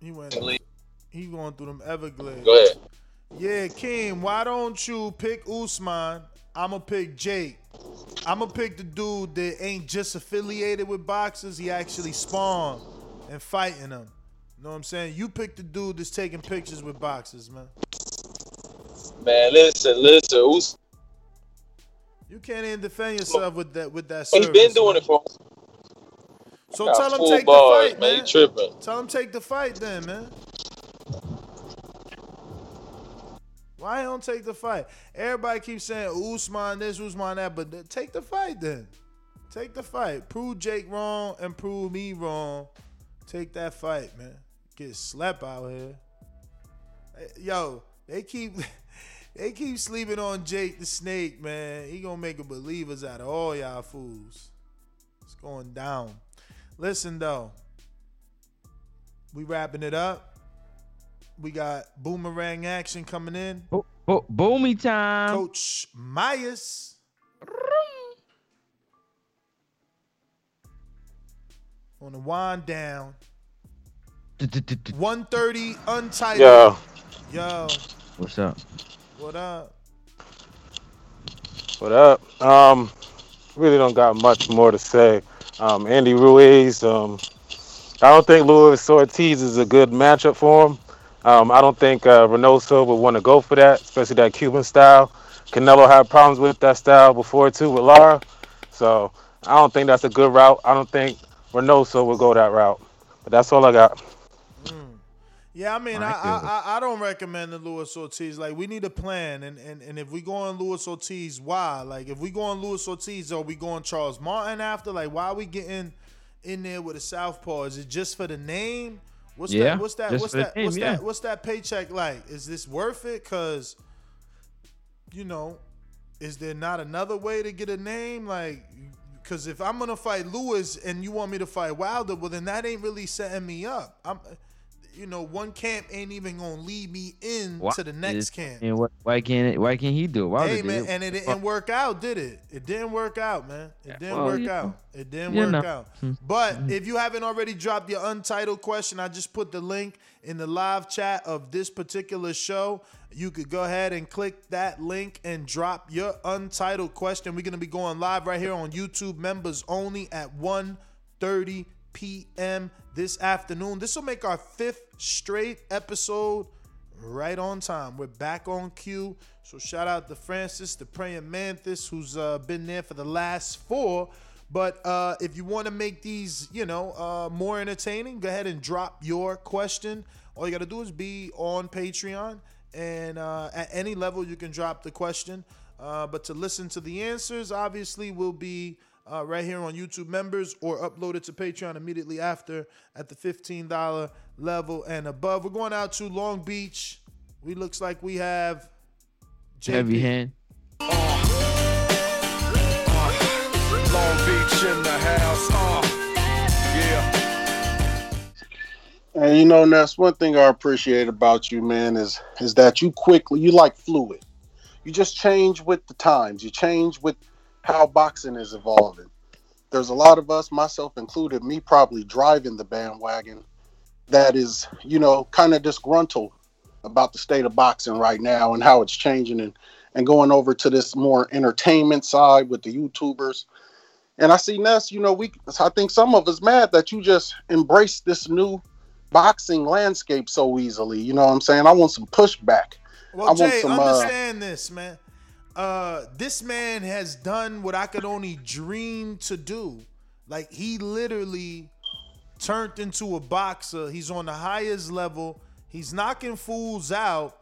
He went. He going through them Everglades. Go ahead. Yeah, King. Why don't you pick Usman? I'ma pick Jake. I'ma pick the dude that ain't just affiliated with boxers. He actually spawned and fighting them know what I'm saying? You pick the dude that's taking pictures with boxes, man. Man, listen, listen. Who's... You can't even defend yourself with that with that. He's been doing man. it for. So Got tell him take bars, the fight, man. man. tripping. Tell him take the fight, then, man. Why don't take the fight? Everybody keeps saying Usman this, Usman that, but take the fight then. Take the fight. Prove Jake wrong and prove me wrong. Take that fight, man. Get slept out here. Yo, they keep they keep sleeping on Jake the Snake, man. He gonna make a believers out of all y'all fools. It's going down. Listen though, we wrapping it up. We got boomerang action coming in. Bo- bo- boomy time. Coach Myers. On the wind down. 130 untitled. Yo. Yo. What's up? What up? What up? Um, really don't got much more to say. Um, Andy Ruiz. Um, I don't think Luis Ortiz is a good matchup for him. Um, I don't think uh, Reynoso would want to go for that, especially that Cuban style. Canelo had problems with that style before too with Lara, so I don't think that's a good route. I don't think Reynoso would go that route. But that's all I got. Yeah, I mean, I, I I, I, I don't recommend the Luis Ortiz. Like, we need a plan, and, and, and if we go on Luis Ortiz, why? Like, if we go on Luis Ortiz, or we go on Charles Martin after? Like, why are we getting in there with a southpaw? Is it just for the name? What's Yeah, that? What's that? What's that? name, what's yeah. that? What's that paycheck like? Is this worth it? Cause, you know, is there not another way to get a name? Like, cause if I'm gonna fight Luis and you want me to fight Wilder, well then that ain't really setting me up. I'm, you know, one camp ain't even gonna lead me in Why to the next camp. And what, why can't it? Why can't he do it? Why Hey man, it? and it didn't work out, did it? It didn't work out, man. It didn't well, work you out. It didn't You work know. out. Hmm. But if you haven't already dropped your untitled question, I just put the link in the live chat of this particular show. You could go ahead and click that link and drop your untitled question. We're gonna be going live right here on YouTube members only at 1:30 p.m. this afternoon. This will make our fifth straight episode right on time. We're back on cue. So shout out to Francis, the praying mantis, who's uh, been there for the last four. But uh, if you want to make these, you know, uh, more entertaining, go ahead and drop your question. All you got to do is be on Patreon, and uh, at any level you can drop the question. Uh, but to listen to the answers, obviously, will be uh, right here on YouTube members or uploaded to Patreon immediately after at the $15 level and above. We're going out to Long Beach. We looks like we have Heavy hand. Long Beach in the house. Uh, yeah. And you know, that's one thing I appreciate about you, man, is is that you quickly you like fluid. You just change with the times. You change with how boxing is evolving. There's a lot of us, myself included, me probably driving the bandwagon that is, you know, kind of disgruntled about the state of boxing right now and how it's changing and, and going over to this more entertainment side with the YouTubers. And I see Ness, you know, we I think some of us mad that you just embrace this new boxing landscape so easily. You know what I'm saying? I want some pushback. Well, I want Jay, some uh, understand this, man. Uh, this man has done what I could only dream to do. Like he literally turned into a boxer. He's on the highest level. He's knocking fools out,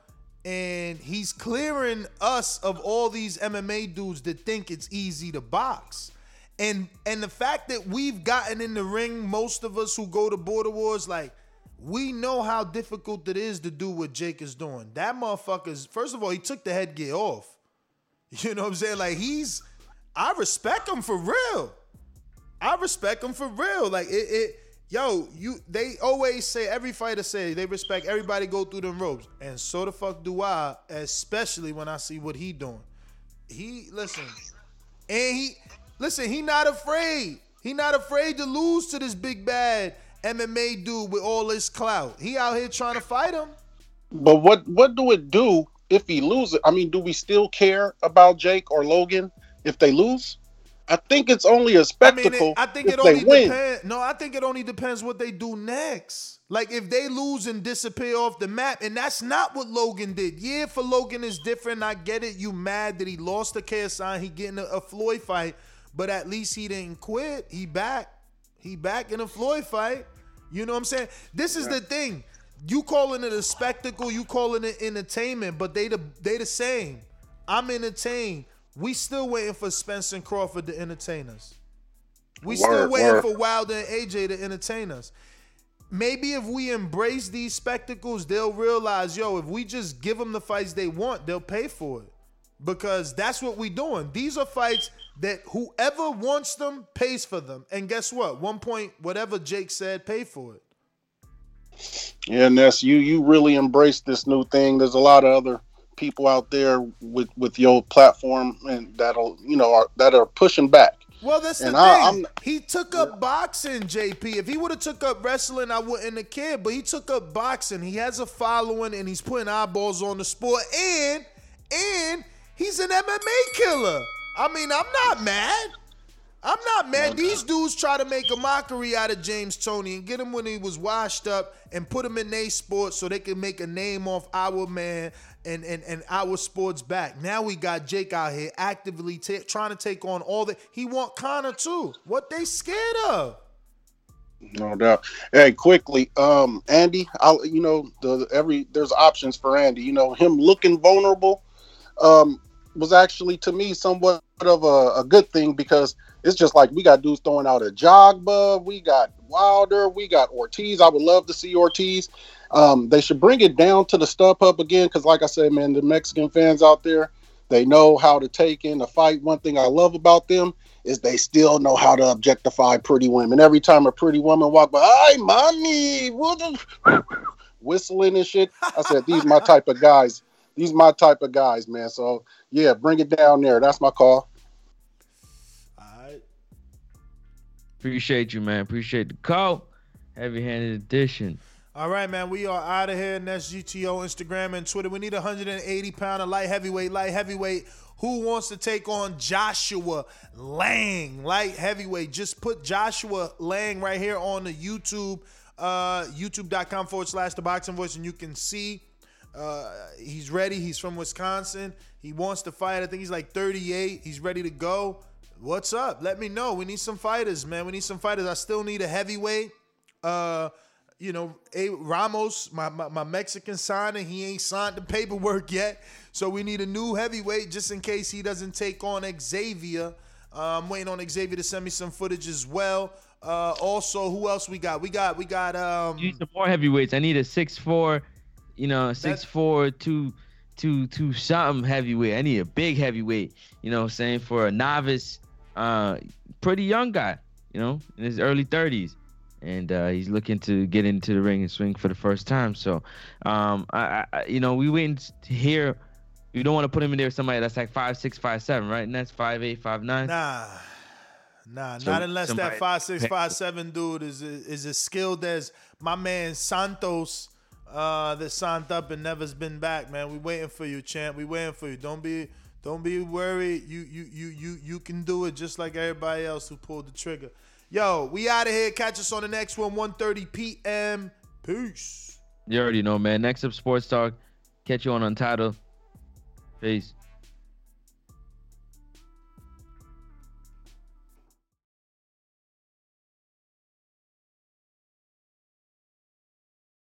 and he's clearing us of all these MMA dudes that think it's easy to box. And and the fact that we've gotten in the ring, most of us who go to border wars, like we know how difficult it is to do what Jake is doing. That motherfucker's first of all, he took the headgear off. You know what I'm saying? Like he's I respect him for real. I respect him for real. Like it, it yo, you they always say every fighter say they respect everybody go through them ropes. And so the fuck do I, especially when I see what he doing. He listen, and he listen, he not afraid. He not afraid to lose to this big bad MMA dude with all his clout. He out here trying to fight him. But what what do it do if he loses? I mean, do we still care about Jake or Logan if they lose? I think it's only a I mean, spectacle it, I think it only depends. No, I think it only depends what they do next. Like if they lose and disappear off the map, and that's not what Logan did. Yeah, for Logan is different. I get it. You mad that he lost to KSI, he getting a, a Floyd fight, but at least he didn't quit. He back. He back in a Floyd fight. You know what I'm saying? This is the thing. You calling it a spectacle, you calling it entertainment, but they the they the same. I'm entertained. We still waiting for Spence and Crawford to entertain us. We Word, still waiting word. for Wilder and AJ to entertain us. Maybe if we embrace these spectacles, they'll realize, yo, if we just give them the fights they want, they'll pay for it. Because that's what we're doing. These are fights that whoever wants them pays for them. And guess what? One point, whatever Jake said, pay for it. Yeah, Ness, you you really embrace this new thing. There's a lot of other people out there with with your platform and that'll you know are, that are pushing back. Well, that's the And thing. I- I'm- he took up boxing, JP. If he would have took up wrestling, I wouldn't have cared. But he took up boxing. He has a following, and he's putting eyeballs on the sport. And and he's an MMA killer. I mean, I'm not mad. I'm not mad. These dudes try to make a mockery out of James Toney and get him when he was washed up and put him in their sport so they can make a name off our man and, and, and our sports back. Now we got Jake out here actively ta- trying to take on all the. He want Conor too. What they scared of? No doubt. Hey, quickly, um, Andy, I'll you know the every there's options for Andy. You know him looking vulnerable, um, was actually to me somewhat of a, a good thing because it's just like we got dudes throwing out Ajagba, we got Wilder, we got Ortiz. I would love to see Ortiz. Um, they should bring it down to the StubHub again because, like I said, man, the Mexican fans out there, they know how to take in a fight. One thing I love about them is they still know how to objectify pretty women. Every time a pretty woman walk by, "Hi, mommy," the-" whistling and shit. I said, "These my type of guys. These my type of guys, man." So yeah, bring it down there. That's my call. Appreciate you, man. Appreciate the call. Heavy handed edition. All right, man. We are out of here. That's GTO, Instagram, and Twitter. We need a 180 pounder light heavyweight, light heavyweight. Who wants to take on Joshua Lang, light heavyweight? Just put Joshua Lang right here on the YouTube, uh, youtube.com forward slash the boxing voice, and you can see uh, he's ready. He's from Wisconsin. He wants to fight. I think he's like 38. He's ready to go. What's up? Let me know. We need some fighters, man. We need some fighters. I still need a heavyweight. Uh, you know, a Ramos, my, my, my Mexican signing, he ain't signed the paperwork yet. So we need a new heavyweight just in case he doesn't take on Xavier. Uh, I'm waiting on Xavier to send me some footage as well. Uh, also, who else we got? We got we got um You need some more heavyweights. I need a six four, you know, six four two two two something heavyweight. I need a big heavyweight. You know, what I'm saying for a novice, uh, pretty young guy. You know, in his early thirties, and uh, he's looking to get into the ring and swing for the first time. So, um, I, I you know, we waiting to hear. You don't want to put him in there with somebody that's like five six, five seven, right? And that's five eight, five nine. Nah, nah, So not unless that five six five seven dude is is as skilled as my man Santos uh, that signed up and never's been back. Man, we waiting for you, champ. We waiting for you. Don't be don't be worried. You you you you you can do it just like everybody else who pulled the trigger. Yo, we out of here. Catch us on the next one, 1.30 p.m. Peace. You already know, man. Next up, sports talk. Catch you on Untitled. Peace.